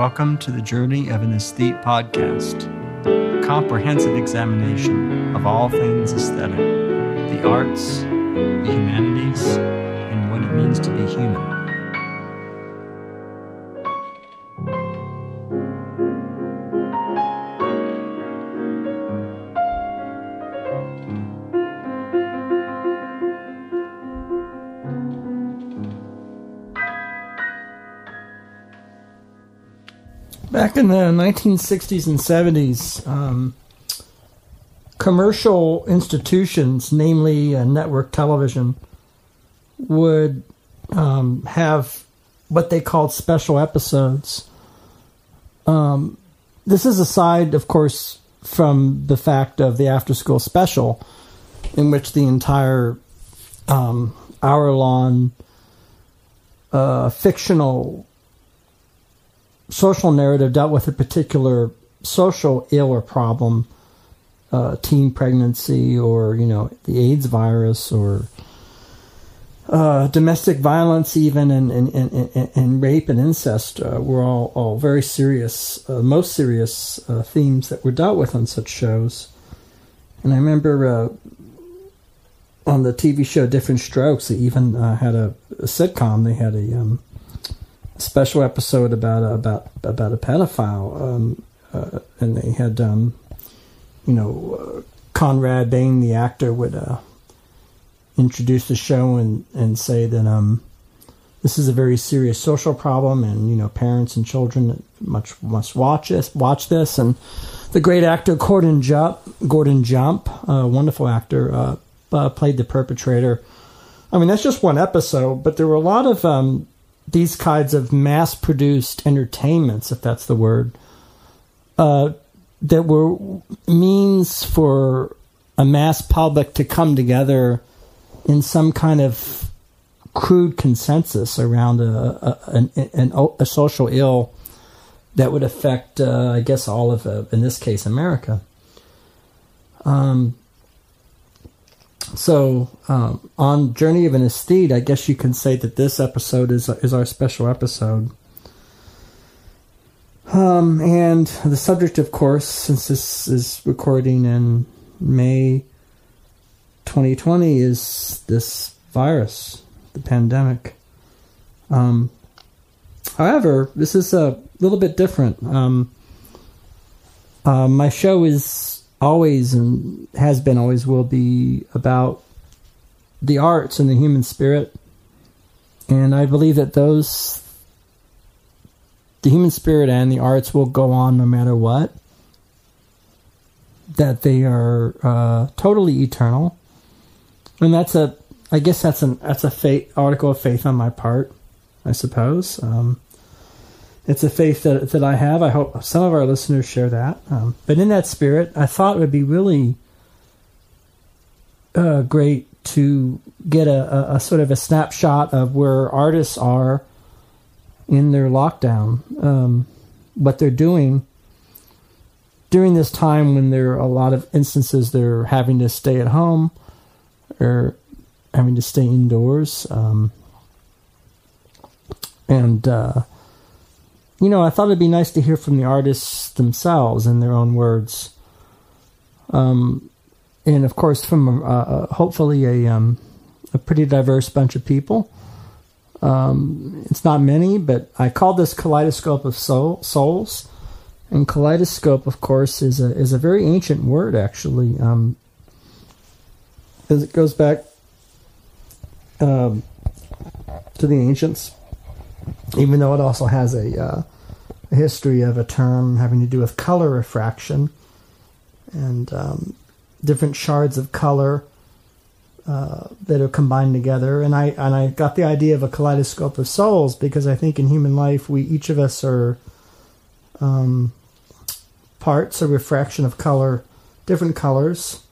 Welcome to the Journey of an Aesthete podcast, a comprehensive examination of all things aesthetic, the arts, the humanities, and what it means to be human. In the 1960s and 70s, um, commercial institutions, namely uh, network television, would um, have what they called special episodes. Um, this is aside, of course, from the fact of the after school special, in which the entire um, hour long uh, fictional social narrative dealt with a particular social ill or problem, uh, teen pregnancy, or you know the AIDS virus, or uh, domestic violence, even and and, and, and rape and incest uh, were all, all very serious, uh, most serious uh, themes that were dealt with on such shows. And I remember uh, on the TV show Diff'rent Strokes, they even had a, a, sitcom. They had a um, special episode about a, about about a pedophile, um, uh, and they had um, you know uh, Conrad Bain, the actor, would uh, introduce the show and and say that um, this is a very serious social problem, and you know parents and children much must watch this watch this. And the great actor Gordon Jump, Gordon Jump, a wonderful actor, uh, uh, played the perpetrator. I mean, that's just one episode, but there were a lot of um, these kinds of mass produced entertainments, if that's the word, uh, that were means for a mass public to come together in some kind of crude consensus around a, a, an, a social ill that would affect, uh, I guess, all of, uh, in this case, America. Um, so um, on Journey of an Aesthete, I guess you can say that this episode is is our special episode. Um, and the subject, of course, since this is recording in May 2020, is this virus, the pandemic. Um, however, this is a little bit different. Um, uh, my show is always and has been, always will be about the arts and the human spirit. And I believe that those, the human spirit and the arts will go on no matter what. That they are uh, totally eternal. And that's a, I guess that's an that's a faith article of faith on my part, I suppose. Um, it's a faith that, that I have. I hope some of our listeners share that. Um, but in that spirit, I thought it would be really uh, great to get a, a, a, sort of a snapshot of where artists are in their lockdown, um, what they're doing during this time when there are a lot of instances they're having to stay at home or having to stay indoors. Um, and uh, you know, I thought it'd be nice to hear from the artists themselves in their own words. Um, and of course, from uh, uh, hopefully a um, a pretty diverse bunch of people. Um, it's not many, but I call this kaleidoscope of soul, souls. And kaleidoscope, of course, is a is a very ancient word, actually. Um, it goes back um, to the ancients even though it also has a, uh, a, history of a term having to do with color refraction and um, different shards of color uh, that are combined together. And I and I got the idea of a kaleidoscope of souls because I think in human life we each of us are um, parts, a refraction of color, different colors.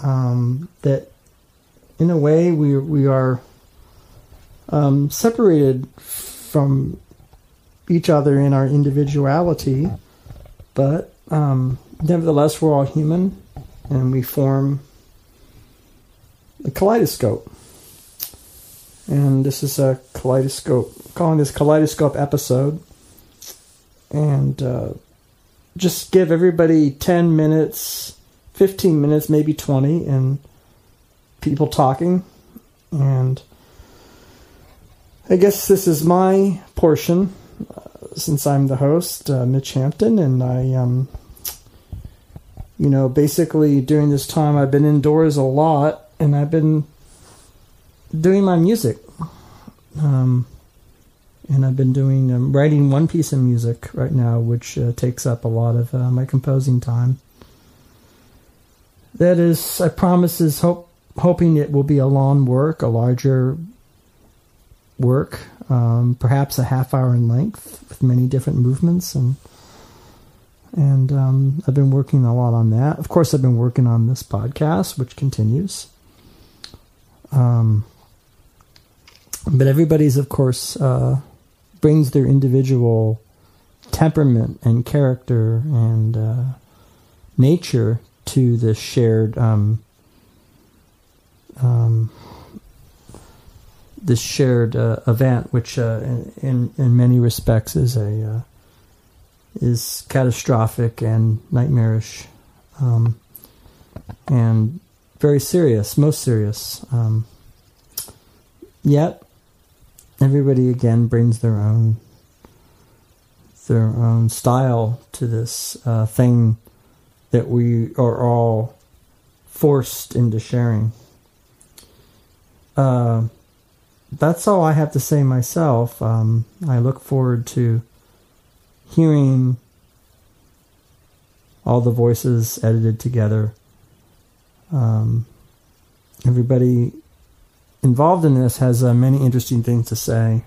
Um, that in a way we we are um, separated from each other in our individuality, but um, nevertheless, we're all human and we form a kaleidoscope. And this is a kaleidoscope, calling this kaleidoscope episode. and uh, just give everybody 10 minutes, 15 minutes, maybe 20, and people talking. And I guess this is my portion since I'm the host, uh, Mitch Hampton, and I, um, you know, basically during this time I've been indoors a lot and I've been doing my music. Um, and I've been doing um, writing one piece of music right now, which uh, takes up a lot of uh, my composing time. That is, I promise, is hope hoping it will be a long work, a larger work, um, perhaps a half hour in length with many different movements and and um, I've been working a lot on that. Of course, I've been working on this podcast, which continues. Um, but everybody's, of course, uh, brings their individual temperament and character and uh, nature to this shared um, um, this shared uh, event, which uh, in in many respects is a uh, is catastrophic and nightmarish, um, and very serious, most serious. Um, yet everybody again brings their own their own style to this uh, thing that we are all forced into sharing. Uh, that's all I have to say myself. Um, I look forward to hearing all the voices edited together. Um, everybody involved in this has uh, many interesting things to say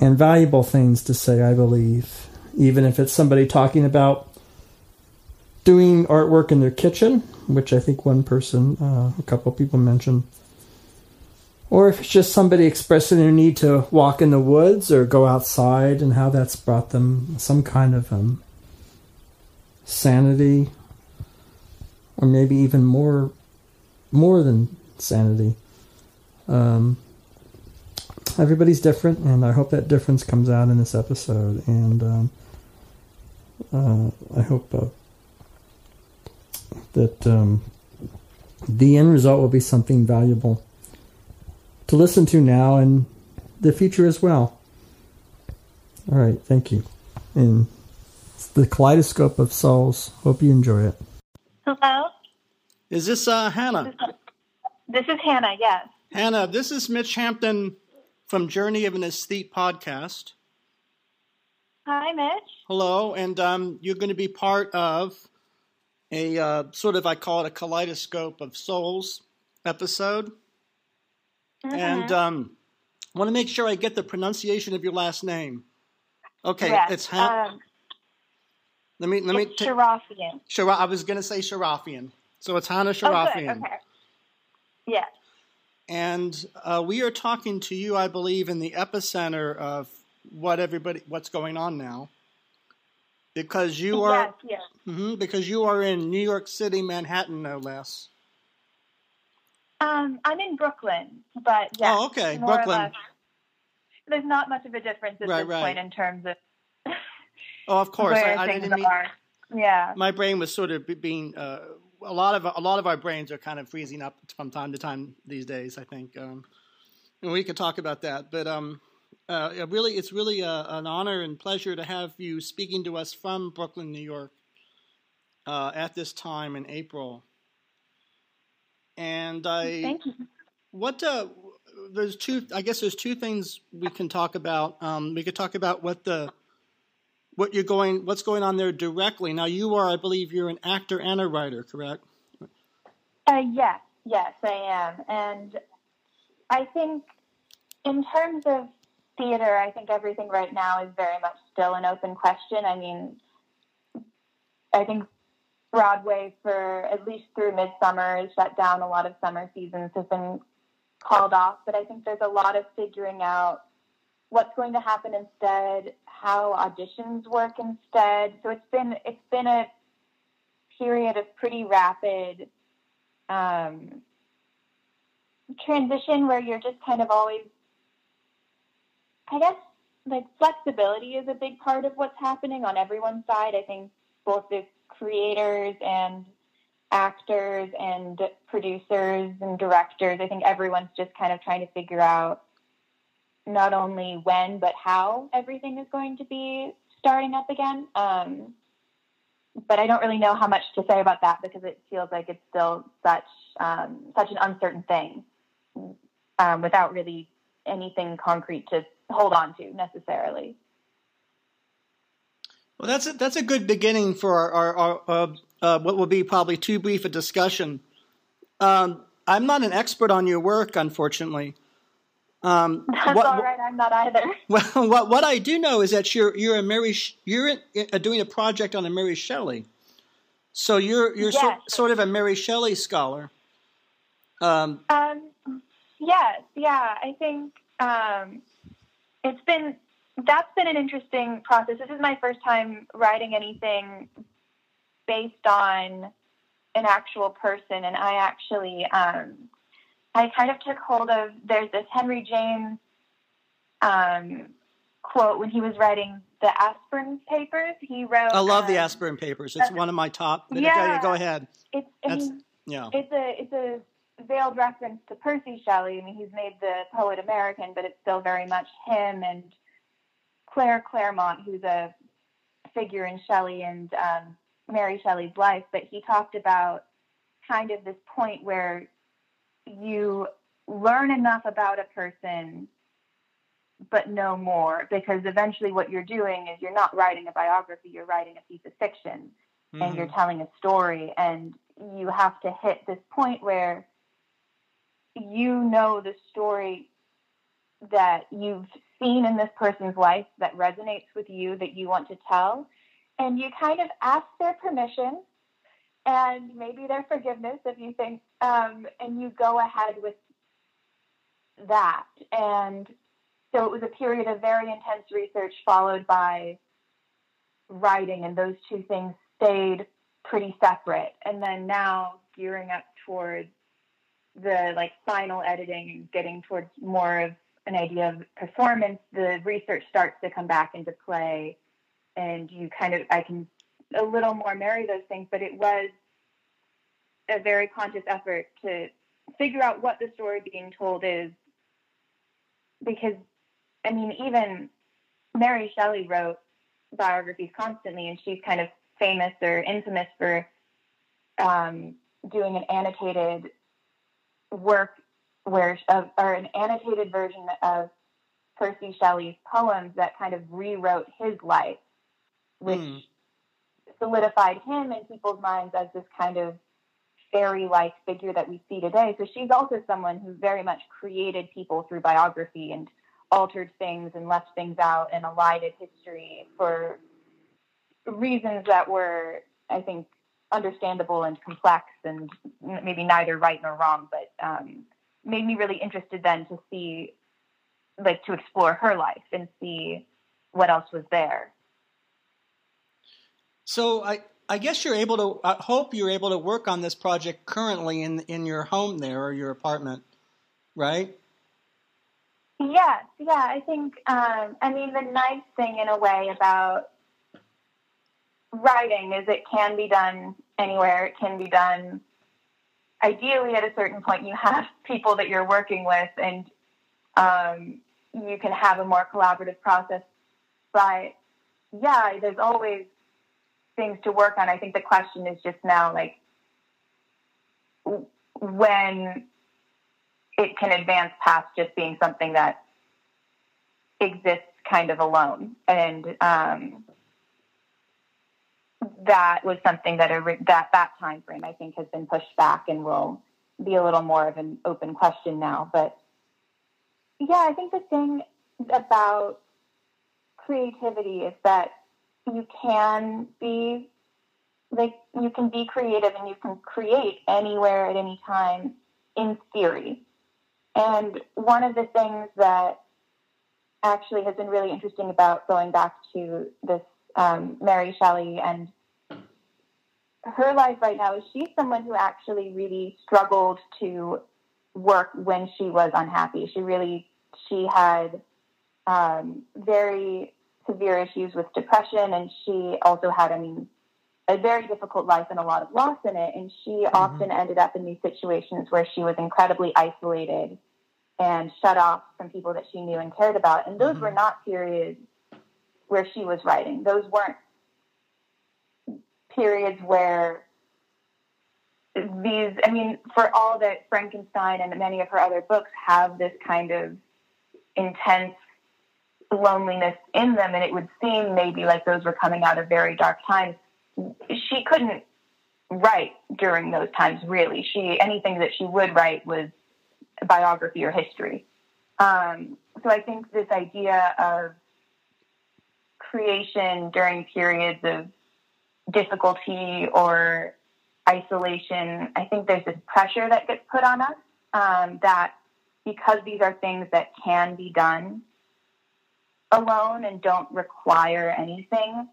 and valuable things to say, I believe. Even if it's somebody talking about doing artwork in their kitchen, which I think one person, uh, a couple people mentioned, or if it's just somebody expressing their need to walk in the woods or go outside and how that's brought them some kind of um, sanity, or maybe even more, more than sanity. Um, everybody's different, and I hope that difference comes out in this episode. And um, uh, I hope uh, that um, the end result will be something valuable to listen to now and the future as well. All right, thank you. And the kaleidoscope of souls. Hope you enjoy it. Hello. Is this uh, Hannah? This is Hannah. Yes. Hannah, this is Mitch Hampton from Journey of an Aesthete podcast. Hi, Mitch. Hello, and um, you're going to be part of a uh, sort of, I call it a kaleidoscope of souls episode. Mm-hmm. And um, I want to make sure I get the pronunciation of your last name. Okay, yes. it's Hannah. Um, let me let me. T- Sharafian. Shara- I was going to say Sharafian, so it's Hannah Sharafian. Oh, okay. Yes. And uh, we are talking to you, I believe, in the epicenter of what everybody, what's going on now, because you are, yes, yes. Mm-hmm, because you are in New York City, Manhattan, no less. Um, I'm in Brooklyn, but yeah. Oh, okay, Brooklyn. There's not much of a difference at right, this right. point in terms of. oh, of course. I, I, didn't mean. Are. Yeah. My brain was sort of being. Uh, a lot of a lot of our brains are kind of freezing up from time to time these days. I think, um, and we could talk about that. But um, uh, really, it's really a, an honor and pleasure to have you speaking to us from Brooklyn, New York, uh, at this time in April. And I, thank you. What uh, there's two. I guess there's two things we can talk about. Um, we could talk about what the what you're going, what's going on there directly. Now, you are, I believe, you're an actor and a writer, correct? Uh, yes, yes, I am, and I think in terms of theater, I think everything right now is very much still an open question. I mean, I think Broadway for at least through midsummer is shut down. A lot of summer seasons have been called off, but I think there's a lot of figuring out what's going to happen instead, how auditions work instead. So it's been it's been a period of pretty rapid um, transition where you're just kind of always, I guess, like flexibility is a big part of what's happening on everyone's side. I think both the creators and actors and producers and directors, I think everyone's just kind of trying to figure out not only when but how everything is going to be starting up again. Um, but I don't really know how much to say about that because it feels like it's still such um, such an uncertain thing um, without really anything concrete to hold on to necessarily. Well, that's a, that's a good beginning for our, our, our uh, uh, what will be probably too brief a discussion. Um, I'm not an expert on your work, unfortunately. Um, That's what, all right. I'm not either. Well, what what I do know is that you're you're a Mary you're in, uh, doing a project on a Mary Shelley, so you're you're yes. sort, sort of a Mary Shelley scholar. Um, um, yes, yeah. I think um, it's been that's been an interesting process. This is my first time writing anything based on an actual person, and I actually um, I kind of took hold of there's this Henry James um, quote when he was writing the Aspern papers. He wrote. I love um, the Aspern papers. It's uh, one of my top. Yeah, go ahead. It's mean, yeah. It's a it's a veiled reference to Percy Shelley. I mean, he's made the poet American, but it's still very much him and Claire Clairmont, who's a figure in Shelley and um, Mary Shelley's life. But he talked about kind of this point where you learn enough about a person but no more because eventually what you're doing is you're not writing a biography you're writing a piece of fiction mm-hmm. and you're mm-hmm. telling a story and you have to hit this point where you know the story that you've seen in this person's life that resonates with you that you want to tell and you kind of ask their permission and maybe their forgiveness if you think, um, and you go ahead with that. And so it was a period of very intense research followed by writing, and those two things stayed pretty separate. And then now gearing up towards the like final editing and getting towards more of an idea of performance, the research starts to come back into play, and you kind of I can a little more marry those things, but it was a very conscious effort to figure out what the story being told is. Because, I mean, even Mary Shelley wrote biographies constantly, and she's kind of famous or infamous for um, doing an annotated work where, or an annotated version of Percy Shelley's poems that kind of rewrote his life, which mm. solidified him in people's minds as this kind of fairy like figure that we see today. So she's also someone who very much created people through biography and altered things and left things out and elided history for reasons that were, I think, understandable and complex and maybe neither right nor wrong, but um, made me really interested then to see, like, to explore her life and see what else was there. So I, I guess you're able to. I hope you're able to work on this project currently in in your home there or your apartment, right? Yes, yeah. I think. Um, I mean, the nice thing in a way about writing is it can be done anywhere. It can be done. Ideally, at a certain point, you have people that you're working with, and um, you can have a more collaborative process. But yeah, there's always things to work on. I think the question is just now like when it can advance past just being something that exists kind of alone. And um, that was something that a, that that time frame I think has been pushed back and will be a little more of an open question now. But yeah, I think the thing about creativity is that you can be like you can be creative and you can create anywhere at any time in theory. And one of the things that actually has been really interesting about going back to this um, Mary Shelley and her life right now is she's someone who actually really struggled to work when she was unhappy. She really she had um, very severe issues with depression, and she also had, I mean, a very difficult life and a lot of loss in it. And she mm-hmm. often ended up in these situations where she was incredibly isolated and shut off from people that she knew and cared about. And those mm-hmm. were not periods where she was writing. Those weren't periods where these, I mean, for all that Frankenstein and many of her other books have this kind of intense loneliness in them, and it would seem maybe like those were coming out of very dark times. She couldn't write during those times, really. She anything that she would write was biography or history. Um, so I think this idea of creation during periods of difficulty or isolation, I think there's this pressure that gets put on us um, that because these are things that can be done alone and don't require anything,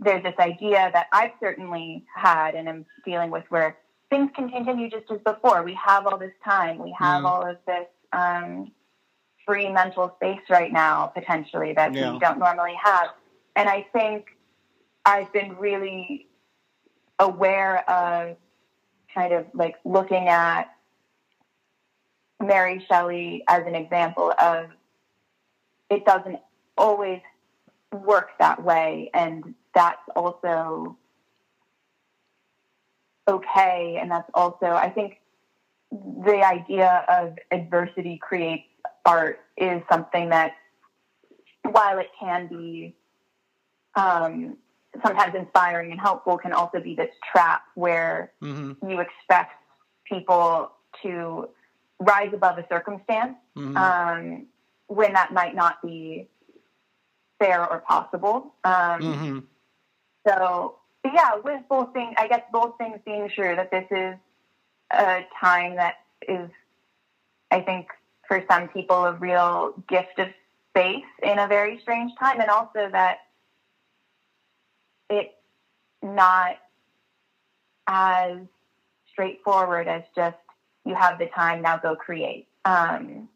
there's this idea that I've certainly had and am dealing with where things can continue just as before. We have all this time, we have mm. all of this um, free mental space right now, potentially, that yeah. we don't normally have. And I think I've been really aware of kind of like looking at Mary Shelley as an example of it doesn't always work that way, and that's also okay. And that's also, I think, the idea of adversity creates art is something that, while it can be um, sometimes inspiring and helpful, can also be this trap where mm-hmm. you expect people to rise above a circumstance mm-hmm. um, when that might not be fair or possible. Um, mm-hmm. So, yeah, with both things, I guess both things being true that this is a time that is, I think, for some people, a real gift of space in a very strange time, and also that it's not as straightforward as just you have the time now go create. Um,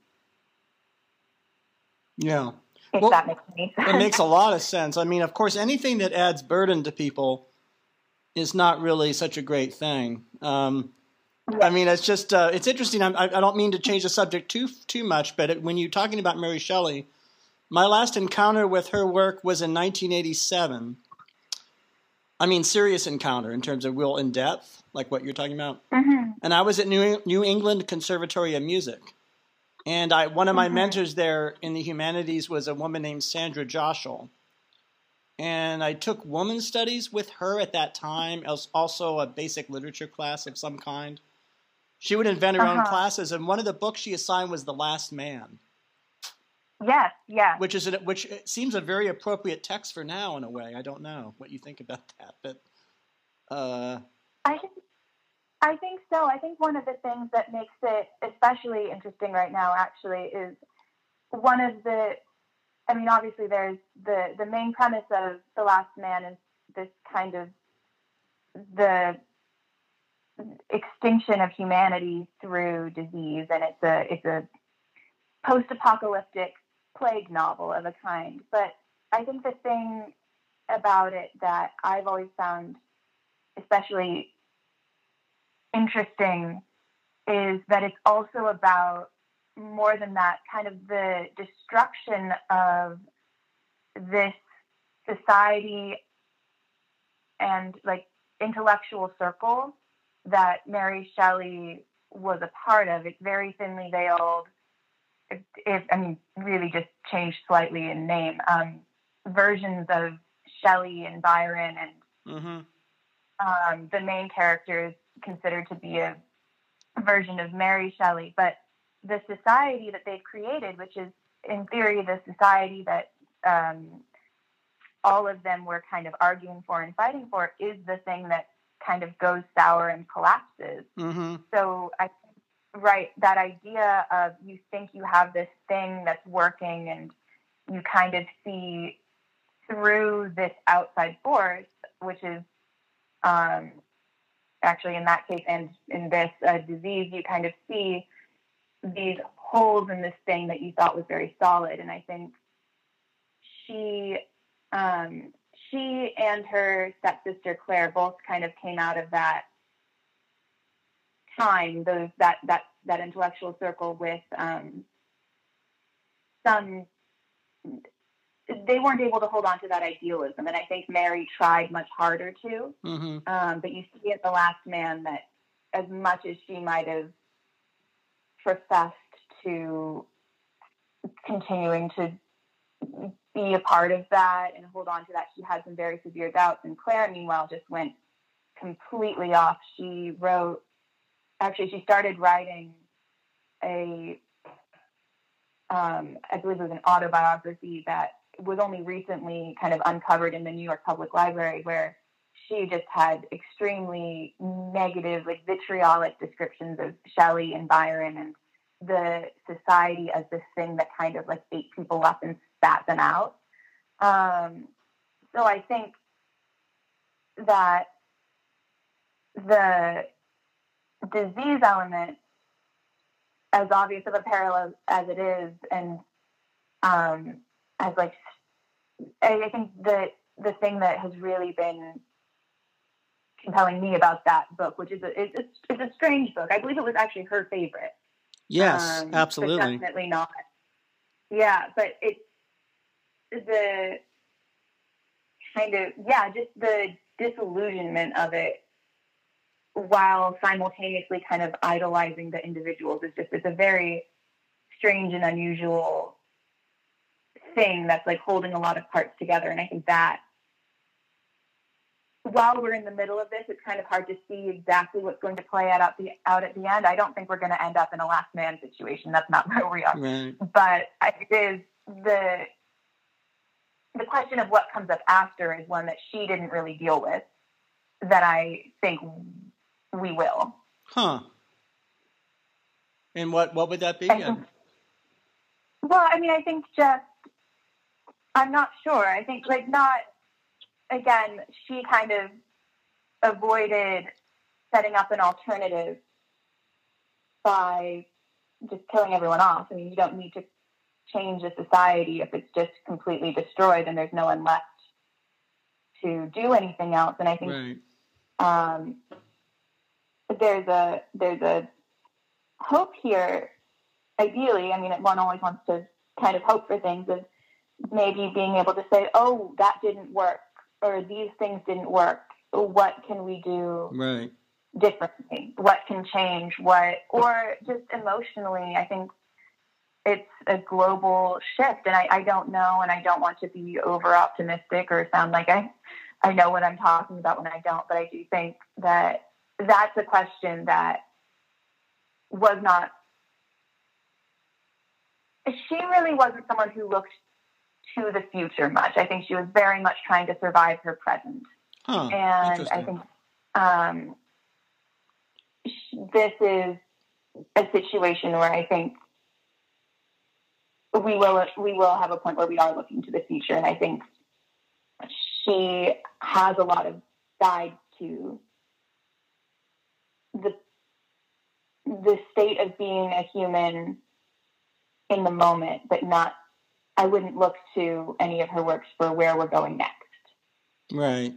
yeah. If well, that makes any sense. It makes a lot of sense. I mean, of course, anything that adds burden to people is not really such a great thing. Um, yeah. I mean, it's just uh, it's interesting. I, I, don't mean to change the subject too too much, but it, when you're talking about Mary Shelley, my last encounter with her work was in 1987. I mean, serious encounter in terms of real in depth, like what you're talking about. Mm-hmm. And I was at New New England Conservatory of Music, and I, one of my mm-hmm. mentors there in the humanities was a woman named Sandra Joshel. And I took woman studies with her at that time, as also a basic literature class of some kind. She would invent her uh-huh. own classes, and one of the books she assigned was The Last Man. Yes, yeah. Which is a, which seems a very appropriate text for now in a way. I don't know what you think about that, but uh, I I think so. I think one of the things that makes it especially interesting right now, actually, is one of the. I mean, obviously, there's the the main premise of the Last Man is this kind of the extinction of humanity through disease, and it's a it's a post-apocalyptic plague novel of a kind. But I think the thing about it that I've always found especially interesting is that it's also about more than that kind of the destruction of this society and like intellectual circle that Mary Shelley was a part of. It's very thinly veiled. If, I mean, really just changed slightly in name. Um, versions of Shelley and Byron and mm-hmm. um, the main character is considered to be a version of Mary Shelley, but the society that they've created, which is in theory the society that um, all of them were kind of arguing for and fighting for, is the thing that kind of goes sour and collapses. Mm-hmm. So I right that idea of you think you have this thing that's working and you kind of see through this outside force, which is um, actually in that case and in this uh, disease, you kind of see these holes in this thing that you thought was very solid. And I think she um, she and her stepsister Claire both kind of came out of that time, those that that that intellectual circle with um, some. They weren't able to hold on to that idealism, and I think Mary tried much harder to. Mm-hmm. Um, but you see in the Last Man that as much as she might have professed to continuing to be a part of that and hold on to that. She had some very severe doubts, and Claire, meanwhile, just went completely off. She wrote, actually, she started writing a, um, I believe it was an autobiography that was only recently kind of uncovered in the New York Public Library, where she just had extremely negative, like vitriolic descriptions of Shelley and Byron and the society as this thing that kind of like ate people up and spat them out. Um, so I think that the disease element, as obvious of a parallel as it is, and um, as like, I, I think that the thing that has really been compelling me about that book, which is a, it's, it's a strange book. I believe it was actually her favorite. Yes, Um, absolutely. Definitely not. Yeah, but it's the kind of yeah, just the disillusionment of it while simultaneously kind of idolizing the individuals is just it's a very strange and unusual thing that's like holding a lot of parts together and I think that while we're in the middle of this, it's kind of hard to see exactly what's going to play out at the out at the end. I don't think we're going to end up in a last man situation. That's not where we are. Right. But I- it is the the question of what comes up after is one that she didn't really deal with. That I think we will. Huh. And what what would that be? I think- Well, I mean, I think just I'm not sure. I think like not again. She kind of avoided setting up an alternative by just killing everyone off. I mean, you don't need to change a society if it's just completely destroyed and there's no one left to do anything else. And I think right. um, there's a there's a hope here. Ideally, I mean, one always wants to kind of hope for things of maybe being able to say, "Oh, that didn't work," or "These things didn't work. What can we do Right. differently? What can change? What?" Or just emotionally, I think it's a global shift, and I, I don't know, and I don't want to be over optimistic or sound like I I know what I'm talking about when I don't, but I do think that that's a question that was not. She really wasn't someone who looked to the future much. I think she was very much trying to survive her present. Huh. And I think um, this is a situation where I think we will we will have a point where we are looking to the future, and I think she has a lot of side to the the state of being a human in the moment, but not. I wouldn't look to any of her works for where we're going next. Right.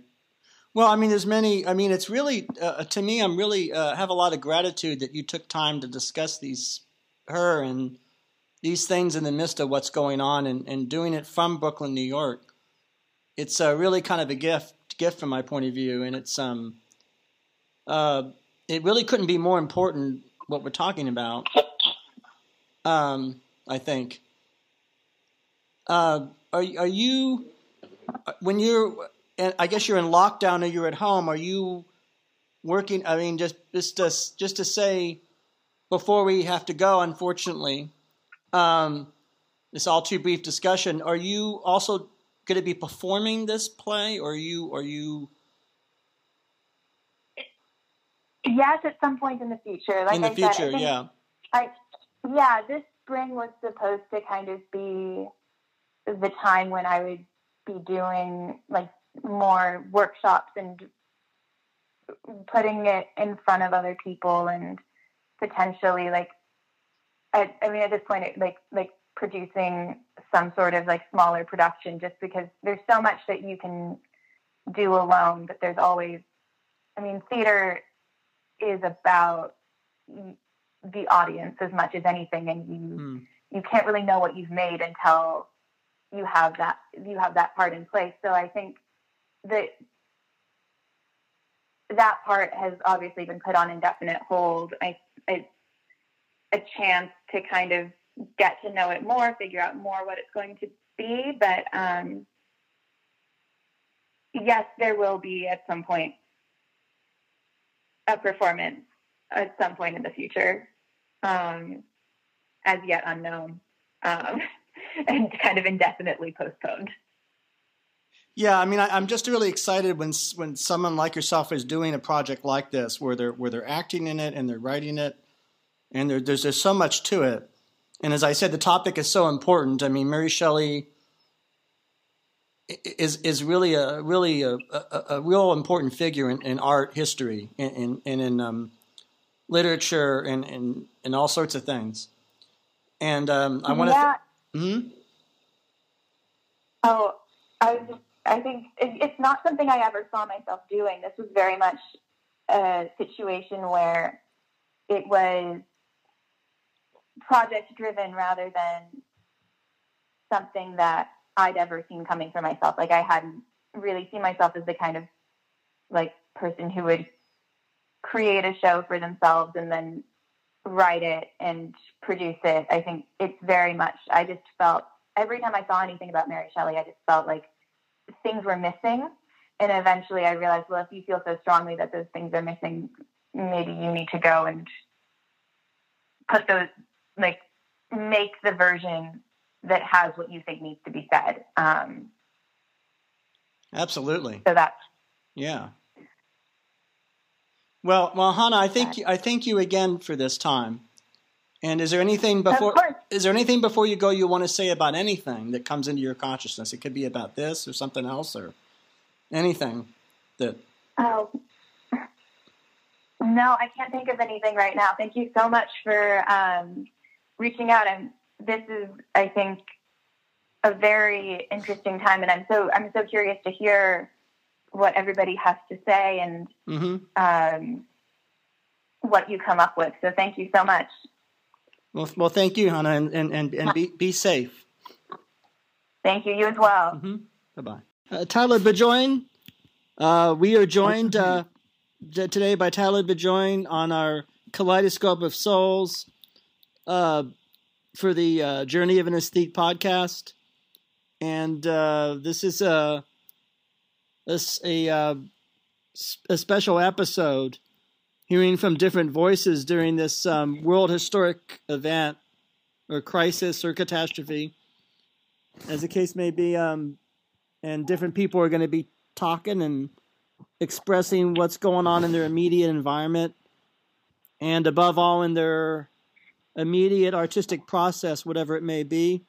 Well, I mean, there's many. I mean, it's really uh, to me. I'm really uh, have a lot of gratitude that you took time to discuss these her and these things in the midst of what's going on and, and doing it from Brooklyn, New York. It's uh, really kind of a gift gift from my point of view, and it's um uh it really couldn't be more important what we're talking about. Um, I think. Uh, are are you when you're I guess you're in lockdown or you're at home. Are you working? I mean, just just to, just to say before we have to go, unfortunately, um, it's all too brief discussion. Are you also going to be performing this play, or are you are you Yes, at some point in the future. Like in the I said, I future? think yeah. I, yeah, this spring was supposed to kind of be the time when I would be doing like more workshops and putting it in front of other people and potentially like I, I mean at this point it, like like producing some sort of like smaller production just because there's so much that you can do alone, but there's always, I mean, theater is about the audience as much as anything, and you mm. you can't really know what you've made until you have that you have that part in place. So I think that that part has obviously been put on indefinite hold. I, it's a chance to kind of get to know it more, figure out more what it's going to be. But um, yes, there will be at some point a performance at some point in the future, um, as yet unknown, um, and kind of indefinitely postponed. Yeah, I mean, I, am just really excited when when someone like yourself is doing a project like this, where they're where they're acting in it and they're writing it, and there, there's there's so much to it. And as I said, the topic is so important. I mean, Mary Shelley is is really a really a, a, a real important figure in, in art history and in, um, literature and, and and all sorts of things. And um, I want to. Yeah. Th- hmm? Oh, I was just, I think it's not something I ever saw myself doing. This was very much a situation where it was project driven rather than something that I'd ever seen coming for myself. Like I hadn't really seen myself as the kind of like person who would create a show for themselves and then write it and produce it. I think it's very much I just felt every time I saw anything about Mary Shelley, I just felt like things were missing. And eventually I realized, well, if you feel so strongly that those things are missing, maybe you need to go and put those like make the version that has what you think needs to be said. Um, Absolutely. So that's yeah. Well, well, Hannah, I thank you. I thank you again for this time. And is there anything before? Is there anything before you go you want to say about anything that comes into your consciousness? It could be about this or something else or anything that. Oh, no, I can't think of anything right now. Thank you so much for um, reaching out. And this is, I think, a very interesting time, and I'm so I'm so curious to hear what everybody has to say and mm-hmm. um, what you come up with. So thank you so much. Well, well, thank you, Hannah, and and and, and be be safe. Thank you. You as well. Mm-hmm. Bye bye. Uh, Tyler Bejoines. Uh, we are joined uh, today by Tyler Bejoines on our Kaleidoscope of Souls uh, for the uh, Journey of an Aesthete podcast, and uh, this is a a a, uh, a, special episode, hearing from different voices during this um, world historic event or crisis or catastrophe, as the case may be. Um, and different people are going to be talking and expressing what's going on in their immediate environment, and above all, in their immediate artistic process, whatever it may be,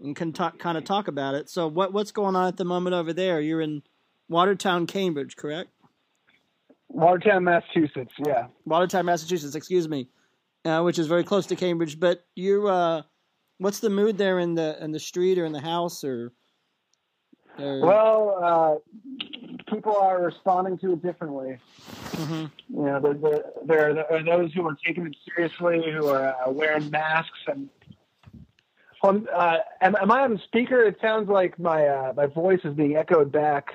and can talk, kind of talk about it. So, what what's going on at the moment over there? You're in Watertown, Cambridge, correct? Watertown, Massachusetts. Yeah. Watertown, Massachusetts. Excuse me, uh, which is very close to Cambridge. But you, uh, what's the mood there in the in the street or in the house or? or... Well, uh, people are responding to it differently. Mm-hmm. You know, there, there, there, are those who are taking it seriously, who are uh, wearing masks and. Um, uh, am, am, I on the speaker? It sounds like my uh, my voice is being echoed back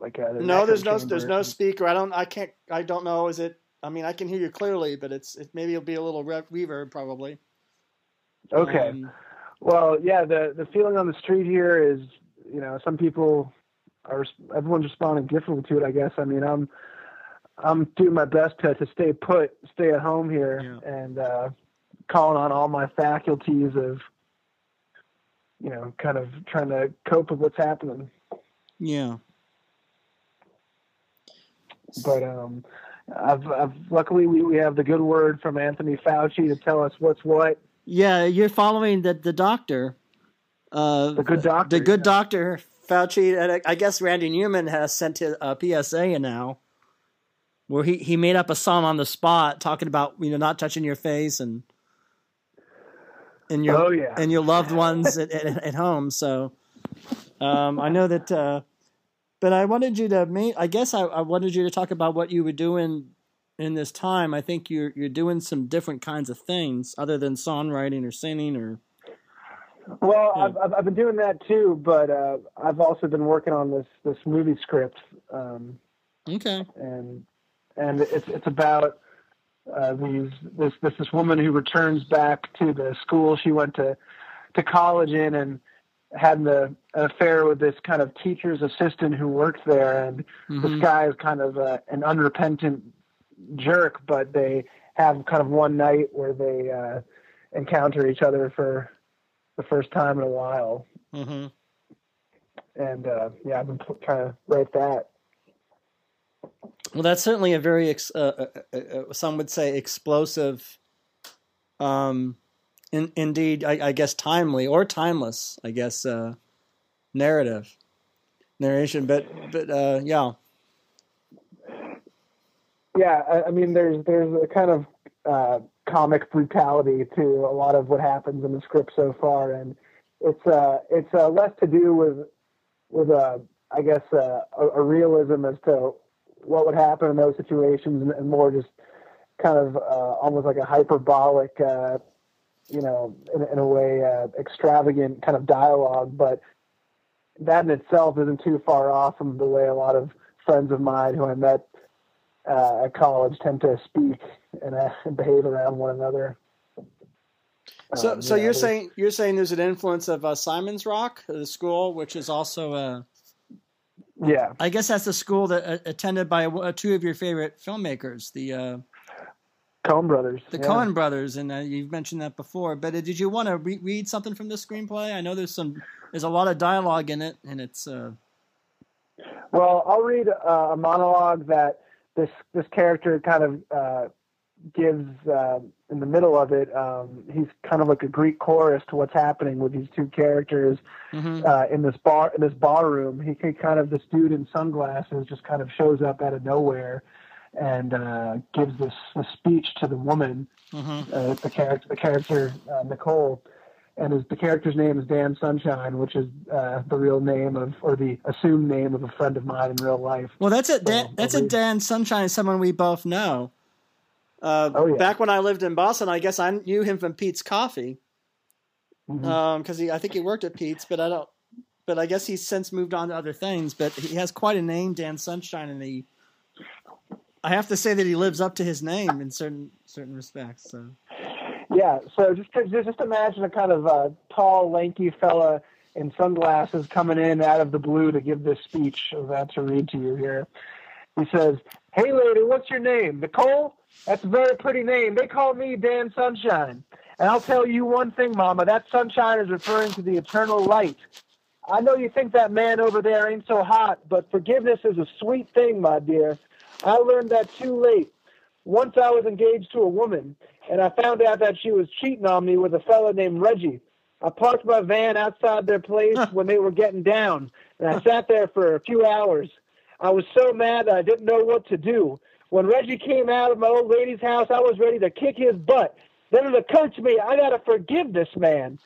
like a, no there's no there's no speaker i don't i can't i don't know is it i mean i can hear you clearly but it's it, maybe it'll be a little re- reverb probably okay um, well yeah the the feeling on the street here is you know some people are everyone's responding differently to it i guess i mean i'm i'm doing my best to to stay put stay at home here yeah. and uh calling on all my faculties of you know kind of trying to cope with what's happening yeah but um, I've, I've luckily we, we have the good word from Anthony Fauci to tell us what's what. Yeah, you're following the the doctor. Uh, the good doctor. The good yeah. doctor Fauci. And I guess Randy Newman has sent a PSA now, where he he made up a song on the spot talking about you know not touching your face and. and your oh, yeah. and your loved ones at, at, at, home. So um, I know that. Uh, but I wanted you to meet. I guess I, I wanted you to talk about what you were doing in this time. I think you're you're doing some different kinds of things other than songwriting or singing or. Well, yeah. I've I've been doing that too, but uh, I've also been working on this this movie script. Um, okay. And and it's it's about uh, these this this this woman who returns back to the school she went to to college in and had the, an affair with this kind of teacher's assistant who worked there, and mm-hmm. this guy is kind of uh, an unrepentant jerk, but they have kind of one night where they uh, encounter each other for the first time in a while. Mm-hmm. And uh, yeah, I've been trying to write that. Well, that's certainly a very, ex- uh, uh, uh, some would say, explosive, um, in, indeed, I, I, guess, timely or timeless, I guess, uh, narrative, narration. But, but uh, yeah. Yeah, I, I, mean, there's there's a kind of uh, comic brutality to a lot of what happens in the script so far, and it's uh, it's less to do with with a I guess a, a realism as to what would happen in those situations, and, and more just kind of uh, almost like a hyperbolic, uh, you know, in, in a way, uh, extravagant kind of dialogue. But that in itself isn't too far off from the way a lot of friends of mine who I met uh, at college tend to speak and, uh, behave around one another. So, um, so you are saying you're saying there's an influence of uh, Simon's Rock, the school, which is also a yeah. I guess that's the school that uh, attended by uh, two of your favorite filmmakers, the uh, Coen brothers. The yeah. Coen brothers, and uh, you've mentioned that before. But uh, did you want to re- read something from the screenplay? I know there's some, there's a lot of dialogue in it, and it's. Uh, well, I'll read a monologue that this this character kind of gives uh, in the middle of it. Um, he's kind of like a Greek chorus to what's happening with these two characters mm-hmm. uh, in this bar in this bar room. He, he kind of this dude in sunglasses just kind of shows up out of nowhere and uh, gives this, this speech to the woman, mm-hmm. uh, the character the character uh, Nicole. And his, the character's name is Dan Sunshine, which is uh, the real name of, or the assumed name of a friend of mine in real life. Well, that's it. Dan, so, that's a Dan Sunshine, someone we both know. Uh, oh, yeah. Back when I lived in Boston, I guess I knew him from Peet's Coffee, because mm-hmm. um, I think he worked at Peet's, but I don't. But I guess he's since moved on to other things. But he has quite a name, Dan Sunshine, and he. I have to say that he lives up to his name in certain certain respects. So. Yeah. So just just imagine a kind of uh, tall, lanky fella in sunglasses coming in out of the blue to give this speech. I'm about to read to you here. He says, "Hey, lady, what's your name? Nicole." That's a very pretty name. They call me Dan Sunshine. And I'll tell you one thing, Mama, that sunshine is referring to the eternal light. I know you think that man over there ain't so hot, but forgiveness is a sweet thing, my dear. I learned that too late. Once I was engaged to a woman, and I found out that she was cheating on me with a fellow named Reggie. I parked my van outside their place when they were getting down, and I sat there for a few hours. I was so mad that I didn't know what to do. When Reggie came out of my old lady's house, I was ready to kick his butt. Then it occurred to me, I gotta forgive this man.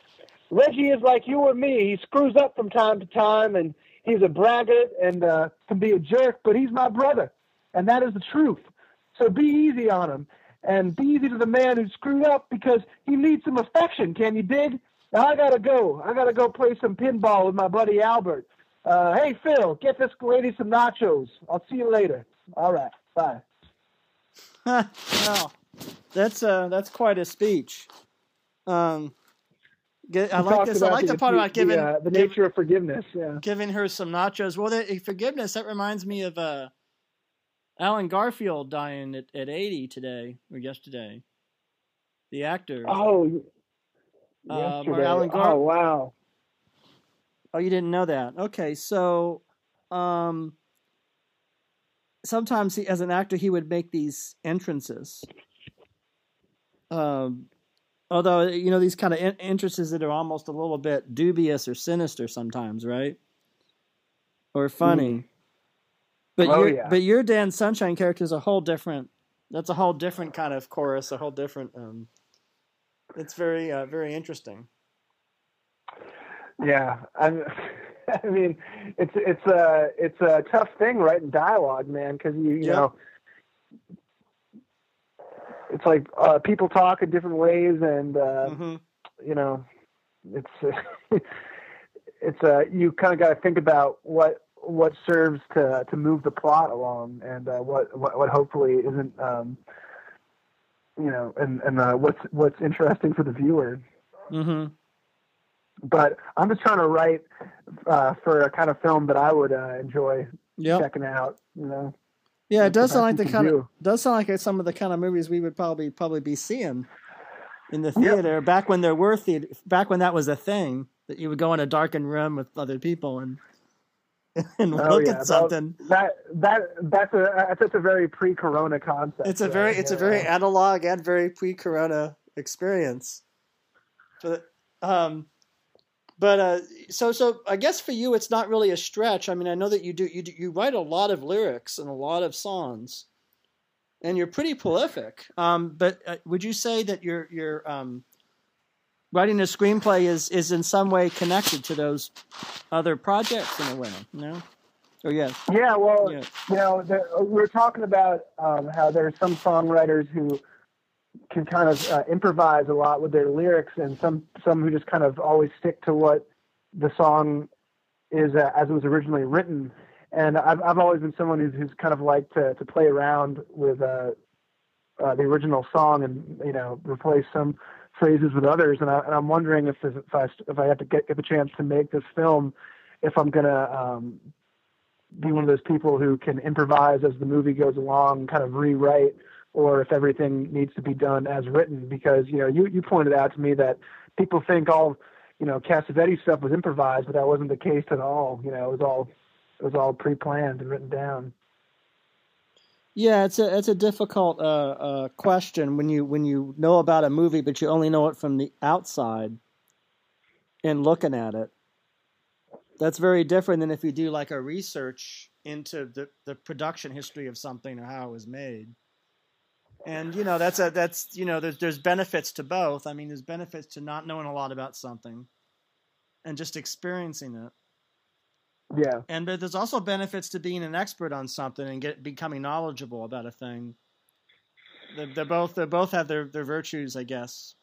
Reggie is like you or me. He screws up from time to time, and he's a braggart and uh, can be a jerk, but he's my brother, and that is the truth. So be easy on him, and be easy to the man who screwed up because he needs some affection. Can you dig? Now I gotta go. I gotta go play some pinball with my buddy Albert. Uh, hey Phil, get this lady some nachos. I'll see you later. All right, bye. well, that's uh, that's quite a speech. Um, get, I like this. I like the, the part about giving the, uh, the nature of forgiveness. Yeah, giving her some nachos. Well, the, forgiveness that reminds me of uh, Allen Garfield dying at, at eighty today or yesterday. The actor. Oh, uh, yesterday. Allen Gar- oh wow. Oh, you didn't know that? Okay, so um, sometimes he, as an actor, he would make these entrances. Um, although you know these kind of en- entrances that are almost a little bit dubious or sinister sometimes, right? Or funny. Mm. But oh, your yeah. but your Dan Sunshine character is a whole different. That's a whole different kind of chorus, a whole different. Um, it's very uh, very interesting. Yeah, I'm, I mean, it's it's a it's a tough thing writing dialogue, man, because you you know it's like uh, people talk in different ways, and uh, mm-hmm. you know, it's it's uh, you kind of got to think about what what serves to to move the plot along, and uh, what, what what hopefully isn't, um, you know, and and uh, what's what's interesting for the viewer. Mm-hmm. But I'm just trying to write uh, for a kind of film that I would uh, enjoy yep. checking out. You know. Yeah, it does sound like the kind do. of does sound like some of the kind of movies we would probably probably be seeing in the theater yep. back when there were theater back when that was a thing that you would go in a darkened room with other people and and oh, look yeah. at something. That that that's a that's a very pre-corona concept. It's a very it's a very analog and very pre-corona experience. But um but uh, so so I guess for you it's not really a stretch. I mean, I know that you do you do, you write a lot of lyrics and a lot of songs, and you're pretty prolific. Um, but uh, would you say that your your um, writing a screenplay is is in some way connected to those other projects in a way? No. Oh yes. Yeah. Well, yeah. you know, the, we are talking about um, how there are some songwriters who can kind of uh, improvise a lot with their lyrics, and some some who just kind of always stick to what the song is uh, as it was originally written. And I've I've always been someone who's, who's kind of liked to to play around with uh, uh, the original song and you know replace some phrases with others. And, I, am wondering if if I if I have to get get the chance to make this film, if I'm gonna um, be one of those people who can improvise as the movie goes along, kind of rewrite or if everything needs to be done as written. Because you know, you you pointed out to me that people think all you know Cassavetes stuff was improvised, but that wasn't the case at all. You know, it was all it was all pre-planned and written down. Yeah, it's a it's a difficult uh, uh, question when you when you know about a movie, but you only know it from the outside and looking at it. That's very different than if you do like a research into the, the production history of something or how it was made and you know that's a that's you know there's there's benefits to both. I mean, there's benefits to not knowing a lot about something and just experiencing it. Yeah. And but there's also benefits to being an expert on something and get becoming knowledgeable about a thing. They're, they're both they both have their their virtues, I guess.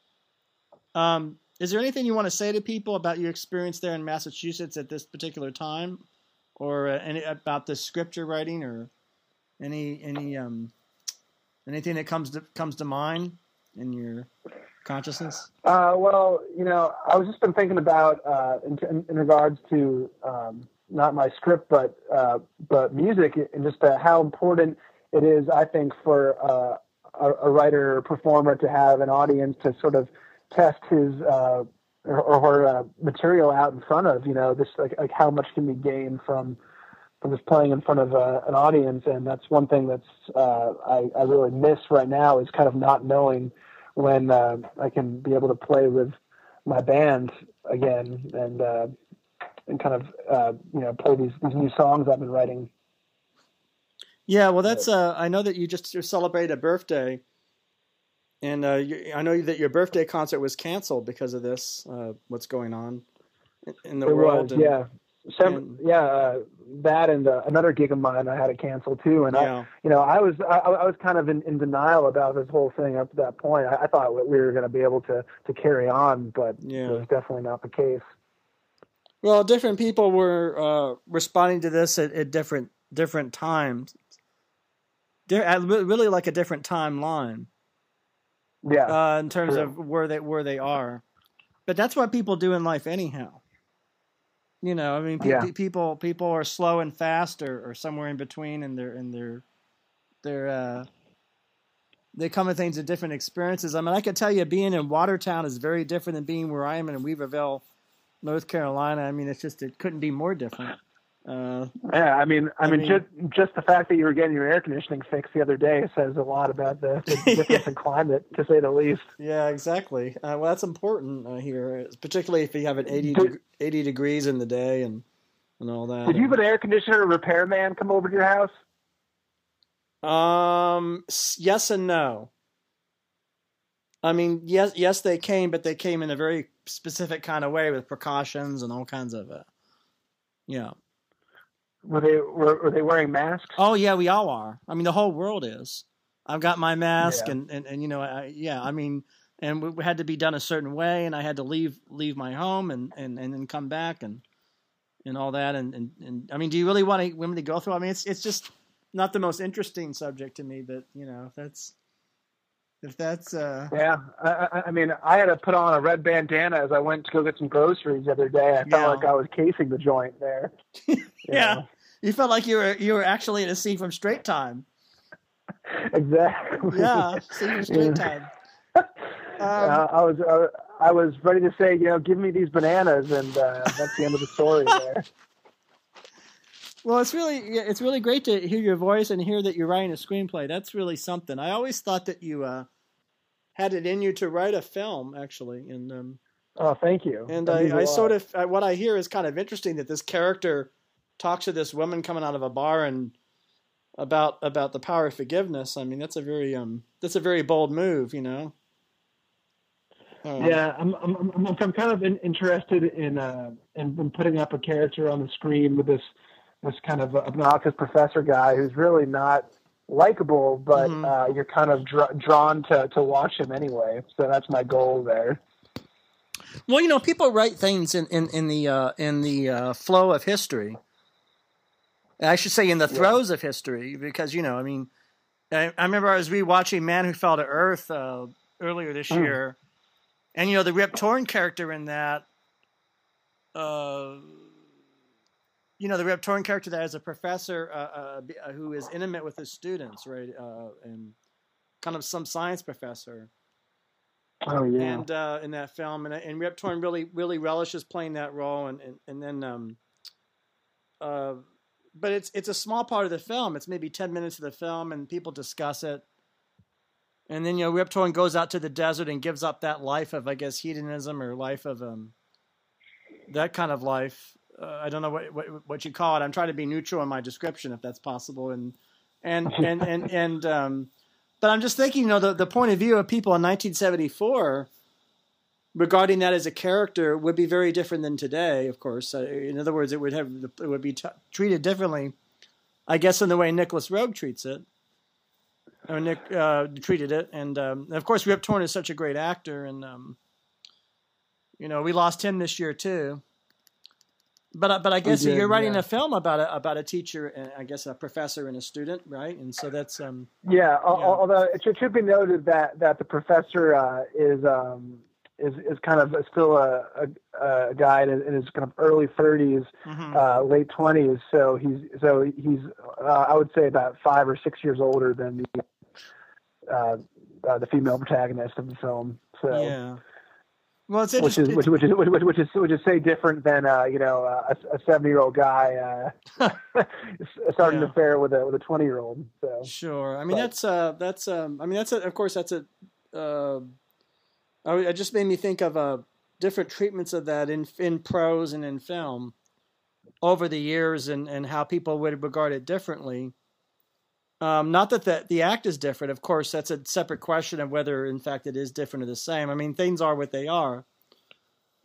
Um, is there anything you want to say to people about your experience there in Massachusetts at this particular time, or uh, any about the scripture writing, or any any um Anything that comes to comes to mind in your consciousness? Uh, well, you know, I was just been thinking about uh, in, in, in, regards to um, not my script, but uh, but music, and just uh, how important it is. I think for uh, a, a, writer or performer to have an audience to sort of test his uh, or, or material out in front of. You know, this like, like how much can be gained from from just playing in front of uh, an audience, and that's one thing that's uh, I, I really miss right now is kind of not knowing when uh, I can be able to play with my band again and uh, and kind of uh, you know play these these new songs I've been writing. Yeah, well, that's uh, I know that you just celebrated a birthday, and uh, you, I know that your birthday concert was canceled because of this. Uh, what's going on in the it world? Was, and, yeah, yeah, uh, that and uh, another gig of mine I had to cancel too. And yeah. I, you know, I was I, I was kind of in, in, denial about this whole thing up to that point. I, I thought we were going to be able to to carry on, but yeah. it was definitely not the case. Well, different people were uh, responding to this at, at, different different times. They're really like a different timeline. Yeah. Uh, in terms true. of where they where they are, but that's what people do in life anyhow. You know, I mean, pe- yeah. people people are slow and fast, or, or somewhere in between, and they're and they're they're uh, they come with things in different experiences. I mean, I could tell you, being in Watertown is very different than being where I am in Weaverville, North Carolina. I mean, it's just it couldn't be more different. Uh, yeah, I mean, I, I mean, mean, just just the fact that you were getting your air conditioning fixed the other day says a lot about the, the difference yeah. in climate, to say the least. Yeah, exactly. Uh, well, that's important uh, here, particularly if you have an 80, did, 80 degrees in the day and and all that. Did you have an air conditioner repairman come over to your house? Um, yes and no. I mean, yes, yes, they came, but they came in a very specific kind of way with precautions and all kinds of, uh, yeah. Were they were, were they wearing masks? Oh yeah, we all are. I mean, the whole world is. I've got my mask, yeah. and, and and you know, I, yeah. I mean, and we had to be done a certain way, and I had to leave leave my home and and and then come back and and all that, and and, and I mean, do you really want women to go through? I mean, it's it's just not the most interesting subject to me, but you know, that's if that's uh yeah I, I mean i had to put on a red bandana as i went to go get some groceries the other day. I felt yeah. like i was casing the joint there. Yeah. Know. you felt like you were you were actually in a scene from straight time. Exactly. Yeah scene from straight time. Um, uh, i was uh, i was ready to say you know give me these bananas and uh, that's the end of the story there well, it's really it's really great to hear your voice and hear that you're writing a screenplay. That's really something. I always thought that you uh, had it in you to write a film, actually. And um, oh, thank you. And I, I sort of I, what I hear is kind of interesting that this character talks to this woman coming out of a bar and about about the power of forgiveness. I mean, that's a very um that's a very bold move, you know. Um, yeah, I'm I'm I'm, I'm kind of in, interested in uh in, in putting up a character on the screen with this this kind of obnoxious professor guy who's really not likable, but mm-hmm. uh, you're kind of dr- drawn to, to watch him anyway. So that's my goal there. Well, you know, people write things in in, in the uh, in the uh, flow of history. I should say in the throes yeah. of history, because you know, I mean, I, I, remember I was rewatching Man Who Fell to Earth uh, earlier this mm. year, and you know, the Rip Torn character in that. You know the Rip Torn character that has a professor uh, uh, uh, who is intimate with his students, right? Uh, and kind of some science professor. Oh yeah. And uh, in that film, and and Rip Torn really really relishes playing that role, and and, and then um, uh, but it's it's a small part of the film. It's maybe ten minutes of the film, and people discuss it. And then you know Rip Torn goes out to the desert and gives up that life of I guess hedonism or life of um that kind of life uh, I don't know what, what, what you call it. I'm trying to be neutral in my description if that's possible. And and and and and um, but I'm just thinking, you know, the the point of view of people in 1974 regarding that as a character would be very different than today. Of course, uh, in other words, it would have it would be t- treated differently, I guess, in the way Nicolas Roeg treats it. Or Nick uh, treated it, and um, of course, Rip Torn is such a great actor, and um, you know, we lost him this year too. But but I guess did, you're writing yeah. a film about a about a teacher, I guess a professor and a student, right? And so that's um. Yeah, yeah. although it should, should, be noted that that the professor uh, is um is is kind of still a a, a guy in, in, his kind of early 30s, mm-hmm. uh, late 20s. So he's so he's uh, I would say about five or six years older than the uh, uh, the female protagonist of the film. So yeah. Well, it's which is which, which, is which, which is which is say different than uh, you know uh, a seventy year old guy uh, starting yeah. an affair with a with a twenty year old. So sure, I mean but. that's uh that's um I mean that's a, of course that's a uh, it just made me think of uh different treatments of that in in prose and in film over the years and and how people would regard it differently. Um, not that the, the act is different. Of course, that's a separate question of whether, in fact, it is different or the same. I mean, things are what they are.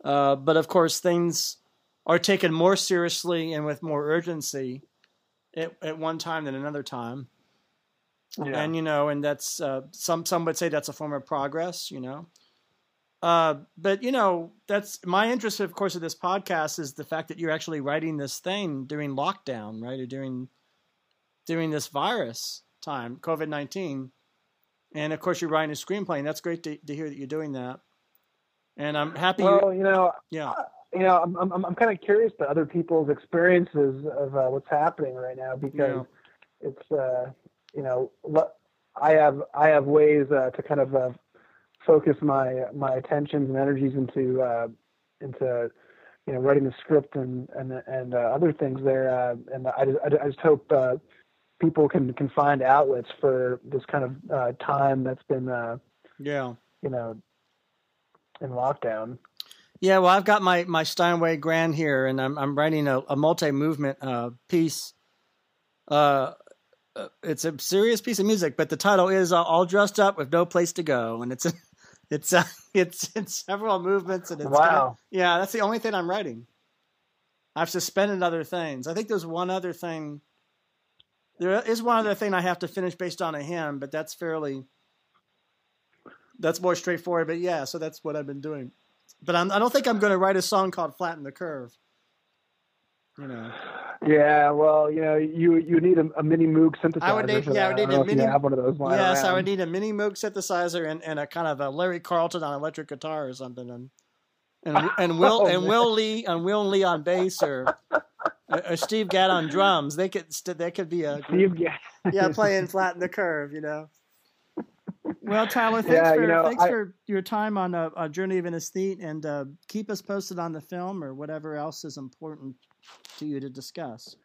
Uh, but of course, things are taken more seriously and with more urgency at, at one time than another time. Yeah. And you know, and that's uh, some some would say that's a form of progress. You know, uh, but you know, that's my interest, of course, of this podcast is the fact that you're actually writing this thing during lockdown, right, or during during this virus time, COVID 19. And of course, you're writing a screenplay, and that's great to, to hear that you're doing that. And I'm happy. Well, you know, yeah. You know, I'm I'm, I'm kind of curious to other people's experiences of uh, what's happening right now because yeah. it's uh, you know I have I have ways uh, to kind of uh, focus my my attentions and energies into uh, into you know writing the script and and and uh, other things there uh, and I just, I just hope uh, people can can find outlets for this kind of uh, time that's been uh, yeah you know in lockdown. Yeah, well, I've got my my Steinway Grand here, and I'm I'm writing a, a multi movement uh, piece. Uh, uh, it's a serious piece of music, but the title is uh, "All Dressed Up with No Place to Go," and it's a It's uh, it's in several movements and it's wow. Gonna, yeah, that's the only thing I'm writing. I've suspended other things. I think there's one other thing. There is one other thing I have to finish based on a hymn, but that's fairly. That's more straightforward, but yeah. So that's what I've been doing. But I'm, I do not think I'm going to write a song called "Flatten the Curve." You know. Yeah, well, you know, you you need a, a mini Moog synthesizer. I would need, yeah, I would need a mini. Have one of those. Yes, around. I would need a mini Moog synthesizer and, and a kind of a Larry Carlton on electric guitar or something, and and and Will oh, and. Will Lee and Will Lee on bass or, or Steve Gadd on drums. They could they could be a Steve Gadd. yeah, playing flatten the curve, you know. Well, Tyler, thanks yeah, for you know, thanks I, for your time on a, a, journey of an aesthete, and uh, keep us posted on the film or whatever else is important to you to discuss.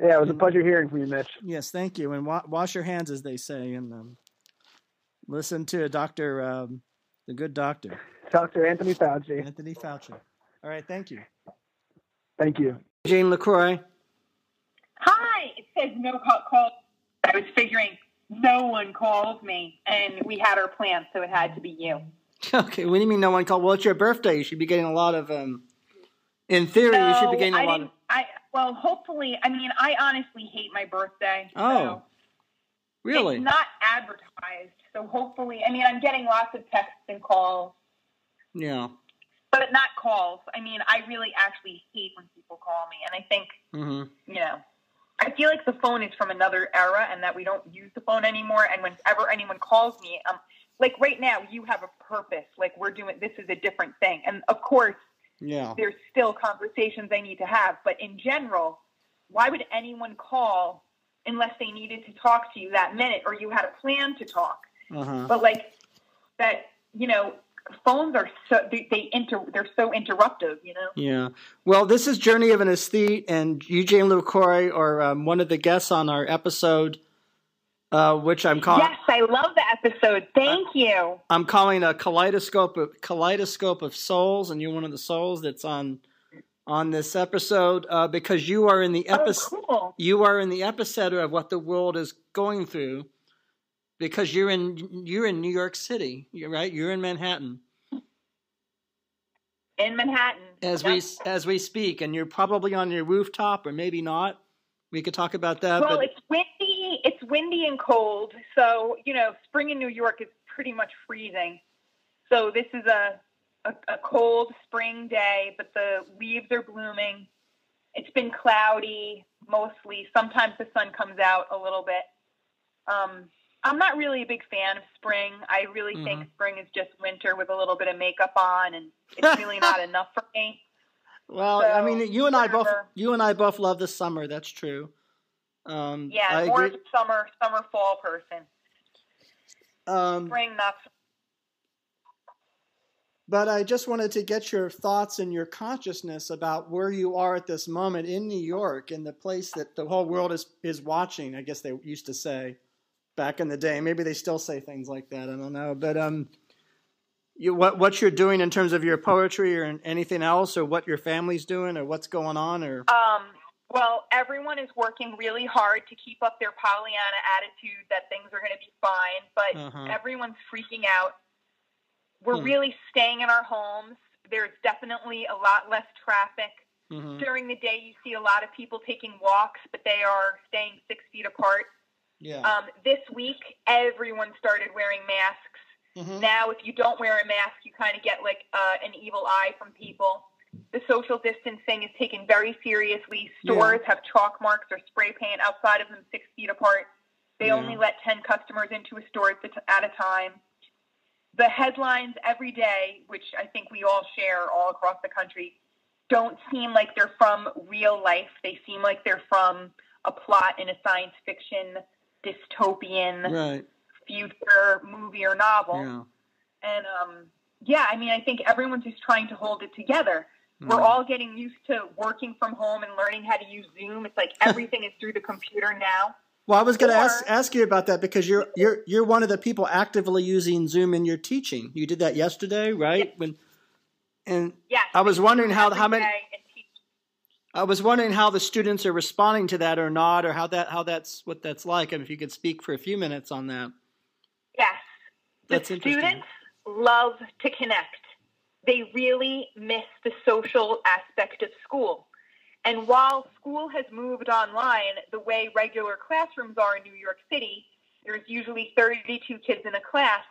Yeah, it was a pleasure hearing from you, Mitch. Yes, thank you, and wa- wash your hands, as they say, and um, listen to Doctor, um, the good doctor, Doctor Anthony Fauci. Anthony Fauci. All right, thank you. Thank you, Jane LeCroy. Hi. It says no call. call. I was figuring no one called me, and we had our plans, so it had to be you. Okay, what do you mean no one called? Well, it's your birthday. You should be getting a lot of. Um, in theory, no, you should be getting a I lot of. I well, hopefully. I mean, I honestly hate my birthday. Oh, so really? It's not advertised, so hopefully. I mean, I'm getting lots of texts and calls. Yeah. But not calls. I mean, I really actually hate when people call me, and I think mm-hmm. you know. I feel like the phone is from another era, and that we don't use the phone anymore. And whenever anyone calls me, um, like right now, you have a purpose. Like we're doing this is a different thing, and of course, yeah. There's still conversations I need to have. But in general, why would anyone call unless they needed to talk to you that minute or you had a plan to talk? Uh-huh. But like that, you know, phones are so they, they inter they're so interruptive, you know. Yeah. Well, this is Journey of an Aesthete, and Eugene LeCroy, or um, one of the guests on our episode uh, which I'm calling. Yes, I love the episode. Thank uh, you. I'm calling a kaleidoscope of kaleidoscope of souls, and you're one of the souls that's on on this episode uh, because you are in the episode. Oh, cool. You are in the epicenter of what the world is going through because you're in you're in New York City. You're right. You're in Manhattan. In Manhattan, as yep. we as we speak, and you're probably on your rooftop, or maybe not. We could talk about that. Well, but... it's windy. It's windy and cold. So you know, spring in New York is pretty much freezing. So this is a a, a cold spring day, but the leaves are blooming. It's been cloudy mostly. Sometimes the sun comes out a little bit. Um, I'm not really a big fan of spring. I really mm-hmm. think spring is just winter with a little bit of makeup on, and it's really not enough for me. Well, so, I mean, you and I both you and I both love the summer. That's true. Um, yeah, I more agree. summer summer fall person. Um, Spring not. But I just wanted to get your thoughts and your consciousness about where you are at this moment in New York, in the place that the whole world is is watching. I guess they used to say back in the day. Maybe they still say things like that. I don't know. But um, you, what what you're doing in terms of your poetry or anything else, or what your family's doing, or what's going on, or um, well, everyone is working really hard to keep up their Pollyanna attitude that things are going to be fine, but uh-huh. everyone's freaking out. We're hmm. really staying in our homes. There's definitely a lot less traffic. Mm-hmm. During the day, you see a lot of people taking walks, but they are staying six feet apart. Yeah. Um, this week, everyone started wearing masks. Mm-hmm. Now, if you don't wear a mask, you kind of get like uh, an evil eye from people. The social distancing is taken very seriously. Stores yeah. have chalk marks or spray paint outside of them six feet apart. They yeah. only let 10 customers into a store at a time. The headlines every day, which I think we all share all across the country, don't seem like they're from real life. They seem like they're from a plot in a science fiction dystopian right future movie or novel. Yeah. And um, yeah, I mean, I think everyone's just trying to hold it together. Mm. We're all getting used to working from home and learning how to use Zoom. It's like everything is through the computer now. Well, I was going to ask ask you about that because you're you're you're one of the people actively using Zoom in your teaching. You did that yesterday, right? Yes. When and yes, I was wondering how how many I was wondering how the students are responding to that or not, or how that how that's what that's like. And if you could speak for a few minutes on that. Yes. That's the interesting. students love to connect. They really miss the social aspect of school. And while school has moved online the way regular classrooms are in New York City, there's usually 32 kids in a class,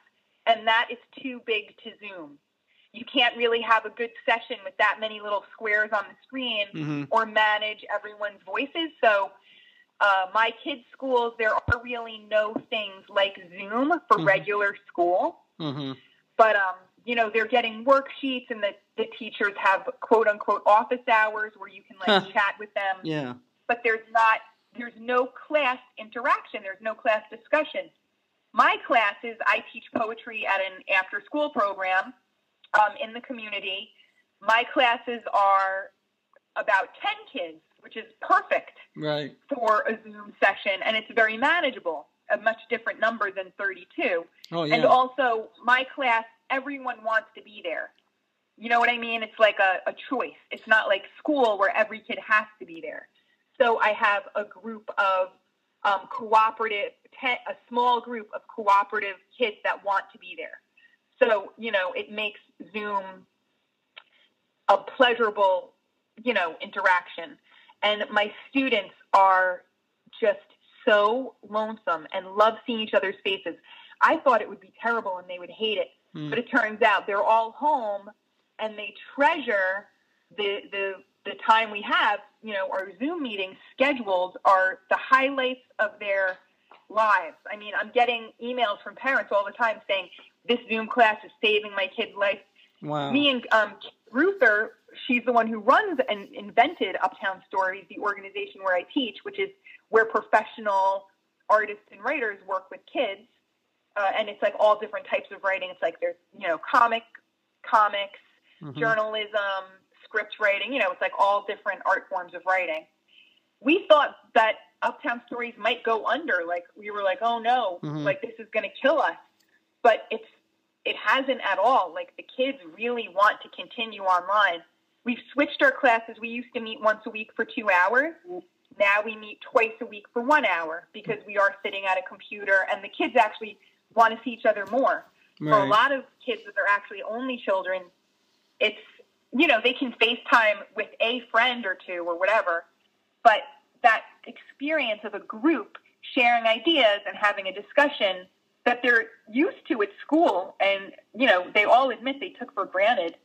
and that is too big to Zoom. You can't really have a good session with that many little squares on the screen mm-hmm. or manage everyone's voices. So, uh, my kids' schools, there are really no things like Zoom for mm-hmm. regular school. Mm-hmm. But um, you know, they're getting worksheets and the, the teachers have quote unquote office hours where you can like huh. chat with them. Yeah. But there's not, there's no class interaction. There's no class discussion. My classes, I teach poetry at an after school program um, in the community. My classes are about 10 kids, which is perfect right. for a Zoom session, and it's very manageable, a much different number than 32. Oh, yeah. And also, my class everyone wants to be there. You know what I mean? It's like a, a choice. It's not like school where every kid has to be there. So I have a group of um, cooperative, a small group of cooperative kids that want to be there. So, you know, it makes Zoom a pleasurable, you know, interaction. And my students are just so lonesome and love seeing each other's faces. I thought it would be terrible and they would hate it. Mm. But it turns out they're all home and they treasure the the the time we have. You know, our Zoom meetings scheduled are the highlights of their lives. I mean, I'm getting emails from parents all the time saying this Zoom class is saving my kid's life. Wow. Me and um, Ruther, she's the one who runs and invented Uptown Stories, the organization where I teach, which is where professional artists and writers work with kids uh, and it's like all different types of writing. It's like there's you know comic, comics, mm-hmm. journalism, script writing. You know, it's like all different art forms of writing. We thought that Uptown Stories might go under. Like we were like, oh no, mm-hmm. like this is going to kill us. But it's it hasn't at all. Like the kids really want to continue online. We've switched our classes. We used to meet once a week for two hours. Now we meet twice a week for one hour because we are sitting at a computer and the kids actually want to see each other more. Right. For a lot of kids that are actually only children, it's you know they can FaceTime with a friend or two or whatever, but that experience of a group sharing ideas and having a discussion that they're used to at school, and you know they all admit they took for granted.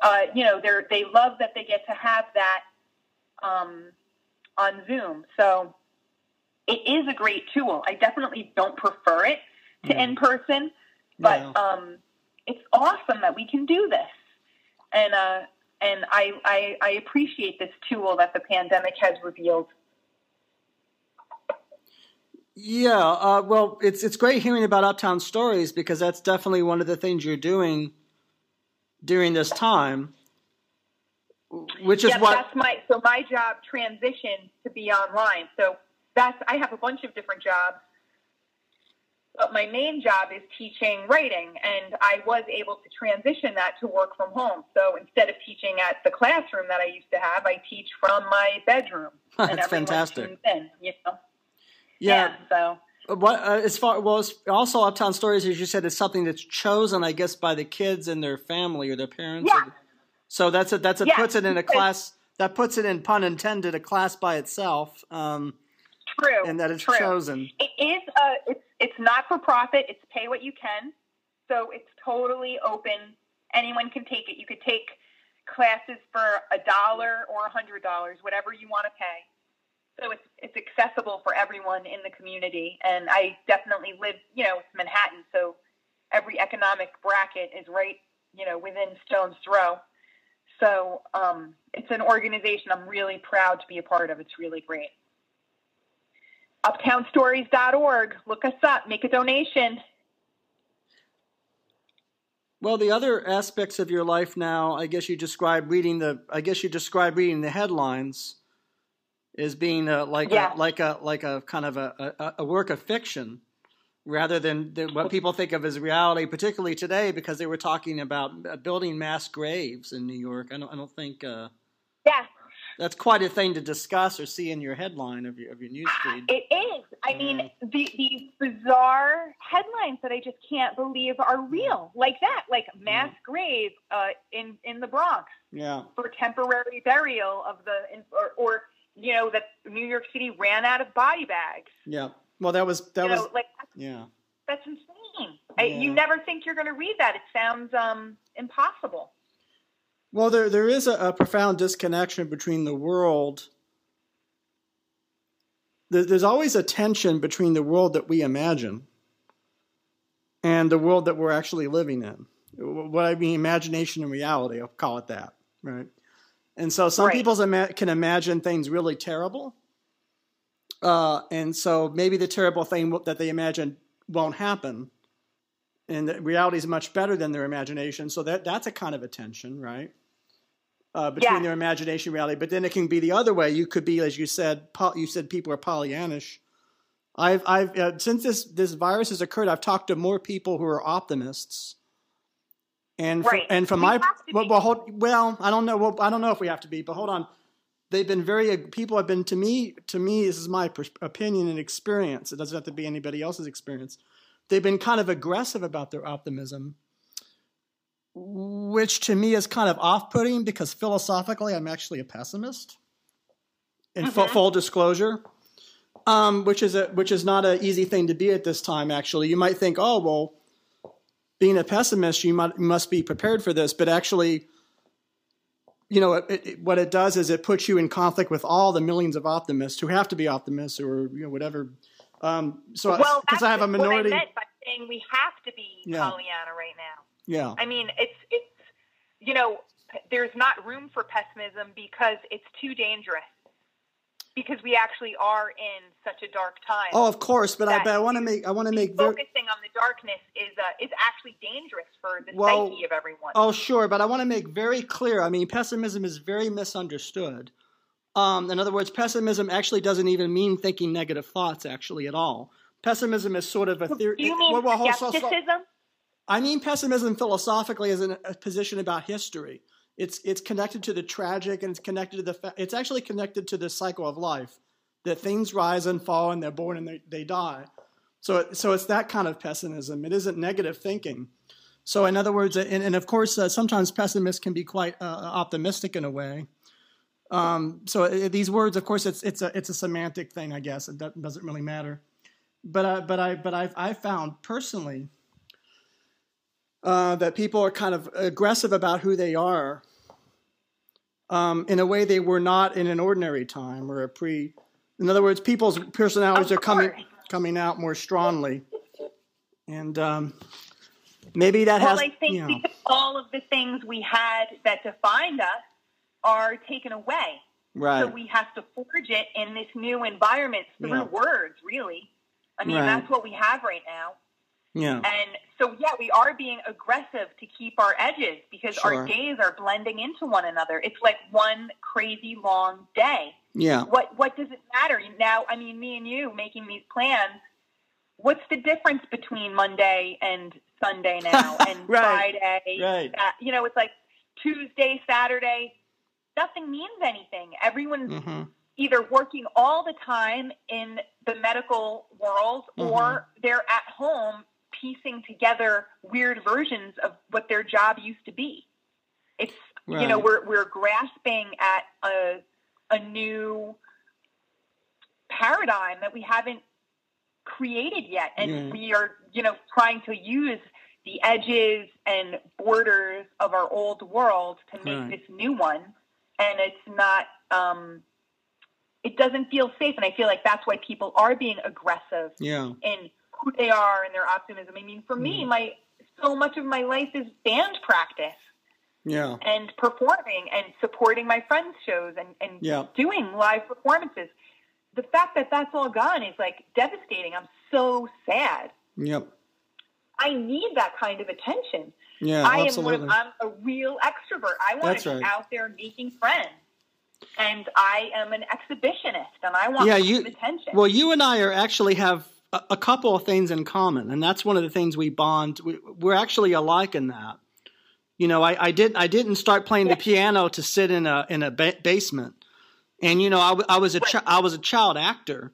Uh, you know, they they love that they get to have that um, on Zoom. So it is a great tool. I definitely don't prefer it to in person. But yeah. um, it's awesome that we can do this, and uh, and I, I I appreciate this tool that the pandemic has revealed. Yeah, uh, well, it's it's great hearing about Uptown Stories because that's definitely one of the things you're doing during this time, which is yeah, what that's my so my job transitioned to be online. So that's I have a bunch of different jobs but my main job is teaching writing, and I was able to transition that to work from home. So instead of teaching at the classroom that I used to have, I teach from my bedroom. That's fantastic. In, you know? Yeah. yeah so. What uh, as far well, also Uptown Stories, as you said, it's something that's chosen, I guess, by the kids and their family or their parents. Yeah. Or, so that's a that's a yeah, puts it in a class that puts it in pun intended a class by itself. Um, true. And that it's true. chosen. It is a it's it's not for profit. It's pay what you can. So it's totally open. Anyone can take it. You could take classes for a dollar or a hundred dollars, whatever you want to pay. So it's it's accessible for everyone in the community. And I definitely live, you know, it's Manhattan, so every economic bracket is right, you know, within stone's throw. So um, it's an organization I'm really proud to be a part of. It's really great uptownstories.org. Look us up, make a donation. Well, the other aspects of your life now, I guess you describe reading the. I guess you describe reading the headlines as being a, like yeah. a, like a like a kind of a, a, work of fiction, rather than, than, what people think of as reality. Particularly today, because they were talking about building mass graves in New York. I don't. I don't think. Uh, yeah. that's quite a thing to discuss or see in your headline of your of your news feed. It is. I mean, the, these bizarre headlines that I just can't believe are real, like that, like mass grave uh, in in the Bronx. Yeah. For temporary burial of the, or, or you know that New York City ran out of body bags. Yeah. Well, that was that you was know, like yeah. That's insane. Yeah. I, you never think you're going to read that. It sounds um, impossible. Well, there there is a, a profound disconnection between the world. There, there's always a tension between the world that we imagine and the world that we're actually living in. What I mean, imagination and reality. I'll call it that, right? And so some right. people ima- can imagine things really terrible, uh, and so maybe the terrible thing that they imagine won't happen, and the reality is much better than their imagination. So that that's a kind of a tension, right? uh, between yeah. their imagination and reality. But then it can be the other way. You could be, as you said, you said people are Pollyannish. I've, I've uh, since this this virus has occurred, I've talked to more people who are optimists. And right. and from we my well, well, hold, well, I don't know. Well, I don't know if we have to be, but hold on. They've been very people have been to me to me. This is my opinion and experience. It doesn't have to be anybody else's experience. They've been kind of aggressive about their optimism which to me is kind of off-putting because philosophically I'm actually a pessimist. In mm-hmm. full, full, disclosure, um, which is a which is not an easy thing to be at this time. Actually, you might think, oh well, being a pessimist, you might, must be prepared for this, but actually, you know, it, it, what it does is it puts you in conflict with all the millions of optimists who have to be optimists or you know whatever. Um, so well, because I have a minority. What I meant by saying we have to be yeah. Pollyanna right now. Yeah. I mean, it's it's you know, there's not room for pessimism because it's too dangerous. Because we actually are in such a dark time. Oh, of course, but I but I want to make I want to make focusing very, on the darkness is uh, is actually dangerous for the well, psyche of everyone. Oh, sure, but I want to make very clear. I mean, pessimism is very misunderstood. Um, in other words, pessimism actually doesn't even mean thinking negative thoughts, actually, at all. Pessimism is sort of a theory. Do you mean well, well, skepticism? I mean pessimism philosophically as a position about history. It's it's connected to the tragic and it's connected to the fa- it's actually connected to the cycle of life that things rise and fall and they're born and they, they die. So so it's that kind of pessimism. It isn't negative thinking. So in other words, and, and of course, uh, sometimes pessimists can be quite uh, optimistic in a way. Um, so uh, these words, of course, it's it's a it's a semantic thing, I guess. It doesn't really matter. But uh, but I but I've I found personally uh, that people are kind of aggressive about who they are um, in a way they were not in an ordinary time or a pre. In other words, people's personalities are coming coming out more strongly, and um, maybe that well, has. Well, I think you know, all of the things we had that defined us are taken away. Right. So we have to forge it in this new environment through yeah. words, really. I mean, right. that's what we have right now. Yeah. And so, yeah, we are being aggressive to keep our edges because sure. our days are blending into one another. It's like one crazy long day. Yeah. What What does it matter now? I mean, me and you making these plans. What's the difference between Monday and Sunday now, and right. Friday? Right. Uh, you know, it's like Tuesday, Saturday. Nothing means anything. Everyone's mm-hmm. either working all the time in the medical world, mm-hmm. or they're at home piecing together weird versions of what their job used to be. It's right. you know we're we're grasping at a a new paradigm that we haven't created yet, and yeah. we are you know trying to use the edges and borders of our old world to make right. this new one, and it's not. Um, it doesn't feel safe, and I feel like that's why people are being aggressive yeah. in who they are and their optimism. I mean, for me, mm-hmm. my so much of my life is band practice. Yeah. And performing and supporting my friends' shows and, and yeah. doing live performances. The fact that that's all gone is like devastating. I'm so sad. Yep. I need that kind of attention. Yeah, I absolutely. am I'm a real extrovert. I want That's to right. be out there making friends. And I am an exhibitionist and I want yeah, you, attention. Well, you and I are actually have a, couple of things in common, and that's one of the things we bond. We, are actually alike in that. You know, I, I did I didn't start playing the piano to sit in a in a ba- basement. And you know, I, I was a ch- I was a child actor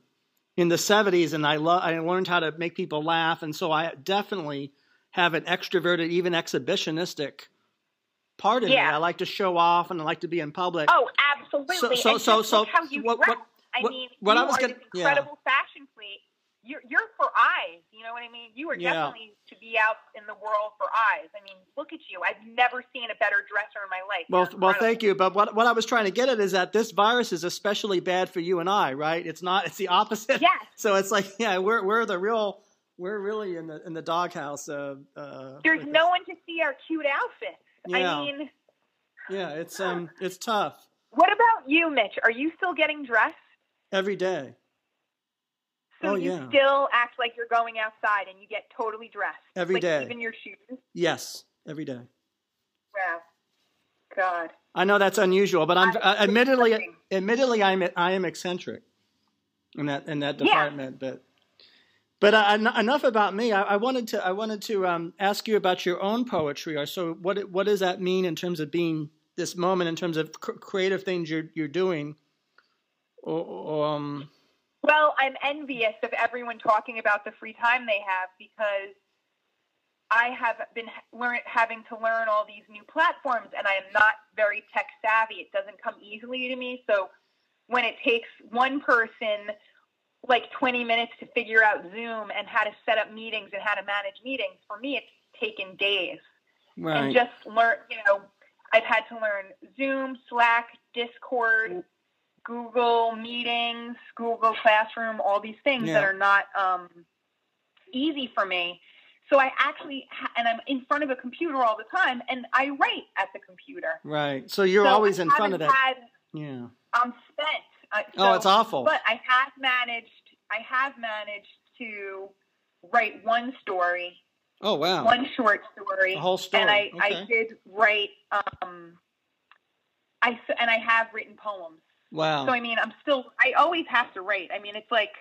in the 70s, and I lo- I learned how to make people laugh, and so I definitely have an extroverted, even exhibitionistic part of yeah. me. I like to show off, and I like to be in public. Oh, absolutely. So, so, so, so, how you what, dress. What, I mean, what you I was are gonna, incredible yeah. fashion you're you're for eyes. You know what I mean? You are yeah. definitely to be out in the world for eyes. I mean, look at you. I've never seen a better dresser in my life. Well, well, thank you. But what what I was trying to get at is that this virus is especially bad for you and I, right? It's not. It's the opposite. Yes. So it's like, yeah, we're we're the real. We're really in the in the doghouse. Uh, uh, There's no this. one to see our cute outfits. Yeah. I mean. Yeah, it's um, it's tough. What about you, Mitch? Are you still getting dressed? Every day. So oh, you yeah. still act like you're going outside and you get totally dressed. every like day. Even your shoes? Yes, every day. Wow. God. I know that's unusual, but I'm uh, admittedly admittedly I'm I am eccentric in that in that department, yeah. but but uh, enough about me. I, I, wanted to I wanted to um, ask you about your own poetry. Or so what what does that mean in terms of being this moment in terms of creative things you're you're doing? Or, um, well, I'm envious of everyone talking about the free time they have because I have been learn, having to learn all these new platforms and I am not very tech savvy. It doesn't come easily to me. So when it takes one person like 20 minutes to figure out Zoom and how to set up meetings and how to manage meetings, for me, it's taken days. Right. And just learn, you know, I've had to learn Zoom, Slack, Discord, Google Meetings, Google Classroom, all these things yeah. that are not um, easy for me. So I actually, ha- and I'm in front of a computer all the time, and I write at the computer. Right. So you're so always in front of that. Had, yeah. I'm spent. Uh, so, oh, it's awful. But I have managed. I have managed to write one story. Oh wow! One short story. A whole story. And I, okay. I did write. Um, I and I have written poems. Wow. So I mean, I'm still. I always have to write. I mean, it's like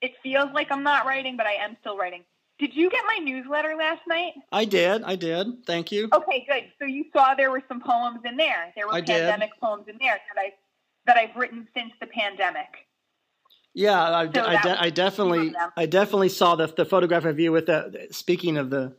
it feels like I'm not writing, but I am still writing. Did you get my newsletter last night? I did. I did. Thank you. Okay, good. So you saw there were some poems in there. There were I pandemic did. poems in there that I that I've written since the pandemic. Yeah, I, so I, de- I definitely, I definitely saw the the photograph of you with the. Speaking of the,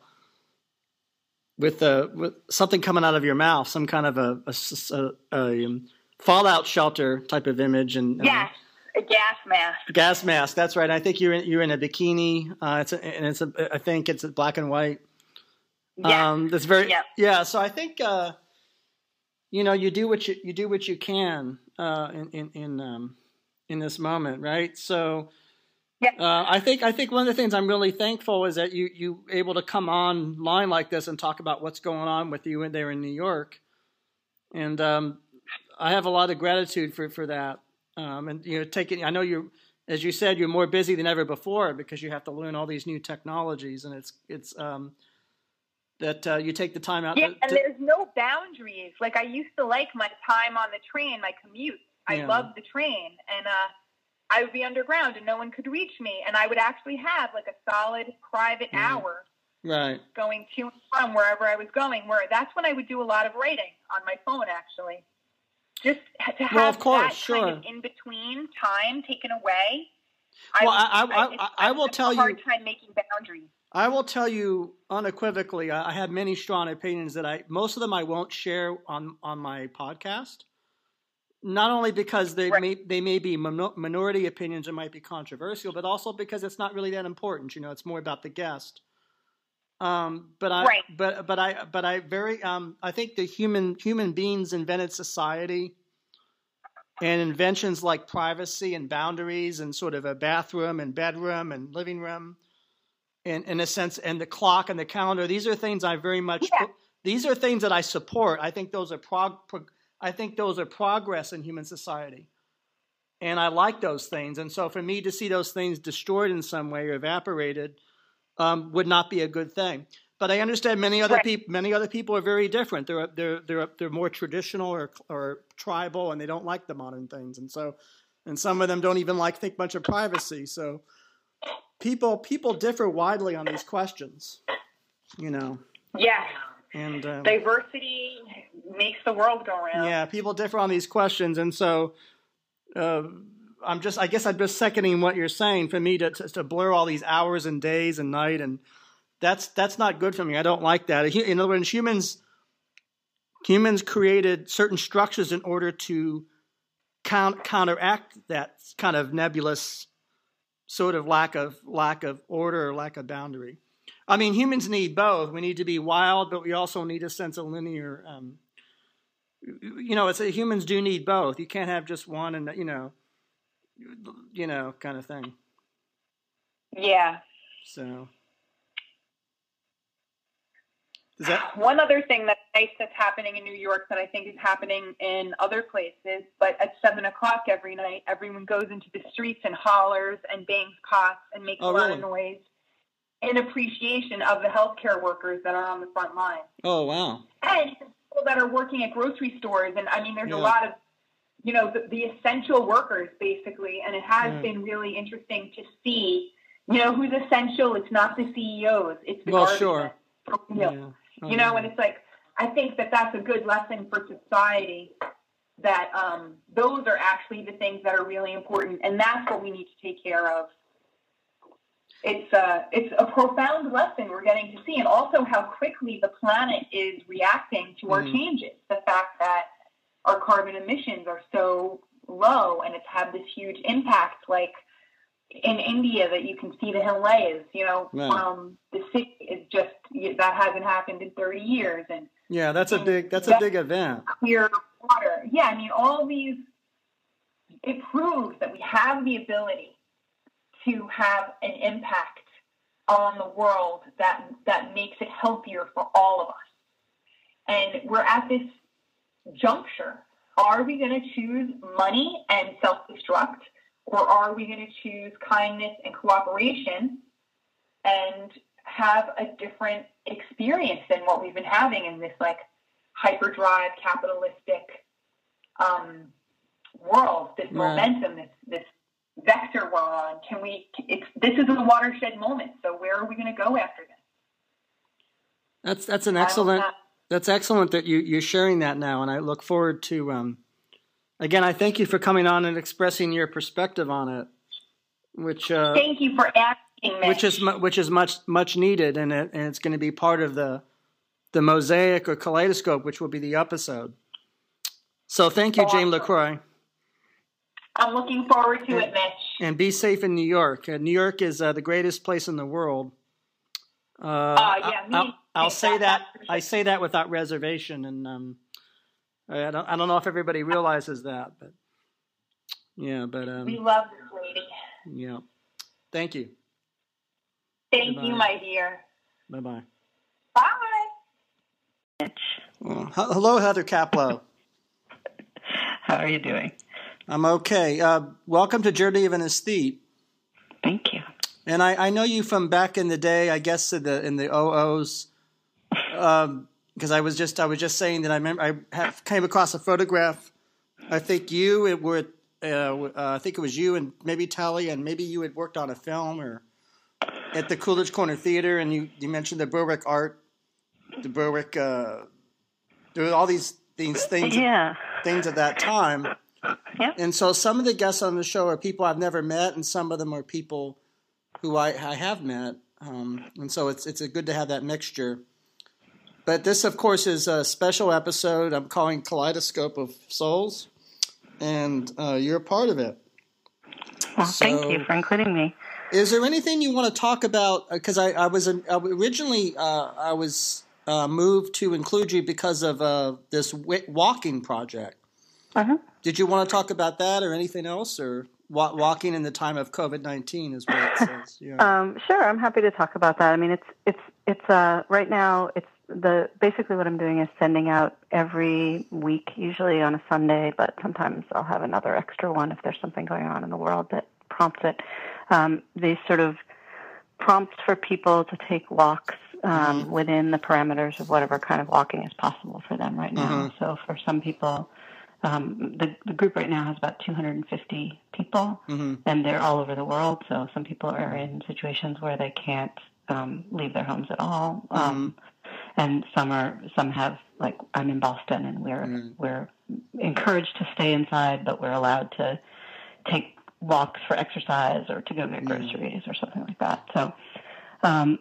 with the with something coming out of your mouth, some kind of a, a, a, a um, fallout shelter type of image and yes, uh, a gas mask. Gas mask. That's right. I think you're in, you're in a bikini. Uh, it's a, and it's a, I think it's black and white. Yeah. Um, that's very yep. yeah. So I think uh, you know you do what you you do what you can uh, in in in, um, in this moment, right? So. Yeah. Uh, I think I think one of the things I'm really thankful is that you you able to come online like this and talk about what's going on with you in there in New York, and um, I have a lot of gratitude for for that. Um, and you know, taking I know you're as you said you're more busy than ever before because you have to learn all these new technologies, and it's it's um, that uh, you take the time out. Yeah, to, and there's no boundaries. Like I used to like my time on the train, my commute. I yeah. loved the train, and uh, I would be underground, and no one could reach me, and I would actually have like a solid private mm. hour right going to and from wherever i was going where that's when i would do a lot of writing on my phone actually just to have well, of course, that sure. kind of in between time taken away. Well, I, I, I, I will tell you. Hard time making boundaries. I will tell you unequivocally. I have many strong opinions that I most of them I won't share on on my podcast. Not only because they right. may they may be minority opinions or might be controversial, but also because it's not really that important. You know, it's more about the guest. Um, but I, right. but but I, but I very, um, I think the human human beings invented society, and inventions like privacy and boundaries and sort of a bathroom and bedroom and living room, in in a sense, and the clock and the calendar. These are things I very much. Yeah. These are things that I support. I think those are prog. prog I think those are progress in human society, and I like those things. And so, for me to see those things destroyed in some way or evaporated um, would not be a good thing. But I understand many other right. people. Many other people are very different. They're they're they're they're more traditional or or tribal, and they don't like the modern things. And so, and some of them don't even like think much of privacy. So, people people differ widely on these questions. You know. Yeah. And um, diversity makes the world go round. Yeah, people differ on these questions, and so uh, I'm just, I guess I'm just seconding what you're saying. For me to, to, to blur all these hours and days and night, and that's that's not good for me. I don't like that. In other words, humans humans created certain structures in order to count, counteract that kind of nebulous sort of lack of lack of order or lack of boundary. I mean, humans need both. We need to be wild, but we also need a sense of linear. Um, you know, it's a, humans do need both. You can't have just one, and you know, you know, kind of thing. Yeah. So. Is that- One other thing that's nice that's happening in New York that I think is happening in other places, but at seven o'clock every night, everyone goes into the streets and hollers and bangs pots and makes oh, a lot really? of noise in appreciation of the healthcare workers that are on the front line. Oh wow! And people that are working at grocery stores, and I mean, there's yeah. a lot of you know the, the, essential workers basically, and it has yeah. been really interesting to see. You know who's essential? It's not the CEOs. It's the well, sure. Yeah. You know, and it's like I think that that's a good lesson for society. That um, those are actually the things that are really important, and that's what we need to take care of it's a, it's a profound lesson we're getting to see, and also how quickly the planet is reacting to our mm-hmm. changes. The fact that our carbon emissions are so low, and it's had this huge impact, like in India, that you can see the Himalayas. You know, yeah. um, the city is just that hasn't happened in 30 years, and yeah, that's a big that's a big event. Clear water. Yeah, I mean, all these it proves that we have the ability to have an impact on the world that that makes it healthier for all of us. And we're at this juncture. Are we going to choose money and self-destruct, or are we going to choose kindness and cooperation and have a different experience than what we've been having in this like hyperdrive capitalistic um, world, this right. momentum, this this vector we're on. Can we? It's, this is a watershed moment. So where are we going to go after this? That's that's an excellent. That's excellent that you you're sharing that now, and I look forward to. Um, again, I thank you for coming on and expressing your perspective on it. Which uh, thank you for asking. Which is which is much much needed, and it, and it's going to be part of the the mosaic or kaleidoscope, which will be the episode. So thank you, awesome. Jane LeCroy. I'm looking forward to and, it, Mitch. And be safe in New York. Uh, New York is uh, the greatest place in the world. Uh, uh yeah, I'll, I'll say that. Sure. I say that without reservation, and um, I don't. I don't know if everybody realizes that, but yeah, but um, we love this lady. Yeah. Thank you. Thank Bye-bye. you, my dear. Bye bye. Bye. Well, hello, Heather Kapplow. How are you doing? I'm okay. Uh, welcome to Journey of an Aesthete. Thank you. And I, I, know you from back in the day, I guess in the in the OOs, because um, I was just I was just saying that I remember I have, came across a photograph. I think you were uh, uh, I think it was you and maybe Tally and maybe you had worked on a film or at the Coolidge Corner Theater, and you, you mentioned the Berwick art, the Berwick. Uh, there were all these these things, yeah. things at that time. Yeah. And so some of the guests on the show are people I've never met, and some of them are people who I, I have met. Um, and so it's it's a good to have that mixture. But this, of course, is a special episode I'm calling Kaleidoscope of Souls, and uh, you're a part of it. Well, so, thank you for including me. Is there anything you want to talk about? Because I, I, was originally uh, I was uh, moved to include you because of uh, this walking project. Uh-huh. Did you want to talk about that or anything else, or walking in the time of COVID nineteen is what it says? Yeah. um, sure, I'm happy to talk about that. I mean, it's it's it's uh, right now. It's the basically what I'm doing is sending out every week, usually on a Sunday, but sometimes I'll have another extra one if there's something going on in the world that prompts it. Um, these sort of prompts for people to take walks um, mm-hmm. within the parameters of whatever kind of walking is possible for them right now. Mm-hmm. So for some people, um, the, the group right now has about 250 people, mm-hmm. and they're all over the world. So some people are in situations where they can't um, leave their homes at all, um, mm-hmm. and some are some have like I'm in Boston, and we're mm-hmm. we're encouraged to stay inside, but we're allowed to take walks for exercise or to go get groceries or something like that. So um,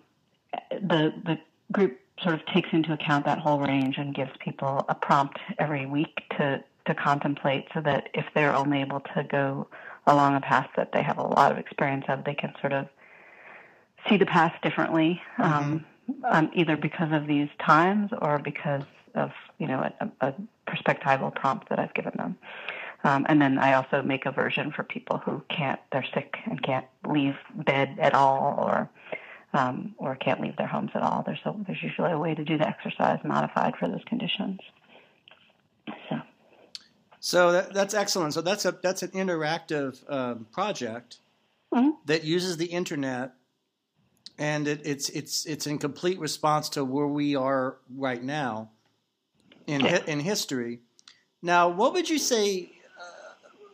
the the group sort of takes into account that whole range and gives people a prompt every week to to contemplate so that if they're only able to go along a path that they have a lot of experience of, they can sort of see the path differently, mm-hmm. um, um, either because of these times or because of you know a, a perspectival prompt that I've given them. Um, and then I also make a version for people who can't, they're sick and can't leave bed at all or um, or can't leave their homes at all. There's a, there's usually a way to do the exercise modified for those conditions. So, so that, that's excellent. So that's a that's an interactive um, project mm-hmm. that uses the internet, and it, it's it's it's in complete response to where we are right now in yeah. in history. Now, what would you say uh,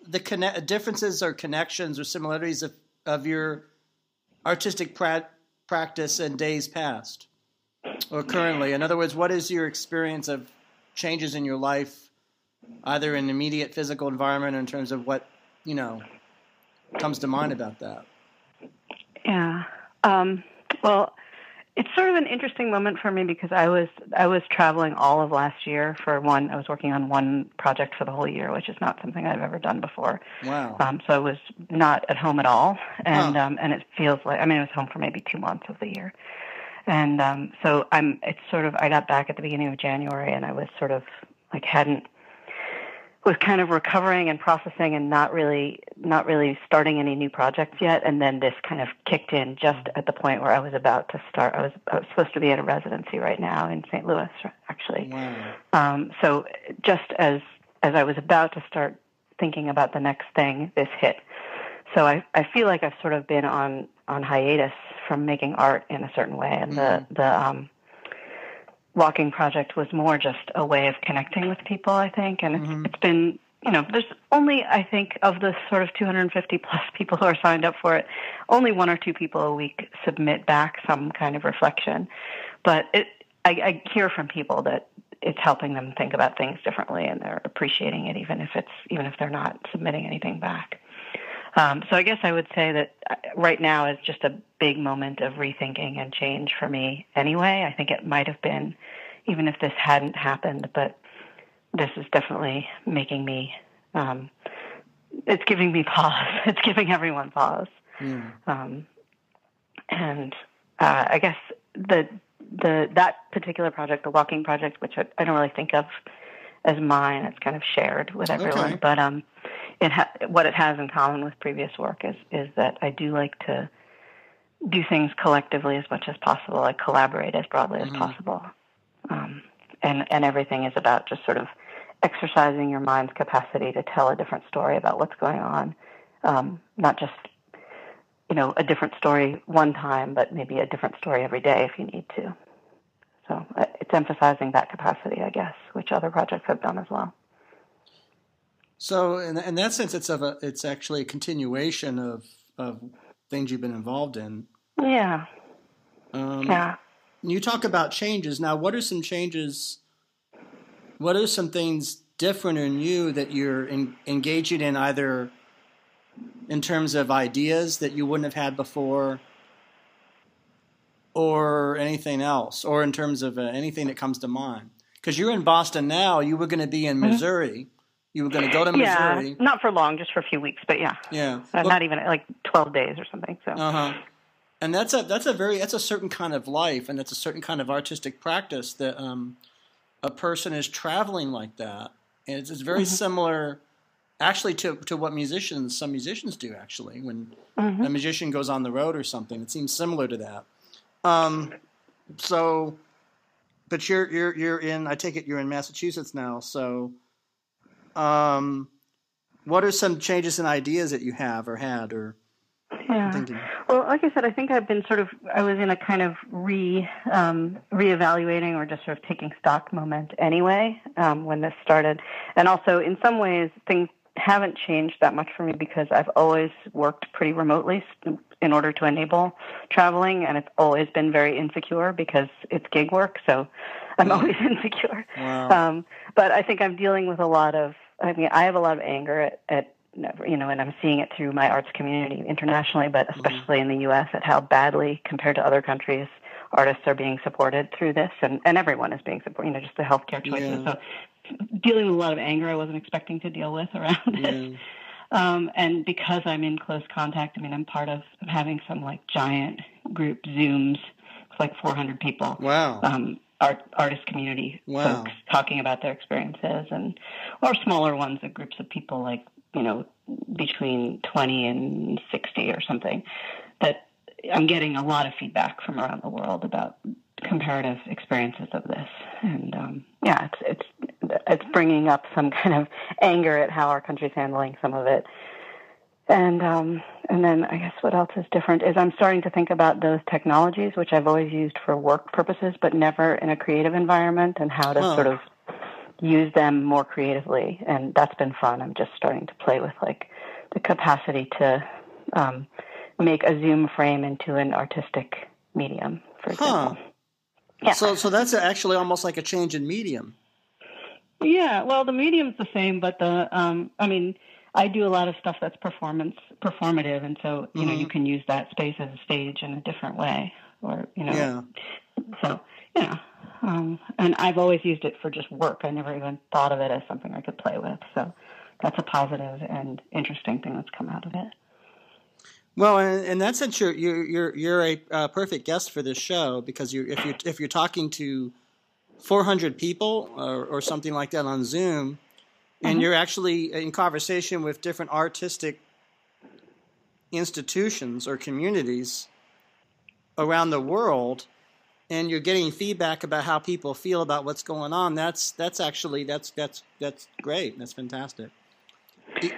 the connect, differences or connections or similarities of, of your artistic pra- practice in days past or currently? In other words, what is your experience of changes in your life, either in immediate physical environment or in terms of what, you know, comes to mind about that? Yeah. Um, well, it's sort of an interesting moment for me because I was I was traveling all of last year for one. I was working on one project for the whole year, which is not something I've ever done before. Wow. Um, so I was not at home at all, and huh. um, and it feels like I mean I was home for maybe two months of the year, and um, so I'm. It's sort of I got back at the beginning of January, and I was sort of like hadn't was kind of recovering and processing and not really not really starting any new projects yet and then this kind of kicked in just at the point where I was about to start I was I was supposed to be at a residency right now in St. Louis actually wow. um, so just as as I was about to start thinking about the next thing this hit so I I feel like I've sort of been on on hiatus from making art in a certain way and mm-hmm. the the um walking project was more just a way of connecting with people, I think. And it's, mm-hmm. it's been, you know, there's only, I think, of the sort of 250 plus people who are signed up for it, only one or two people a week submit back some kind of reflection. But it, I, I hear from people that it's helping them think about things differently and they're appreciating it, even if it's, even if they're not submitting anything back. Um, so I guess I would say that uh, right now is just a big moment of rethinking and change for me anyway. I think it might have been even if this hadn't happened, but this is definitely making me, um, it's giving me pause. It's giving everyone pause. Mm. Um, and uh, I guess the the that particular project, the walking project, which I, I don't really think of as mine, it's kind of shared with everyone. Okay. But um, it ha- what it has in common with previous work is is that I do like to do things collectively as much as possible. I collaborate as broadly mm-hmm. as possible, um, and and everything is about just sort of exercising your mind's capacity to tell a different story about what's going on, um, not just you know a different story one time, but maybe a different story every day if you need to. So uh, it's emphasizing that capacity, I guess, which other projects have done as well. So, in, in that sense, it's of a, it's actually a continuation of of things you've been involved in. Yeah. Um, yeah. You talk about changes. Now, what are some changes? What are some things different in you that you're in, engaging in, either in terms of ideas that you wouldn't have had before, or anything else, or in terms of uh, anything that comes to mind? Because you're in Boston now. You were going to be in mm-hmm. You were going to go to Missouri. Yeah, not for long, just for a few weeks, but yeah. Yeah. Uh, not even like 12 days or something. So. Uh-huh. And that's a that's a very that's a certain kind of life and that's a certain kind of artistic practice that um, a person is traveling like that. And it's, it's very mm-hmm. similar actually to to what musicians some musicians do actually when mm-hmm. a musician goes on the road or something. It seems similar to that. Um, so but you're you're you're in I take it you're in Massachusetts now, so um, what are some changes and ideas that you have or had or yeah. Thinking? Well, like I said, I think I've been sort of I was in a kind of re um, reevaluating or just sort of taking stock moment anyway um, when this started, and also in some ways things haven't changed that much for me because I've always worked pretty remotely in order to enable traveling, and it's always been very insecure because it's gig work, so I'm mm. always insecure. Wow. Um, but I think I'm dealing with a lot of I mean, I have a lot of anger at, at you know, and I'm seeing it through my arts community internationally, but mm-hmm. especially in the U.S. at how badly, compared to other countries, artists are being supported through this, and, and everyone is being supported. You know, just the healthcare choices. Yeah. So, dealing with a lot of anger I wasn't expecting to deal with around yeah. this. Um, and because I'm in close contact, I mean, I'm part of having some like giant group Zooms. It's like 400 people. Wow. Um, art artist community wow. folks talking about their experiences, and or smaller ones, of groups of people like you know between 20 and 60 or something. That I'm getting a lot of feedback from around the world about comparative experiences of this, and um, yeah, it's it's it's bringing up some kind of anger at how our country's handling some of it. And um, and then I guess what else is different is I'm starting to think about those technologies which I've always used for work purposes, but never in a creative environment, and how to huh. sort of use them more creatively. And that's been fun. I'm just starting to play with like the capacity to um, make a Zoom frame into an artistic medium, for example. Huh. Yeah. So so that's actually almost like a change in medium. Yeah. Well, the medium's the same, but the um, I mean I do a lot of stuff that's performance performative, and so you mm-hmm. know you can use that space as a stage in a different way, or you know. Yeah. So yeah, um, and I've always used it for just work. I never even thought of it as something I could play with. So that's a positive and interesting thing that's come out of it. Well, in, in that sense, you're you're you're, you're a uh, perfect guest for this show because you if you if you're talking to 400 people or, or something like that on Zoom and mm-hmm. you're actually in conversation with different artistic institutions or communities around the world and you're getting feedback about how people feel about what's going on that's that's actually that's that's that's great that's fantastic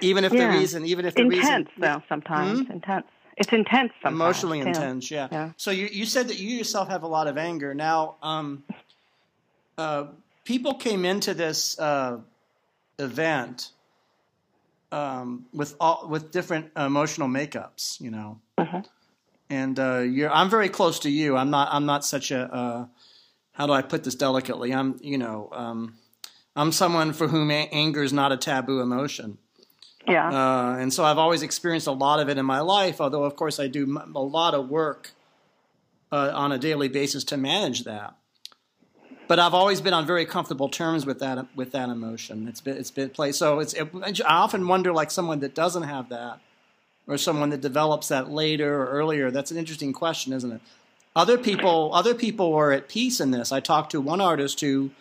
even if yeah. the reason even if the intense reason though sometimes hmm? intense it's intense sometimes, emotionally intense yeah. yeah. so you, you said that you yourself have a lot of anger now um, uh, people came into this uh, event um, with all with different emotional makeups, you know. Uh-huh. And uh, you're, I'm very close to you. I'm not. I'm not such a. Uh, how do I put this delicately? I'm. You know. Um, I'm someone for whom a- anger is not a taboo emotion. Yeah. Uh, and so I've always experienced a lot of it in my life. Although, of course, I do a lot of work uh, on a daily basis to manage that but I've always been on very comfortable terms with that with that emotion. It's been it's been played. So it's it, I often wonder like someone that doesn't have that, or someone that develops that later or earlier. That's an interesting question, isn't it? Other people other people are at peace in this. I talked to one artist who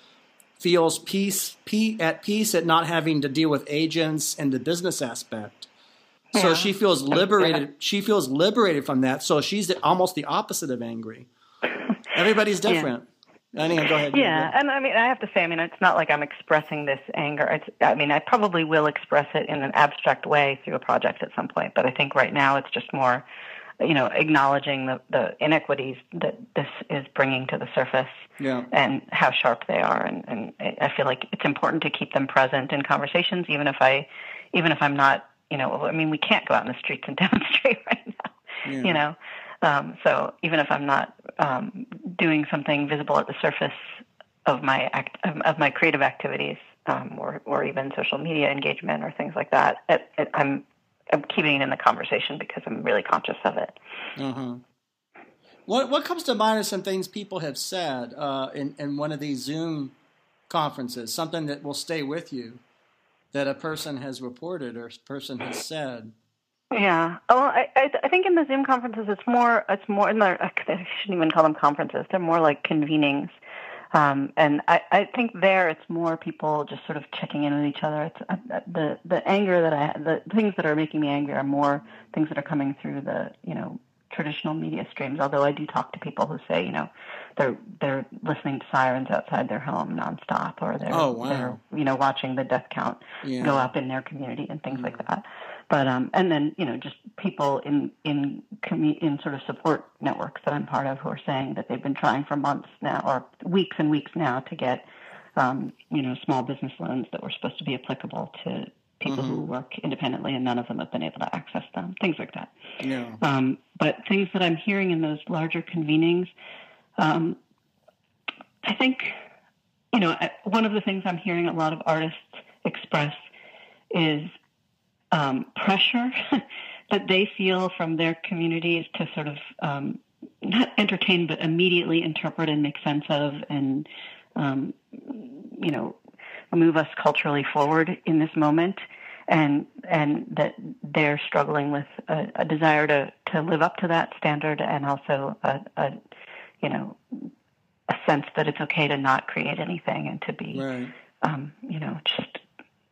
feels peace, peace at peace at not having to deal with agents and the business aspect. Yeah. So she feels liberated. She feels liberated from that. So she's the, almost the opposite of angry. Everybody's different. Yeah. Anyway, go ahead. Yeah, and I mean, I have to say, I mean, it's not like I'm expressing this anger. It's, I mean, I probably will express it in an abstract way through a project at some point, but I think right now it's just more, you know, acknowledging the, the inequities that this is bringing to the surface yeah. and how sharp they are. And, and I feel like it's important to keep them present in conversations, even if I, even if I'm not, you know, I mean, we can't go out in the streets and demonstrate right now, yeah. you know. Um, so even if I'm not um, doing something visible at the surface of my act, of my creative activities, um, or or even social media engagement or things like that, it, it, I'm I'm keeping it in the conversation because I'm really conscious of it. Mm-hmm. What what comes to mind are some things people have said uh, in in one of these Zoom conferences? Something that will stay with you that a person has reported or a person has said. Yeah. Well, I, I, I think in the Zoom conferences, it's more it's more in the I shouldn't even call them conferences. They're more like convenings. Um, and I, I think there it's more people just sort of checking in with each other. It's uh, the the anger that I the things that are making me angry are more things that are coming through the you know traditional media streams. Although I do talk to people who say you know they're they're listening to sirens outside their home nonstop, or they're oh, wow. they're you know watching the death count yeah. go up in their community and things mm. like that. But um, and then you know just people in in commu- in sort of support networks that I'm part of who are saying that they've been trying for months now or weeks and weeks now to get um, you know small business loans that were supposed to be applicable to people mm-hmm. who work independently, and none of them have been able to access them. Things like that. Yeah. Um, but things that I'm hearing in those larger convenings, um, I think, you know, one of the things I'm hearing a lot of artists express is um, pressure that they feel from their communities to sort of um, not entertain, but immediately interpret and make sense of, and um, you know, move us culturally forward in this moment, and and that they're struggling with a, a desire to to live up to that standard, and also a, a you know a sense that it's okay to not create anything and to be right. um, you know just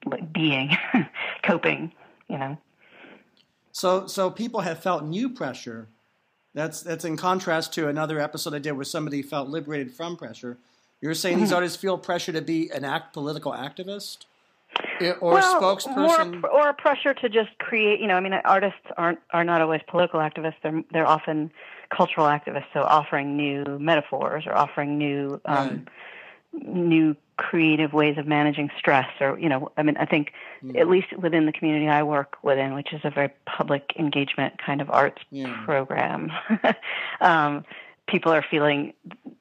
like being coping you know so so people have felt new pressure that's that's in contrast to another episode I did where somebody felt liberated from pressure. You're saying these mm-hmm. artists feel pressure to be an act political activist or well, spokesperson, more, or pressure to just create. You know, I mean, artists aren't are not always political activists. They're they're often cultural activists. So offering new metaphors or offering new um, right. New creative ways of managing stress or you know i mean i think mm. at least within the community i work within which is a very public engagement kind of arts yeah. program um, people are feeling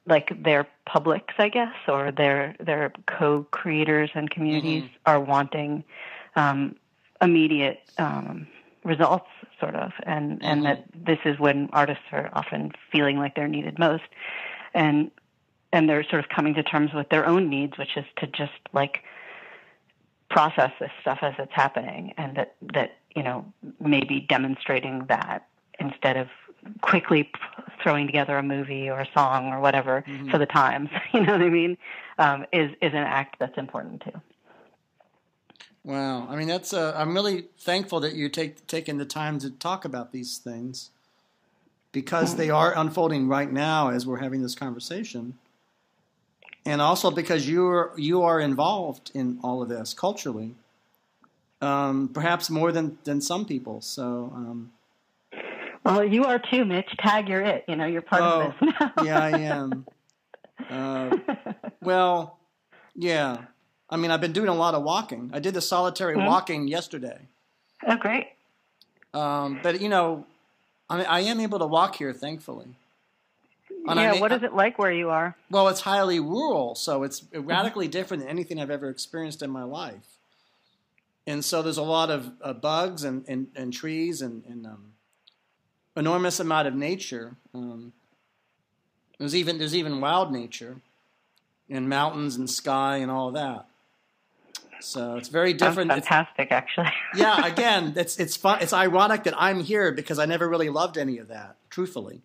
like they're publics i guess or they're they're co-creators and communities mm-hmm. are wanting um, immediate um, results sort of and mm-hmm. and that this is when artists are often feeling like they're needed most and and they're sort of coming to terms with their own needs, which is to just like process this stuff as it's happening, and that that you know maybe demonstrating that instead of quickly throwing together a movie or a song or whatever mm-hmm. for the times, you know what I mean, um, is is an act that's important too. Wow, I mean that's uh, I'm really thankful that you take taking the time to talk about these things because they are unfolding right now as we're having this conversation and also because you're you are involved in all of this culturally, um, perhaps more than than some people. So. Um, well, you are too, Mitch. Tag, you're it. You know, you're part oh, of this now. yeah, I am. Uh, well, yeah. I mean, I've been doing a lot of walking. I did the solitary mm-hmm. walking yesterday. Oh, great. Um, but you know, I mean, I am able to walk here, thankfully. And yeah, I mean, what is it like where you are? Well, it's highly rural, so it's radically different than anything I've ever experienced in my life. And so there's a lot of uh, bugs and, and, and, trees and, and um, enormous amount of nature. Um, there's even there's even wild nature, and mountains and sky and all of that. So it's very different. That's fantastic, it's, actually. yeah, again, it's it's fun. It's ironic that I'm here because I never really loved any of that, truthfully.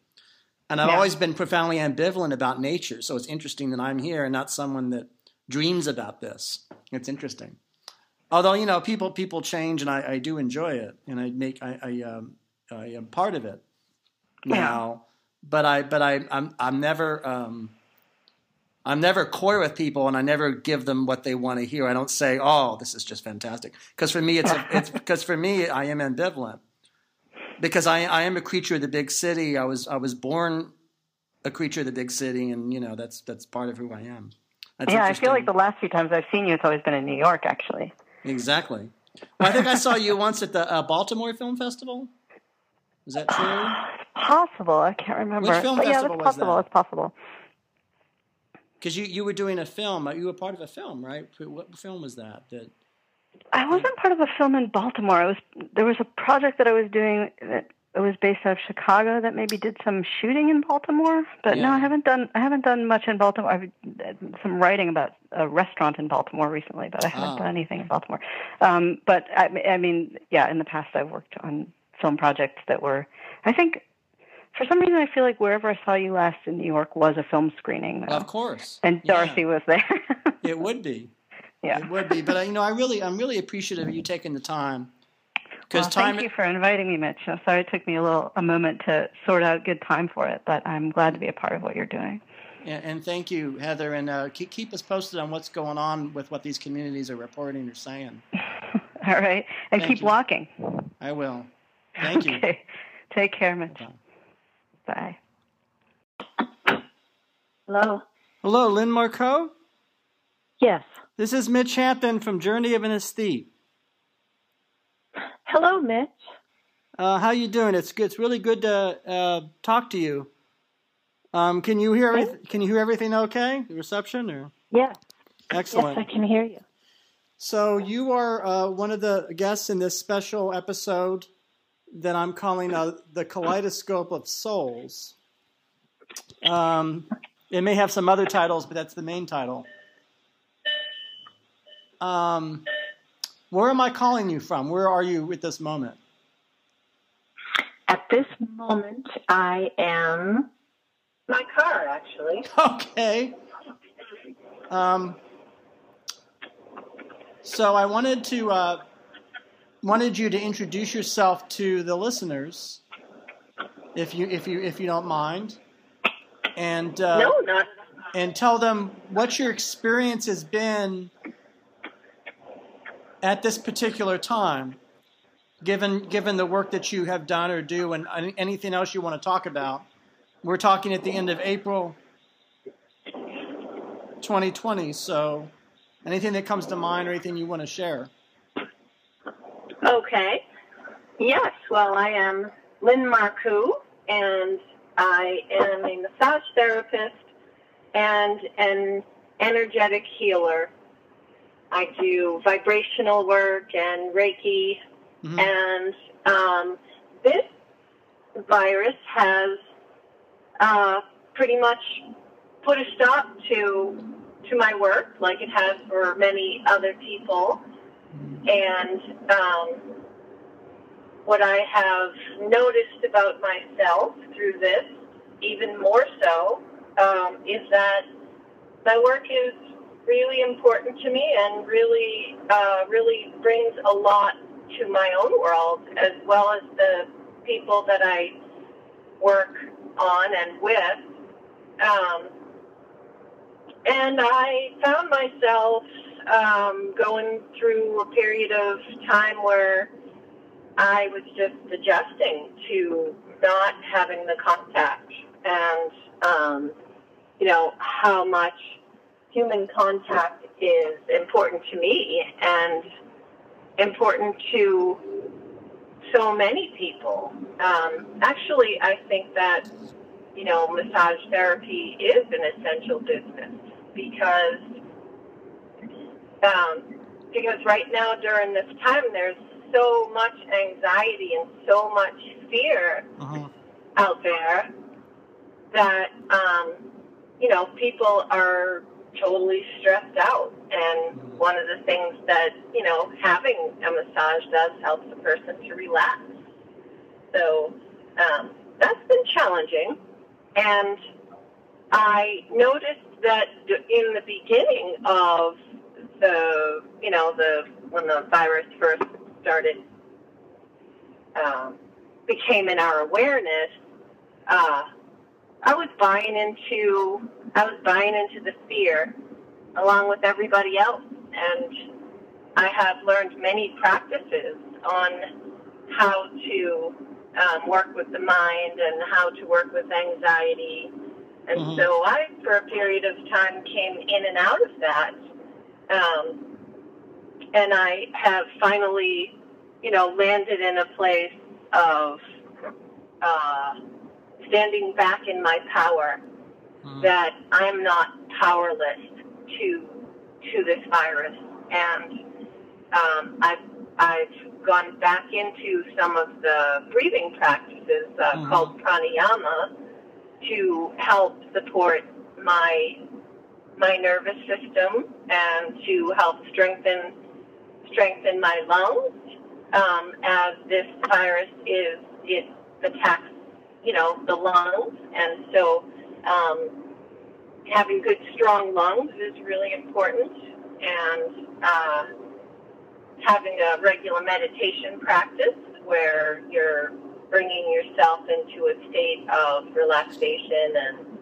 And I've yeah. always been profoundly ambivalent about nature. So it's interesting that I'm here and not someone that dreams about this. It's interesting. Although, you know, people people change and I, I do enjoy it and I make I, I, um, I am part of it now. Yeah. But I but I I'm I'm never um, I'm never coy with people and I never give them what they want to hear. I don't say, "Oh, this is just fantastic." Because for me it's a, it's because for me I am ambivalent because I, I am a creature of the big city. I was I was born a creature of the big city, and you know that's that's part of who I am. That's yeah, I feel like the last few times I've seen you, it's always been in New York, actually. Exactly. Well, I think I saw you once at the uh, Baltimore Film Festival. Is that true? possible. I can't remember. Which film but festival yeah, that's possible. That? It's possible. Because you, you were doing a film. You were part of a film, right? What film was that? That I wasn't part of a film in Baltimore. I was there was a project that I was doing that it was based out of Chicago that maybe did some shooting in Baltimore. But yeah. no, I haven't done I haven't done much in Baltimore. I've done some writing about a restaurant in Baltimore recently, but I haven't oh. done anything in Baltimore. Um, but I, I mean, yeah, in the past I've worked on film projects that were I think for some reason, I feel like wherever I saw you last in New York was a film screening. Of course. And Darcy yeah. was there. it would be yeah. It would be, but you know, I really, I'm really appreciative of you taking the time. Because well, time. Thank you for inviting me, Mitch. I'm sorry it took me a little a moment to sort out good time for it, but I'm glad to be a part of what you're doing. Yeah, and thank you, Heather, and uh, keep keep us posted on what's going on with what these communities are reporting or saying. All right, and thank keep you. walking. I will. Thank you. Okay. Take care, Mitch. Bye. Bye. Hello. Hello, Lin Marcoux. Yes. This is Mitch Hampton from Journey of an Aesthete. Hello, Mitch. Uh, how you doing? It's it's really good to uh, talk to you. Um, can you hear everything? Can you hear everything? Okay, the reception or yeah, excellent. Yes, I can hear you. So you are uh, one of the guests in this special episode that I'm calling uh, the Kaleidoscope of Souls. Um, it may have some other titles, but that's the main title. Um, where am I calling you from? Where are you at this moment? At this moment, I am my car, actually. Okay. Um, so I wanted to uh, wanted you to introduce yourself to the listeners, if you if you if you don't mind, and uh, no, not. And tell them what your experience has been at this particular time, given given the work that you have done or do, and anything else you want to talk about. We're talking at the end of April 2020, so anything that comes to mind or anything you want to share. Okay. Yes, well, I am Lin Marcoux, and I am a massage therapist and an energetic healer. I do vibrational work and Reiki, mm-hmm. and um, this virus has uh, pretty much put a stop to to my work, like it has for many other people. And um, what I have noticed about myself through this, even more so, um, is that my work is really important to me and really, uh, really brings a lot to my own world as well as the people that I work on and with. Um, and I found myself um, going through a period of time where I was just adjusting to not having the contact and, um, you know, how much human contact is important to me and important to so many people. Um, actually, I think that, you know, massage therapy is an essential business because um, because right now during this time there's so much anxiety and so much fear uh-huh. out there that um, you know people are totally stressed out. And one of the things that you know having a massage does helps the person to relax. So um, that's been challenging. And i noticed that in the beginning of the, you know, the when the virus first started um, became in our awareness, uh, I was buying into I was buying into the fear along with everybody else, and I have learned many practices on how to um, work with the mind and how to work with anxiety and mm-hmm. so I, for a period of time, came in and out of that. Um, and I have finally, you know, landed in a place of uh, standing back in my power. Mm-hmm. That I'm not powerless to to this virus, and um, I've I've gone back into some of the breathing practices uh, mm-hmm. called pranayama, to help support my my nervous system and to help strengthen strengthen my lungs um, as this virus is it attacks you know the lungs and so um, having good strong lungs is really important and uh, having a regular meditation practice where you're bringing yourself into a state of relaxation and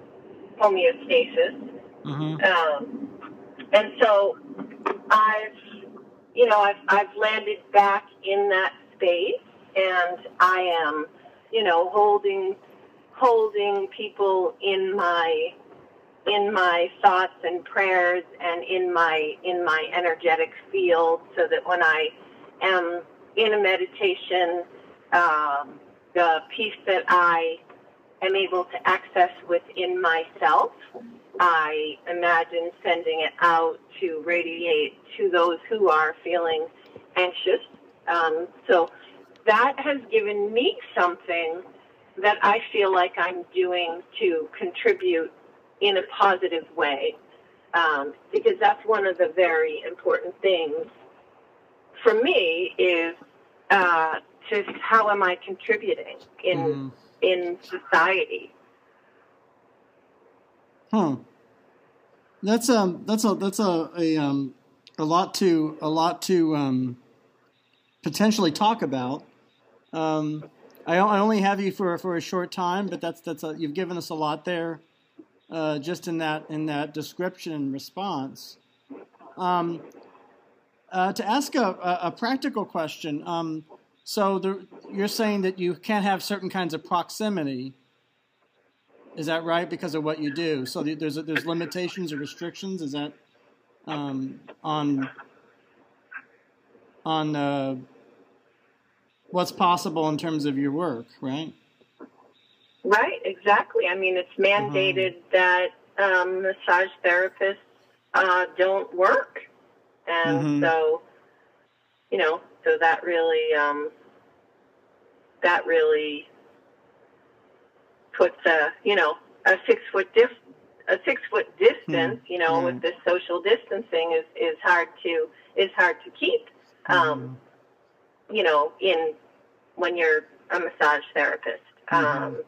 homeostasis. Mm-hmm. Um, and so I've, you know, I've, I've landed back in that space and I am, you know, holding, holding people in my, in my thoughts and prayers and in my, in my energetic field so that when I am in a meditation, um, the peace that I am able to access within myself I imagine sending it out to radiate to those who are feeling anxious. Um, so that has given me something that I feel like I'm doing to contribute in a positive way. Um, because that's one of the very important things for me is uh, to how am I contributing in mm. in society. Hmm. That's um that's a that's a, a um a lot to a lot to um potentially talk about. Um, I, I only have you for for a short time, but that's that's a, you've given us a lot there, uh, just in that in that description and response. Um, uh, to ask a, a, practical question, um, so you're saying that you can't have certain kinds of proximity. Is that right? Because of what you do. So there's there's limitations or restrictions. Is that um, on on uh, what's possible in terms of your work, right? Right, exactly. I mean, it's mandated uh-huh. that um, massage therapists uh, don't work, and mm-hmm. so you know, so that really um, that really puts a you know a six foot dif- a six foot distance, mm-hmm. you know, with this social distancing is is hard to is hard to keep. Um, mm-hmm you know, in when you're a massage therapist. Mm-hmm. Um,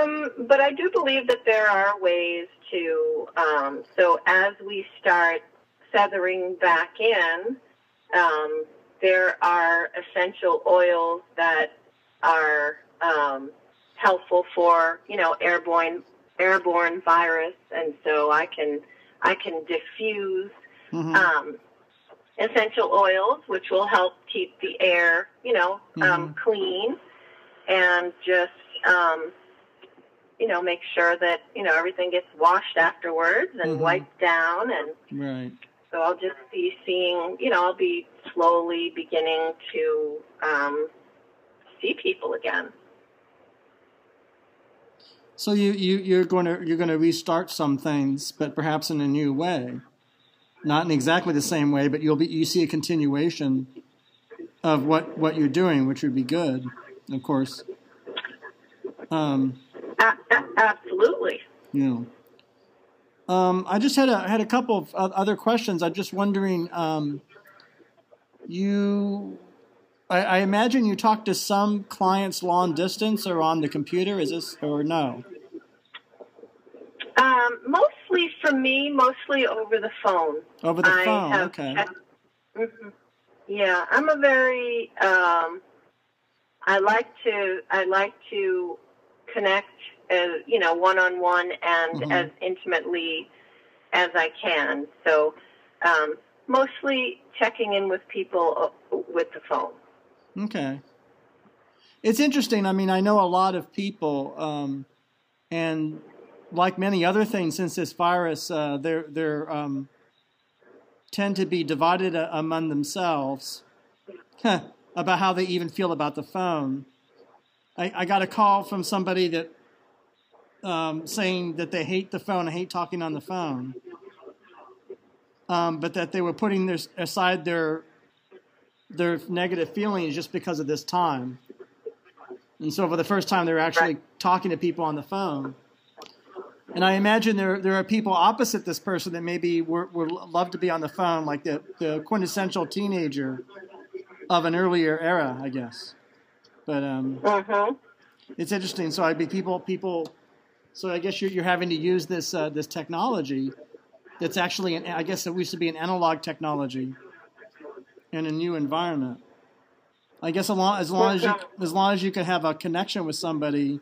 um, but I do believe that there are ways to. Um, so as we start feathering back in, um, there are essential oils that are um, helpful for you know airborne airborne virus, and so I can I can diffuse mm-hmm. Essential oils, which will help keep the air, you know, um, mm-hmm. um, clean, and just um, you know make sure that you know everything gets washed afterwards and mm-hmm. wiped down, and right. So I'll just be seeing, you know, I'll be slowly beginning to um, see people again. So you, you you're going to you're going to restart some things, but perhaps in a new way not in exactly the same way, but you'll be you see a continuation of what what you're doing, which would be good, of course. Um, absolutely. Yeah. Um, I just had a had a couple of other questions. I'm just wondering. Um, you, I, I, imagine you talk to some clients long distance or on the computer. Is this or no? Um, mostly for me, mostly over the phone. Over the phone, okay. Had, mm-hmm. Yeah, I'm a very. Um, I like to. I like to connect, as you know, one on one and mm-hmm. as intimately as I can. So, um, mostly checking in with people uh, with the phone. Okay. It's interesting. I mean, I know a lot of people, um, and like many other things since this virus, uh, they're they're um, tend to be divided uh, among themselves about how they even feel about the phone. I, I got a call from somebody that um, saying that they hate the phone, I hate talking on the phone, um, but that they were putting their, aside their their negative feelings just because of this time. And so, for the first time, they were actually talking to people on the phone. And I imagine there there are people opposite this person that maybe would, would love to be on the phone, like the, the quintessential teenager of an earlier era, I guess. But um, uh-huh. it's interesting. So I'd be people people. So I guess you're, you're having to use this uh, this technology that's actually an, I guess it used to be an analog technology in a new environment. I guess as long as long as you as long as you can have a connection with somebody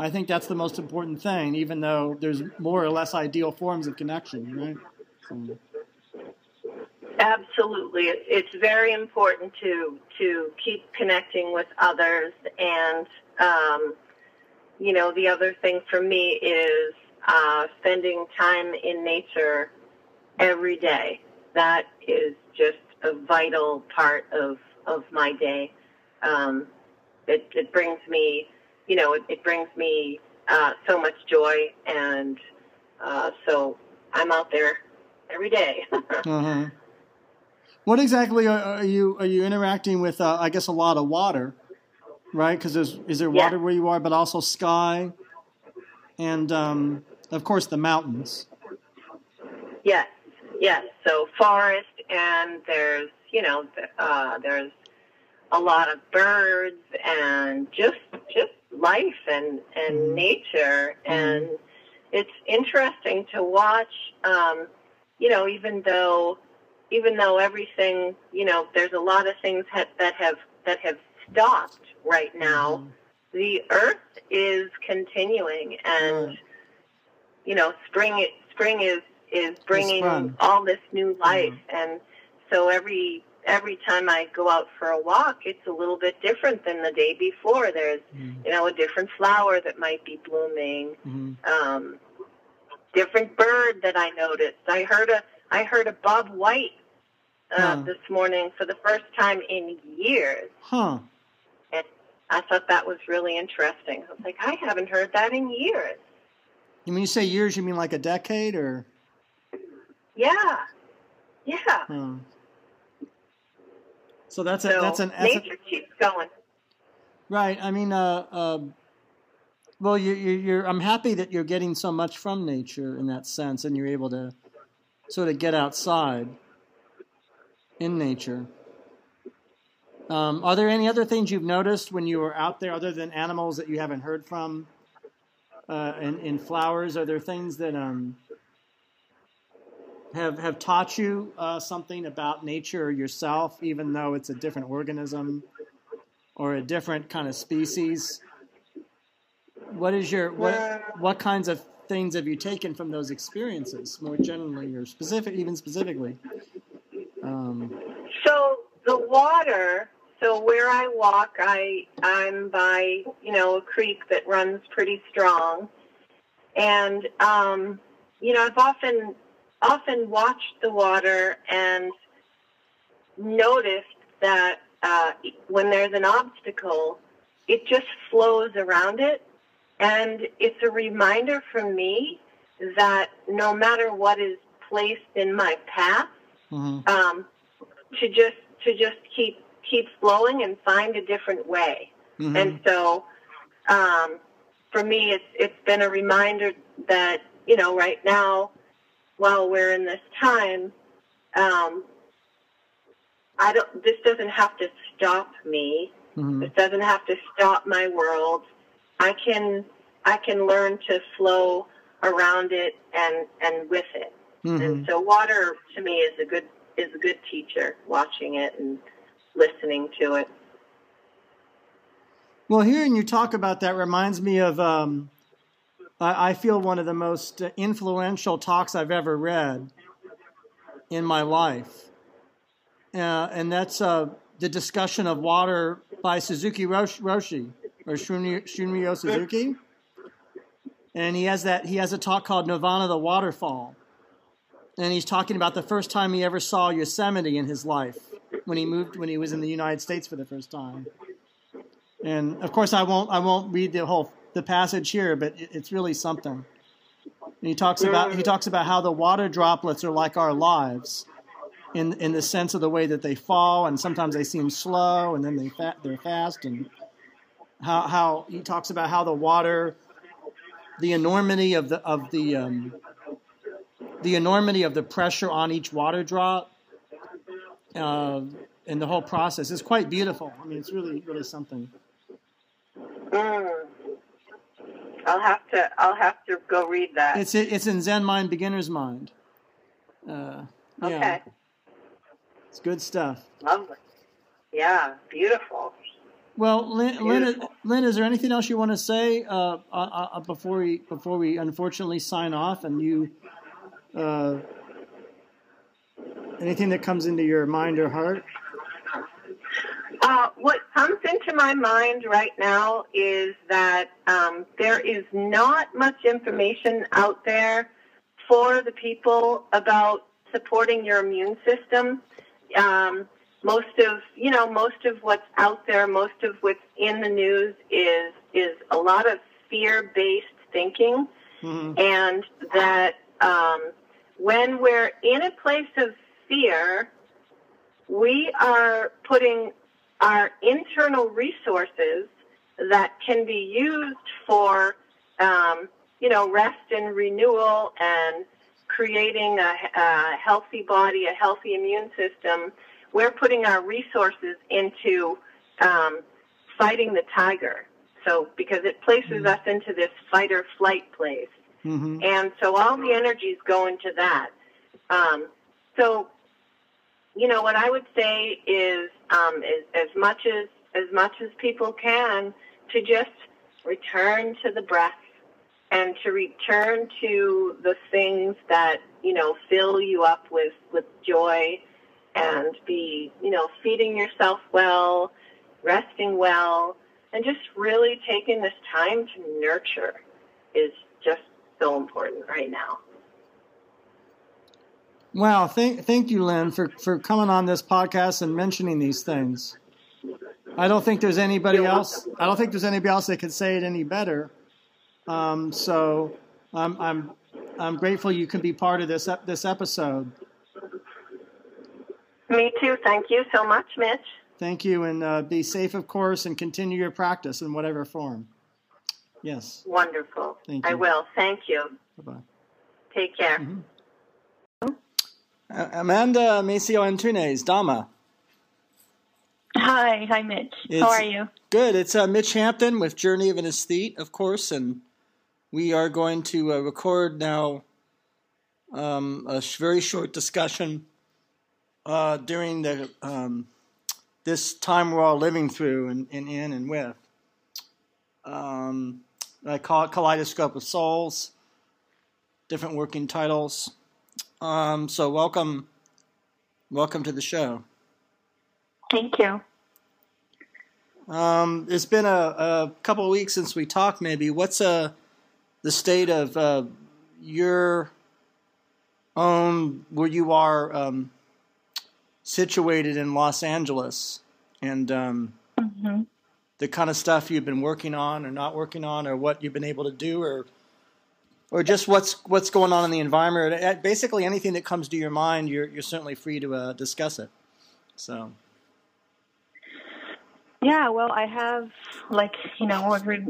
I think that's the most important thing, even though there's more or less ideal forms of connection, right? So. Absolutely, it's very important to to keep connecting with others, and um, you know the other thing for me is uh, spending time in nature every day. That is just a vital part of of my day. Um, it, it brings me you know, it, it brings me uh, so much joy and Uh, so I'm out there every day. uh-huh. What exactly are, you are you interacting with? Uh, I guess a lot of water, right? Because there's is there water yeah. where you are, but also sky, and um, of course the mountains. Yes, yes. So forest, and there's you know uh, there's a lot of birds and just just life and and mm. nature and mm. it's interesting to watch um you know even though even though everything you know there's a lot of things ha- that have that have stopped right now mm. the earth is continuing and you know spring spring is is bringing all this new life and so every every time I go out for a walk, it's a little bit different than the day before. There's, mm you know, a different flower that might be blooming, mm-hmm. um, different bird that I noticed. I heard a, I heard a bob white uh, huh. this morning for the first time in years. Huh. And I thought that was really interesting. I was like, I haven't heard that in years. When you say years, you mean like a decade or? Yeah. Yeah. Hmm. So that's so a, that's an nature keeps going. Right. I mean, uh, uh, well, you, you, you're. I'm happy that you're getting so much from nature in that sense, and you're able to sort of get outside in nature. Um, are there any other things you've noticed when you were out there, other than animals that you haven't heard from? Uh, in, in flowers, are there things that um, have have taught you uh, something about nature or yourself, even though it's a different organism or a different kind of species? What is your what what kinds of things have you taken from those experiences, more generally or specific, even specifically? Um, so the water. So where I walk, I I'm by you know a creek that runs pretty strong, and um, you know I've often often watched the water and noticed that uh, when there's an obstacle, it just flows around it. And it's a reminder for me that no matter what is placed in my path, mm-hmm. um, to just to just keep keep flowing and find a different way. Mm-hmm. And so, um, for me, it's it's been a reminder that you know right now while we're in this time, um, I don't. This doesn't have to stop me. Mm-hmm. This doesn't have to stop my world. I can I can learn to flow around it and and with it. Mm-hmm. And so water to me is a good is a good teacher. Watching it and listening to it. Well, hearing you talk about that reminds me of um, I, feel one of the most influential talks I've ever read in my life. Uh, and that's uh, the discussion of water by Suzuki Roshi or Shunryu Suzuki. And he has that he has a talk called Nirvana the Waterfall. And he's talking about the first time he ever saw Yosemite in his life when he moved when he was in the United States for the first time. And of course I won't I won't read the whole the passage here, but it's really something. And he talks about he talks about how the water droplets are like our lives, in in the sense of the way that they fall, and sometimes they seem slow, and then they fa- they're fast, and how how he talks about how the water, the enormity of the of the um, the enormity of the pressure on each water drop, uh, and the whole process is quite beautiful. I mean, it's really really something. I'll have to. I'll have to go read that. It's it's in Zen Mind, Beginner's Mind. Uh, yeah. Okay. It's good stuff. Lovely. Yeah, beautiful. Well, Lin, Lin, Lin, is there anything else you want to say uh, uh, uh, before we before we unfortunately sign off? And you, uh, anything that comes into your mind or heart? Uh, what comes into my mind right now is that um, there is not much information out there for the people about supporting your immune system. Um, most of you know most of what's out there, most of what's in the news is is a lot of fear based thinking, mm-hmm. and that um, when we're in a place of fear, we are putting our internal resources that can be used for, um, you know, rest and renewal and creating a, a healthy body, a healthy immune system. We're putting our resources into um, fighting the tiger. So, because it places mm-hmm. us into this fight or flight place. Mm-hmm. And so all the energies go into that. Um, so, you know, what I would say is, um, is as much as, as much as people can to just return to the breath and to return to the things that, you know, fill you up with, with joy and be, you know, feeding yourself well, resting well, and just really taking this time to nurture is just so important right now. Wow, thank thank you, Lin, for, for coming on this podcast and mentioning these things. I don't think there's anybody else. I don't think there's anybody else that could say it any better. Um, so I'm I'm I'm grateful you can be part of this this episode. Me too. Thank you so much, Mitch. Thank you, and uh, be safe, of course, and continue your practice in whatever form. Yes. Wonderful. Thank you. I will. Thank you. Bye bye. Take care. Mm-hmm. Amanda Maciel Antunes, Dama. Hi, hi, Mitch. It's How are you? Good. It's uh, Mitch Hampton with Journey of an Aesthete, of course, and we are going to uh, record now um, a sh- very short discussion uh, during the um, this time we're all living through and, and in and with. Um, I call it Kaleidoscope of Souls, different working titles. Um, so welcome, welcome to the show. Thank you. Um, it's been a, a couple of weeks since we talked. Maybe what's uh, the state of uh, your own where you are um, situated in Los Angeles and um, mm-hmm. the kind of stuff you've been working on or not working on, or what you've been able to do, or or just what's what's going on in the environment. Basically, anything that comes to your mind, you're you're certainly free to uh, discuss it. So. Yeah, well, I have like you know every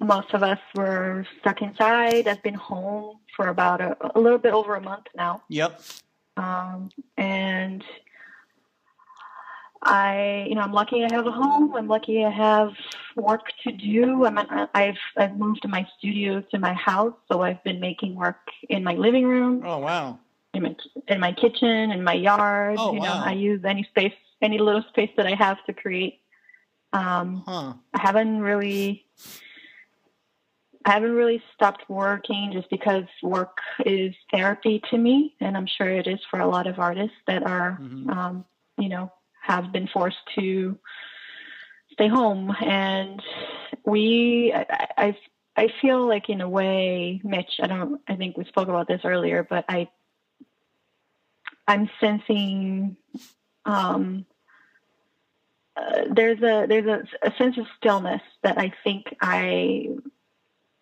most of us were stuck inside. I've been home for about a, a little bit over a month now. Yep. Um, and I, you know, I'm lucky I have a home. I'm lucky I have work to do. I'm, I've, I've moved my studio to my house, so I've been making work in my living room. Oh wow! In my, in my kitchen, in my yard. Oh, you know, wow. I use any space, any little space that I have to create. Um, huh. I haven't really I haven't really stopped working just because work is therapy to me, and I'm sure it is for a lot of artists that are, mm-hmm. um, you know, have been forced to stay home. And we, I, I, I feel like in a way, Mitch. I don't. I think we spoke about this earlier, but I, I'm sensing. Um, uh, there's a there's a, a sense of stillness that I think I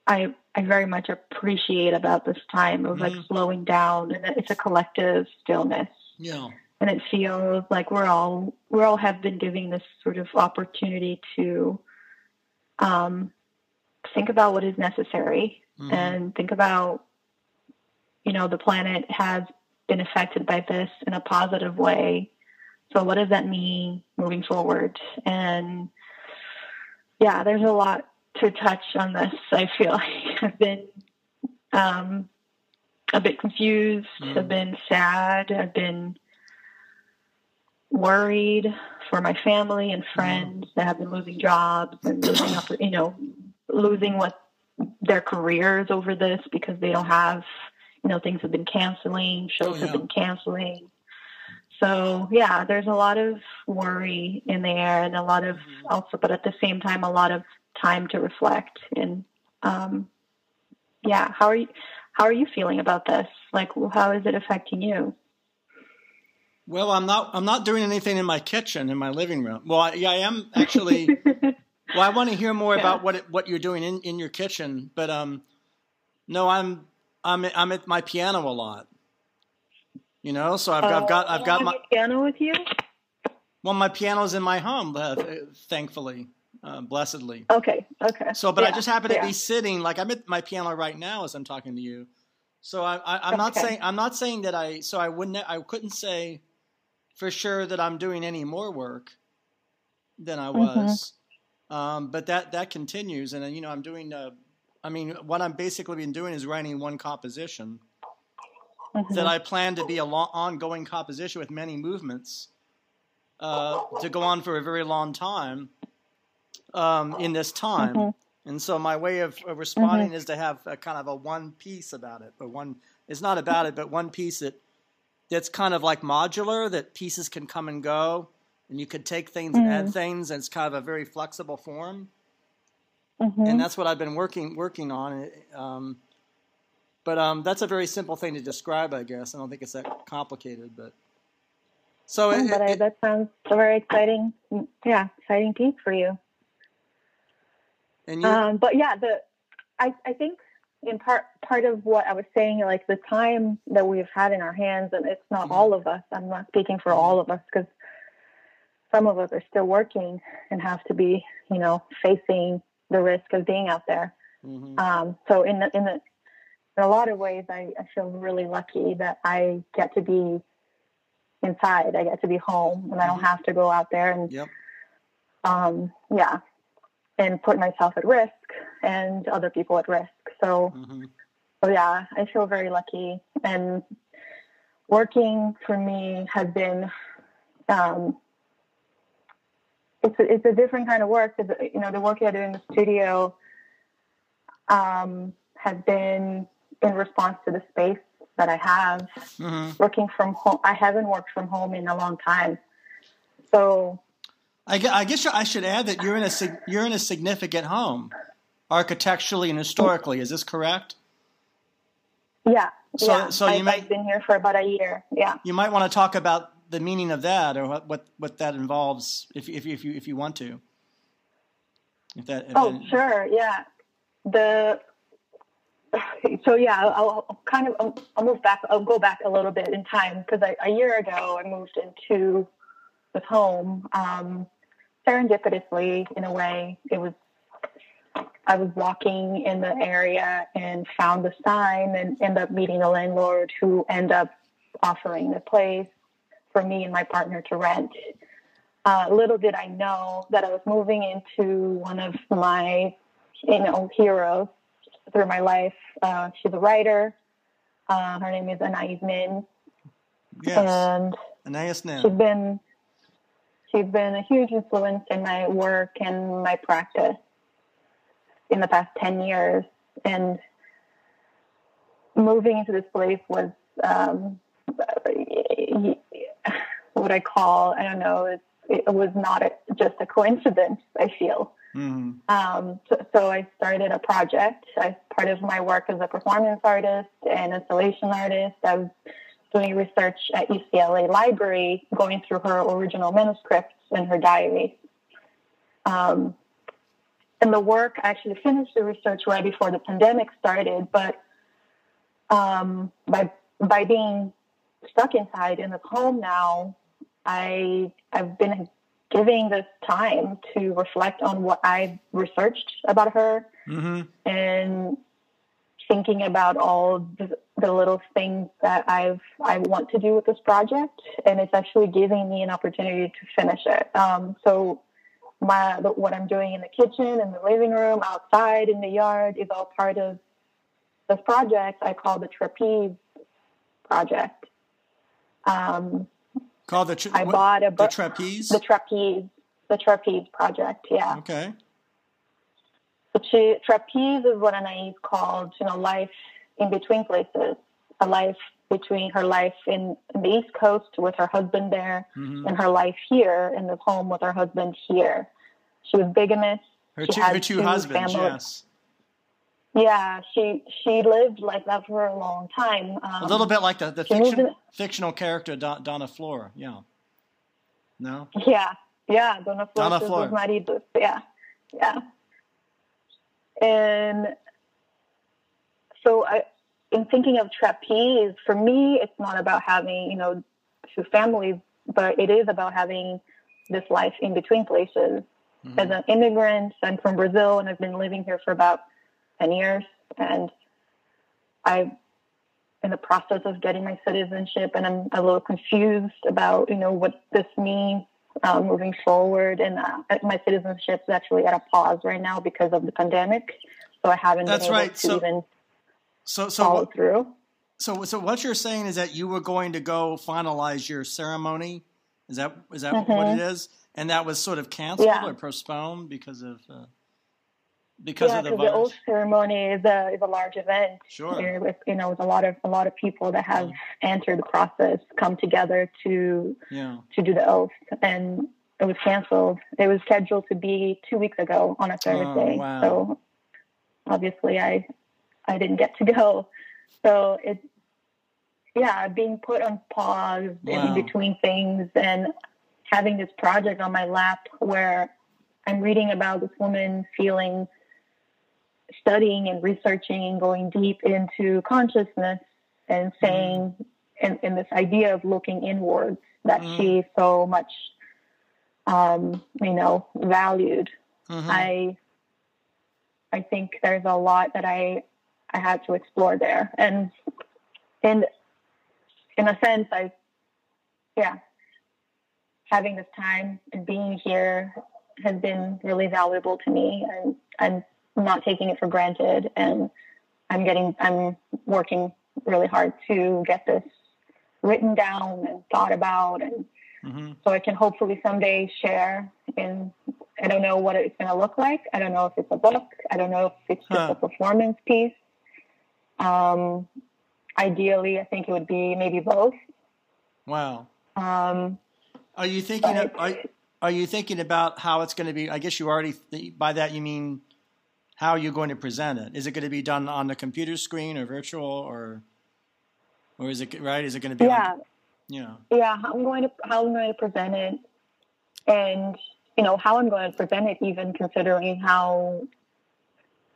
I I very much appreciate about this time of like mm-hmm. slowing down and it's a collective stillness. Yeah. And it feels like we're all we're all have been giving this sort of opportunity to um, think about what is necessary mm-hmm. and think about you know the planet has been affected by this in a positive way. So what does that mean moving forward? And yeah, there's a lot to touch on this. I feel like I've been um, a bit confused. Mm. I've been sad. I've been worried for my family and friends mm. that have been losing jobs and losing, you know, losing what their careers over this because they don't have, you know, things have been canceling, shows oh, yeah. have been canceling. So yeah, there's a lot of worry in the air and a lot of mm-hmm. also, but at the same time, a lot of time to reflect and um, yeah how are you how are you feeling about this like how is it affecting you well i'm not i'm not doing anything in my kitchen in my living room well I, yeah i am actually well i want to hear more yeah. about what it, what you're doing in, in your kitchen but um No, I'm I'm I'm at my piano a lot. You know, so I've, uh, I've got I've got my piano with you. Well, my piano's in my home, uh, thankfully, uh, blessedly. Okay, okay. So, but yeah, I just happen to yeah. be sitting like I'm at my piano right now as I'm talking to you. So I, I, am okay. not saying I'm not saying that I. So I wouldn't. I couldn't say for sure that I'm doing any more work than I mm-hmm. was. Mm-hmm. Um, but that that continues, and you know, I'm doing. Uh, I mean, what I'm basically been doing is writing one composition mm-hmm. that I plan to be a long, ongoing composition with many movements uh, to go on for a very long time um, in this time. Mm-hmm. And so my way of, of responding mm-hmm. is to have a kind of a one piece about it, or one. It's not about it, but one piece that that's kind of like modular, that pieces can come and go, and you could take things and add mm. things, and it's kind of a very flexible form. Mm-hmm. And that's what I've been working working on. Um, but um, that's a very simple thing to describe, I guess. I don't think it's that complicated, but so it, but it, I, that sounds very exciting, yeah, exciting piece for you. And you, um, but yeah, the I I think in part part of what I was saying, like the time that we've had in our hands, and it's not mm-hmm. all of us. I'm not speaking for all of us because some of us are still working and have to be, you know, facing the risk of being out there. Mm-hmm. Um, so in the, in the, in a lot of ways, I, I feel really lucky that I get to be inside. I get to be home, and I don't mm-hmm. have to go out there and, yep. um, yeah, and put myself at risk and other people at risk. So, mm-hmm. so yeah, I feel very lucky. And working for me has been, um, it's a, it's a different kind of work. You know, the work I do in the studio um, has been in response to the space that I have. Mm-hmm. Working from home, I haven't worked from home in a long time. So, I, I guess I should add that you're in a you're in a significant home, architecturally and historically. Is this correct? Yeah. So, yeah. so you I've, might, I've been here for about a year. Yeah. You might want to talk about the meaning of that or what what, what that involves if if if you if you want to. If that. If oh, sure. Yeah. The so yeah, I'll, I'll kind of I'll, I'll, move back. I'll go back a little bit in time because a year ago I moved into this home um, serendipitously in a way. It was I was walking in the area and found the sign and end up meeting a landlord who end up offering the place for me and my partner to rent. Uh, little did I know that I was moving into one of my, you know, heroes through my life. Uh, she's a writer. Uh, her name is Anais Nin. Yes. And Anais Nin. She's been she's been a huge influence in my work and my practice in the past ten years. And moving into this place was um, what I call, I don't know, it, it was not a, just a coincidence, I feel. Mm-hmm. Um, so, so, I started a project. As part of my work as a performance artist and installation artist, I was doing research at UCLA Library, going through her original manuscripts and her diaries. Um, and the work, I actually finished the research right before the pandemic started, but um, by by being stuck inside in this home now, I I've been giving this time to reflect on what I've researched about her mm-hmm. and thinking about all the, the, little things that I've I want to do with this project, and it's actually giving me an opportunity to finish it. Um, so my what I'm doing in the kitchen, in the living room, outside, in the yard is all part of this project I call the Trapeze Project. Um, Called the tra- I what, bought a book. The trapeze. The trapeze. The trapeze project. Yeah. Okay. So she, trapeze is what Anais called, you know, life in between places, a life between her life in, in the East Coast with her husband there, mm-hmm. and her life here in the home with her husband here. She was bigamous. Her two, her two, two husbands, families. yes. Yeah, she she lived like that for a long time. Um, a little bit like the, the fiction, fictional character Donna Flora, Yeah. No. Yeah, yeah. Donna Flora. Dona Flor. Maridos. Yeah, yeah. And so I, in thinking of trapeze, for me, it's not about having, you know, two families, but it is about having this life in between places. Mm-hmm. As an immigrant, I'm from Brazil and I've been living here for about 10 years. And I'm in the process of getting my citizenship and I'm a little confused about, you know, what this means uh, moving forward. And uh, my citizenship is actually at a pause right now because of the pandemic. So I haven't That's been able right. to so, even so, so follow what, through. So, so what you're saying is that you were going to go finalize your ceremony. Is that is that mm-hmm. what it is? And that was sort of canceled yeah. or postponed because of uh, because yeah, of the the oath ceremony is a is a large event. Sure. With you know, with a lot of a lot of people that have yeah. entered the process come together to yeah. to do the oath, and it was canceled. It was scheduled to be two weeks ago on a Thursday. Oh, wow. So obviously, I I didn't get to go. So it, yeah, being put on pause wow. in between things and having this project on my lap where I'm reading about this woman feeling, studying and researching and going deep into consciousness and mm-hmm. saying, mm. and, and this idea of looking inwards that mm. she so much, um, you know, valued. Mm-hmm. I, I think there's a lot that I I had to explore there. And in in a sense, I yeah, having this time and being here has been really valuable to me, and I'm not taking it for granted. And I'm getting I'm working really hard to get this written down and thought about and mm-hmm. so I can hopefully someday share in I don't know what it's going to look like. I don't know if it's a book. I don't know if it's just huh. a performance piece. Um, ideally, I think it would be maybe both. Wow. Um, are you thinking? Of, are, are you thinking about how it's going to be? I guess you already by that you mean how you're going to present it. Is it going to be done on the computer screen or virtual or or is it right? Is it going to be? Yeah. On, yeah. Yeah. How I'm going to how I'm going to present it, and you know how I'm going to present it, even considering how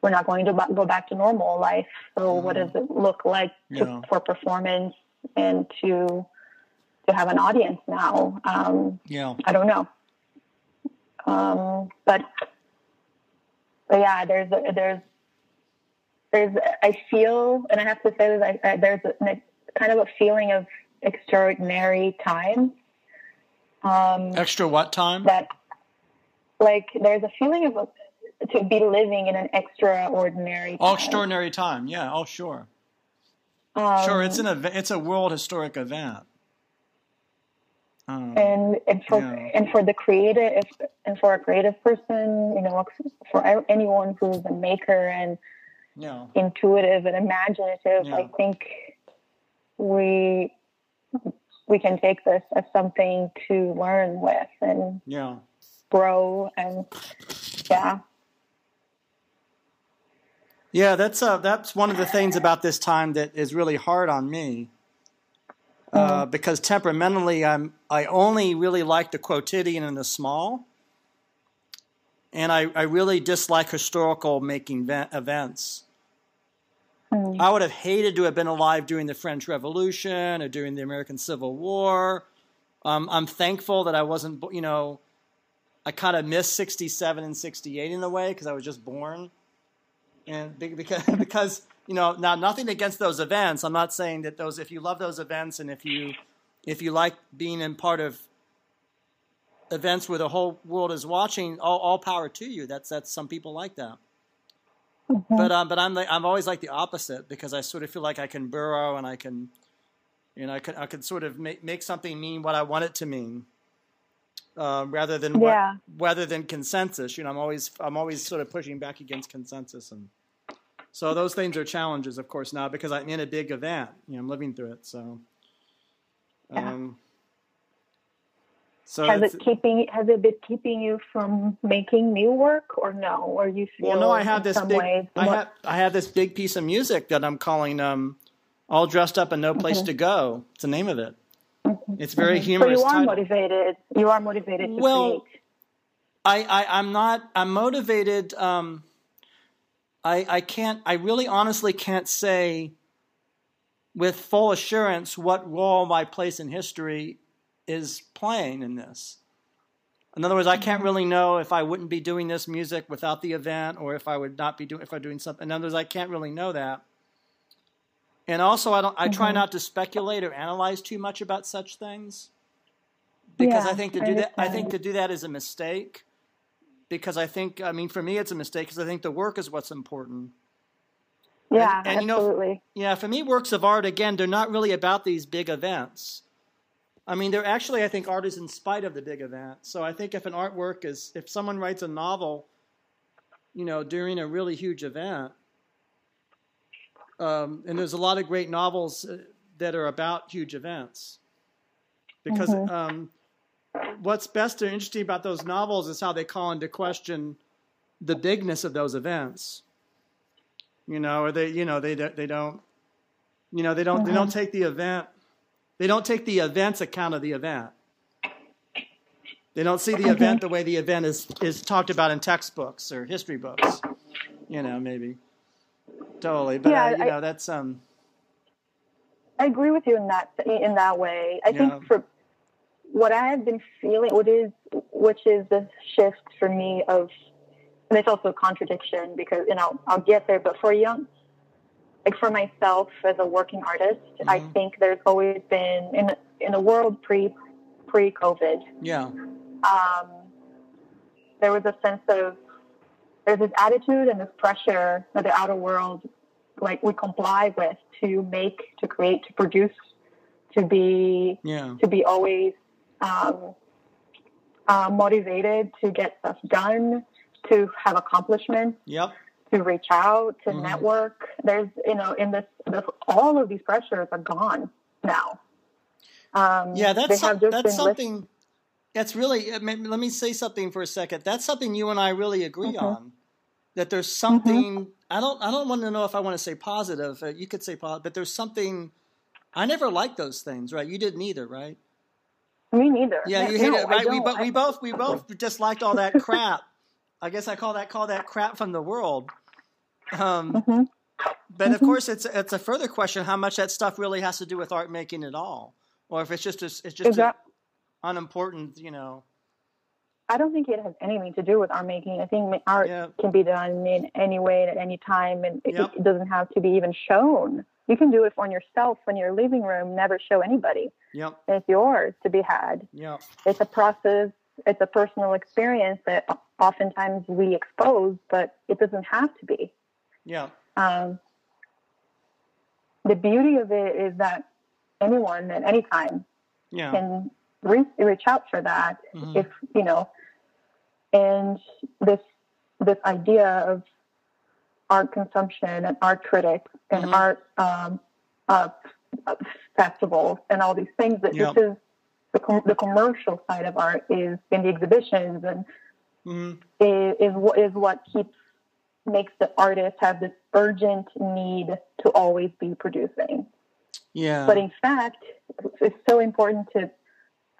we're not going to go back to normal life. So mm-hmm. what does it look like to, yeah. for performance and to to have an audience now? Um, yeah, I don't know. Um, but but yeah, there's there's there's I feel, and I have to say that I, I, there's a, a, kind of a feeling of extraordinary time. Um, Extra what time? That like there's a feeling of to be living in an extraordinary time. extraordinary time yeah oh sure um, sure it's an event it's a world historic event um, and and for yeah. and for the creative and for a creative person you know for anyone who's a maker and yeah. intuitive and imaginative yeah. i think we we can take this as something to learn with and yeah grow and yeah yeah, that's uh, that's one of the things about this time that is really hard on me. Uh, mm-hmm. because temperamentally, I'm I only really like the quotidian and the small, and I, I really dislike historical making events. Mm. I would have hated to have been alive during the French Revolution or during the American Civil War. Um, I'm thankful that I wasn't, you know, I kind of missed 67 and 68 in a way because I was just born and because because you know now nothing against those events. I'm not saying that those if you love those events and if you if you like being in part of events where the whole world is watching, all, all power to you. That's that's some people like that. Mm-hmm. But um, but I'm like, I'm always like the opposite because I sort of feel like I can burrow and I can, you know, I could I could sort of make make something mean what I want it to mean, um, rather than yeah. what, rather than consensus. You know, I'm always I'm always sort of pushing back against consensus, and so those things are challenges, of course, now because I'm in a big event. You know, I'm living through it. So, um, so has it keeping has it been keeping you from making new work or no? Or you feel well, no, I have this big ways, I have I have this big piece of music that I'm calling um, "All Dressed Up and No Place mm-hmm. to Go." It's the name of it. It's very mm-hmm. humorous. So you are title. motivated. You are motivated to well, create. I, I I'm not. I'm motivated. Um, I, I can't, I really honestly can't say with full assurance what role my place in history is playing in this. In other words, I can't mm-hmm. really know if I wouldn't be doing this music without the event, or if I would not be doing if I'm doing something. In other words, I can't really know that. And also, I don't. I try mm-hmm. not to speculate or analyze too much about such things, because yeah, I think to do I that, I think to do that is a mistake. Because I think, I mean, for me, it's a mistake because I think the work is what's important. Yeah, and, and, absolutely. You know, yeah, for me, works of art again, they're not really about these big events. I mean, they're actually, I think, art is in spite of the big event. So I think if an artwork is, if someone writes a novel, you know, during a really huge event, um, and there's a lot of great novels uh, that are about huge events, because mm-hmm. um, what's best or interesting about those novels is how they call into question the bigness of those events. You know, or they, you know, they they don't, you know, they don't mm-hmm. they don't take the event they don't take the event's account of the event. They don't see the event the way the event is, is talked about in textbooks or history books. You know, maybe. Totally. But, yeah, uh, you I, know, that's. um. I agree with you in that in that way. I yeah. think for what I have been feeling, what is which is the shift for me of, and it's also a contradiction because you know I'll get there, but for young like for myself as a working artist, mm-hmm. I think there's always been in in a world pre pre COVID. Yeah. Um, there was a sense of there's this attitude and this pressure that the outer world like we comply with to make, to create, to produce, to be yeah. to be always um, uh, motivated to get stuff done, to have accomplishments. Yep to reach out, to mm-hmm. network. There's, you know, in this, this, all of these pressures are gone now. Um, yeah, that's some, that's something. that's really. Let me say something for a second. That's something you and I really agree mm-hmm. on. That there's something. Mm-hmm. I don't. I don't want to know if I want to say positive. Uh, you could say positive, but there's something. I never liked those things, right? You didn't either, right? Me neither. Yeah, you hate no, it, right? We, but we both we both disliked all that crap. I guess I call that call that crap from the world. Um, mm-hmm. But mm-hmm. of course, it's it's a further question how much that stuff really has to do with art making at all, or if it's just a, it's just that, unimportant, you know. I don't think it has anything to do with art making. I think art can be done in any way at any time, and it, yep. it, doesn't have to be even shown. You can do it on yourself when you're in your living room, never show anybody. Yep. It's yours to be had. Yep. It's a process. It's a personal experience that oftentimes we expose, but it doesn't have to be. Yeah. Um, the beauty of it is that anyone at any time yeah. can reach, reach out for that mm-hmm. if you know and this this idea of art consumption and art critics and mm-hmm. art um, uh, festivals and all these things that yep. this is the, com- the commercial side of art is in the exhibitions and mm-hmm. is, is, is what keeps makes the artist have this urgent need to always be producing. Yeah. But in fact, it's so important to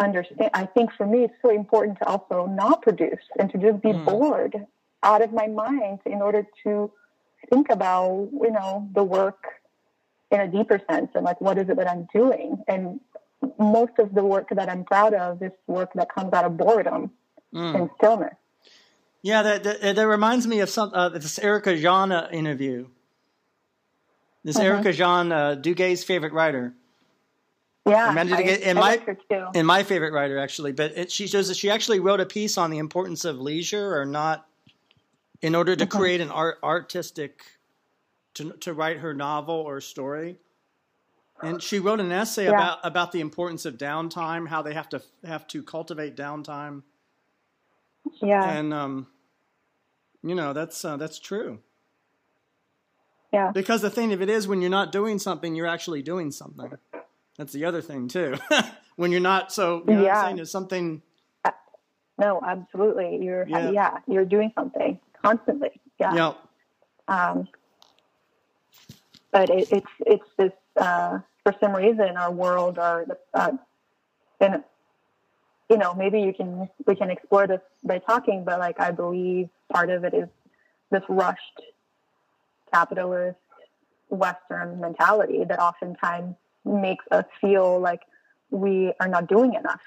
understand. I think for me, it's so important to also not produce and to just be mm. bored out of my mind in order to think about, you know, the work in a deeper sense and like, what is it that I'm doing? And most of the work that I'm proud of is work that comes out of boredom mm. and stillness. Yeah, that, that, that reminds me of some uh, this Erica Jong uh, interview. This uh-huh. Erica Jong, uh, Duguay's favorite writer. Yeah, I, get, and my and my favorite writer actually. But it, she shows that she actually wrote a piece on the importance of leisure or not, in order to create an art artistic, to to write her novel or story. And she wrote an essay yeah. about about the importance of downtime, how they have to have to cultivate downtime. Yeah. And um, you know, that's uh, that's true. Yeah. Because the thing of it is, when you're not doing something, you're actually doing something. That's the other thing too. when you're not, so you know yeah. I'm saying is something. Uh, no, absolutely. You're yeah. yeah. you're doing something constantly. Yeah. Yeah. Um, but it, it's it's this uh, for some reason our world our uh, and you know, maybe you can we can explore this by talking, but like I believe part of it is this rushed capitalist Western mentality that oftentimes makes us feel like we are not doing enough.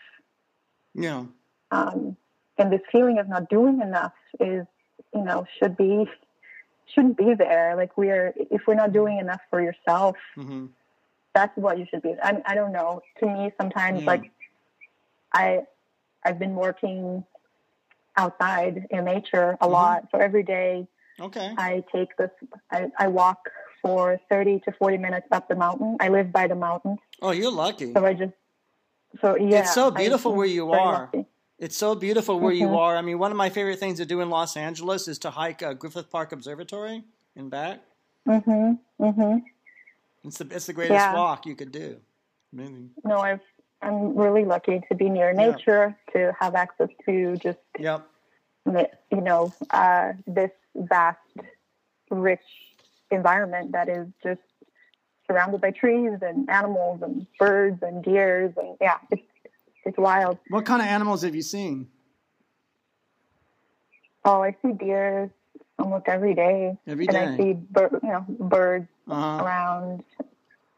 Yeah. Um, and this feeling of not doing enough is, you know, should be shouldn't be there. Like we're if we're not doing enough for yourself, mm-hmm. that's what you should be. I, I don't know. To me, sometimes yeah. like I I've been working outside in nature a mm-hmm. lot. So every day, okay, I take this. I, I walk for thirty to forty minutes up the mountain. I live by the mountain. Oh, you're lucky. So I just. So yeah, it's so beautiful where you are. Lucky. It's so beautiful where mm-hmm. you are. I mean, one of my favorite things to do in Los Angeles is to hike uh, Griffith Park Observatory and back. Mm-hmm. Mm-hmm. It's the it's the greatest yeah. walk you could do. Amazing. No, I've I'm really lucky to be near nature, to have access to just, yep. you know, uh, this vast, rich environment that is just surrounded by trees and animals and birds and deers and yeah, it's it's wild. What kind of animals have you seen? Oh, I see deer almost every day. Every day. And I see bir- you know birds uh-huh. around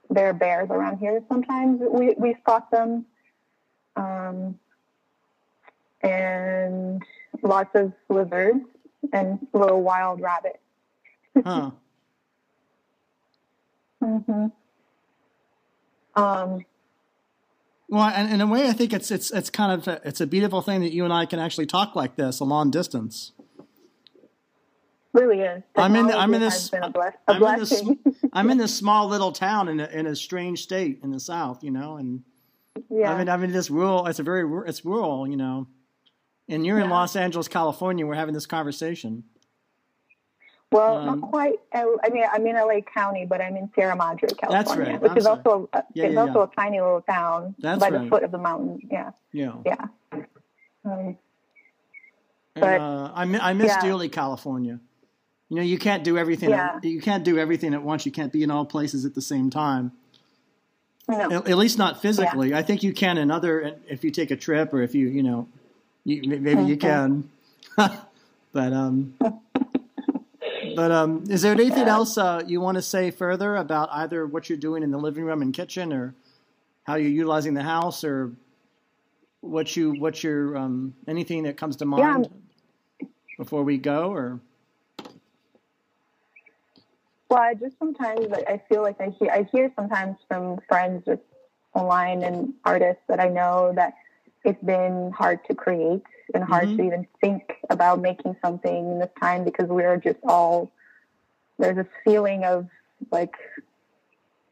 there are bears around here. Sometimes we, we spot them. Um, and lots of lizards and little wild rabbits. huh. hmm Um, well, and in a way, I think it's it's it's kind of a, it's a beautiful thing that you and I can actually talk like this a long distance really is. I'm in. I'm in this. A bless, a I'm, in this I'm in this small little town in a, in a strange state in the south, you know, and yeah. I mean, I'm in this rural. It's a very. It's rural, you know, and you're yeah. in Los Angeles, California. We're having this conversation. Well, um, not quite. I mean, I'm in LA County, but I'm in Sierra Madre, California, that's right. which I'm is sorry. also a, yeah, yeah, also a tiny little town that's by right. the foot of the mountain. Yeah. Yeah. Yeah. Um, and, but uh, I, I miss dearly California you know you can't do everything yeah. at, you can't do everything at once you can't be in all places at the same time no. at, at least not physically yeah. i think you can in other if you take a trip or if you you know you, maybe mm-hmm. you can but um but um is there anything yeah. else uh, you want to say further about either what you're doing in the living room and kitchen or how you're utilizing the house or what you what your um anything that comes to mind before we go or well, I just sometimes like, I feel like I hear I hear sometimes from friends just online and artists that I know that it's been hard to create and hard mm-hmm. to even think about making something in this time because we're just all there's this feeling of like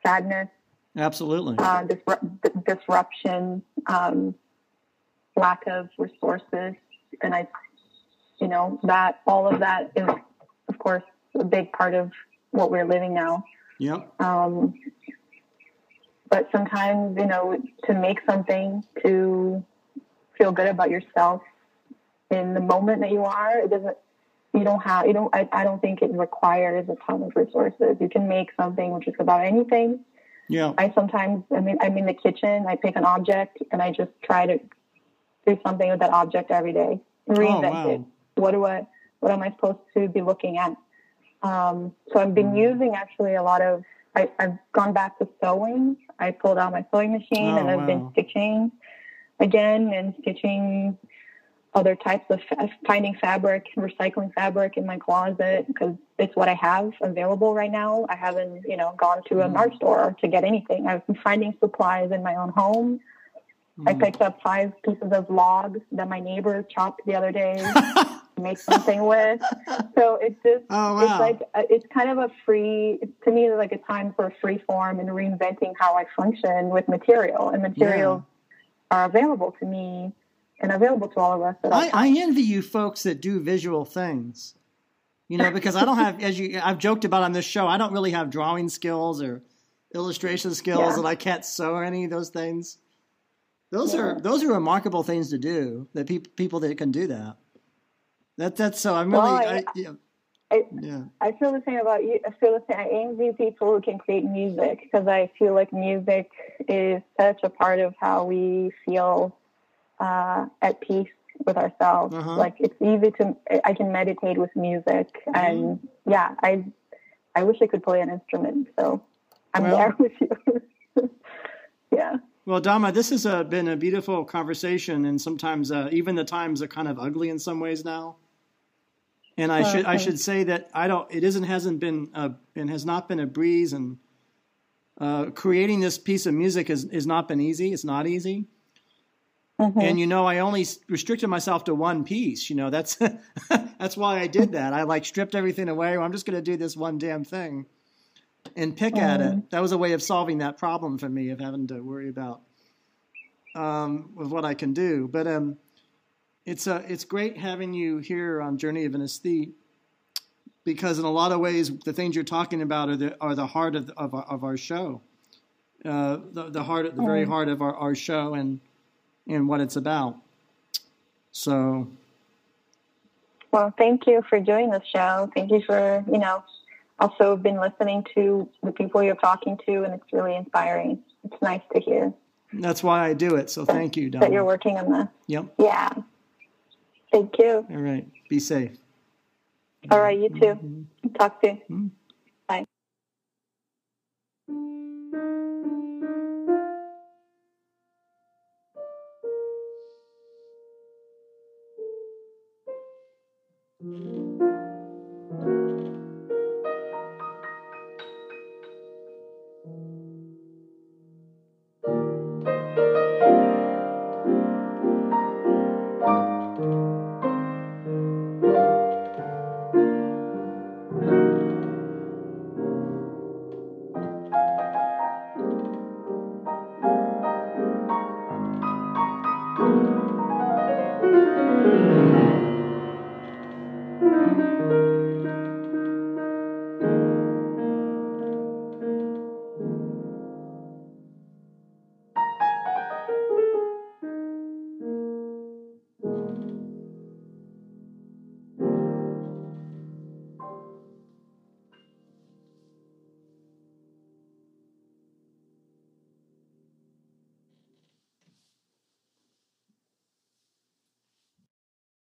sadness, absolutely, uh, disru- disruption, um, lack of resources, and I, you know, that all of that is, of course, a big part of what we're living now. Yeah. Um, but sometimes, you know, to make something, to feel good about yourself in the moment that you are, it doesn't, you don't have, you don't, I, I don't think it requires a ton of resources. You can make something which is about anything. Yeah. I sometimes, I mean, I'm in the kitchen, I pick an object and I just try to do something with that object every day, reinvent oh, wow. it. What do I, what am I supposed to be looking at? Um, so I've been mm. using actually a lot of, I, have gone back to sewing. I pulled out my sewing machine oh, and I've wow. been stitching again and stitching other types of finding fabric, recycling fabric in my closet because it's what I have available right now. I haven't, you know, gone to an mm. art store to get anything. I've been finding supplies in my own home. Mm. I picked up five pieces of logs that my neighbor chopped the other day. To make something with. So it's just oh, wow. it's like uh, it's kind of a free to me like a time for free form and reinventing how I function with material and materials yeah. are available to me and available to all of us. I, I envy you folks that do visual things. You know, because I don't have, as you, I've joked about on this show, I don't really have drawing skills or illustration skills, yeah. and I can't sew or any of those things. Those yeah. are those are remarkable things to do. That people people that can do that. That that's so. I'm really. Well, I, I, yeah. I, yeah. I feel the same about you. I feel the same. I envy people who can create music because I feel like music is such a part of how we feel uh, at peace with ourselves. Uh-huh. Like it's easy to. I can meditate with music, mm-hmm. and yeah, I I wish I could play an instrument. So I'm well, there with you. yeah. Well, Dama, this has uh, been a beautiful conversation, and sometimes uh, even the times are kind of ugly in some ways now. And I should I should say that I don't. It isn't hasn't been a, and has not been a breeze. And uh, creating this piece of music has has not been easy. It's not easy. Mm-hmm. And you know, I only restricted myself to one piece. You know, that's that's why I did that. I like stripped everything away. I'm just going to do this one damn thing and pick mm-hmm. at it. Mm-hmm. That was a way of solving that problem for me of having to worry about um, with what I can do. But um, it's a, uh, it's great having you here on Journey of an Aesthete because in a lot of ways the things you're talking about are the are the heart of of our, of our show, uh, the the heart the very heart of our, our show and and what it's about. So. Well, thank you for doing this show. Thank you for you know also been listening to the people you're talking to, and it's really inspiring. It's nice to hear. That's why I do it. So thank you, Donna. That you're working on this. Yep. Yeah. Thank you. All right. Be safe. All right. You too. Mm-hmm. Talk soon. Mm-hmm.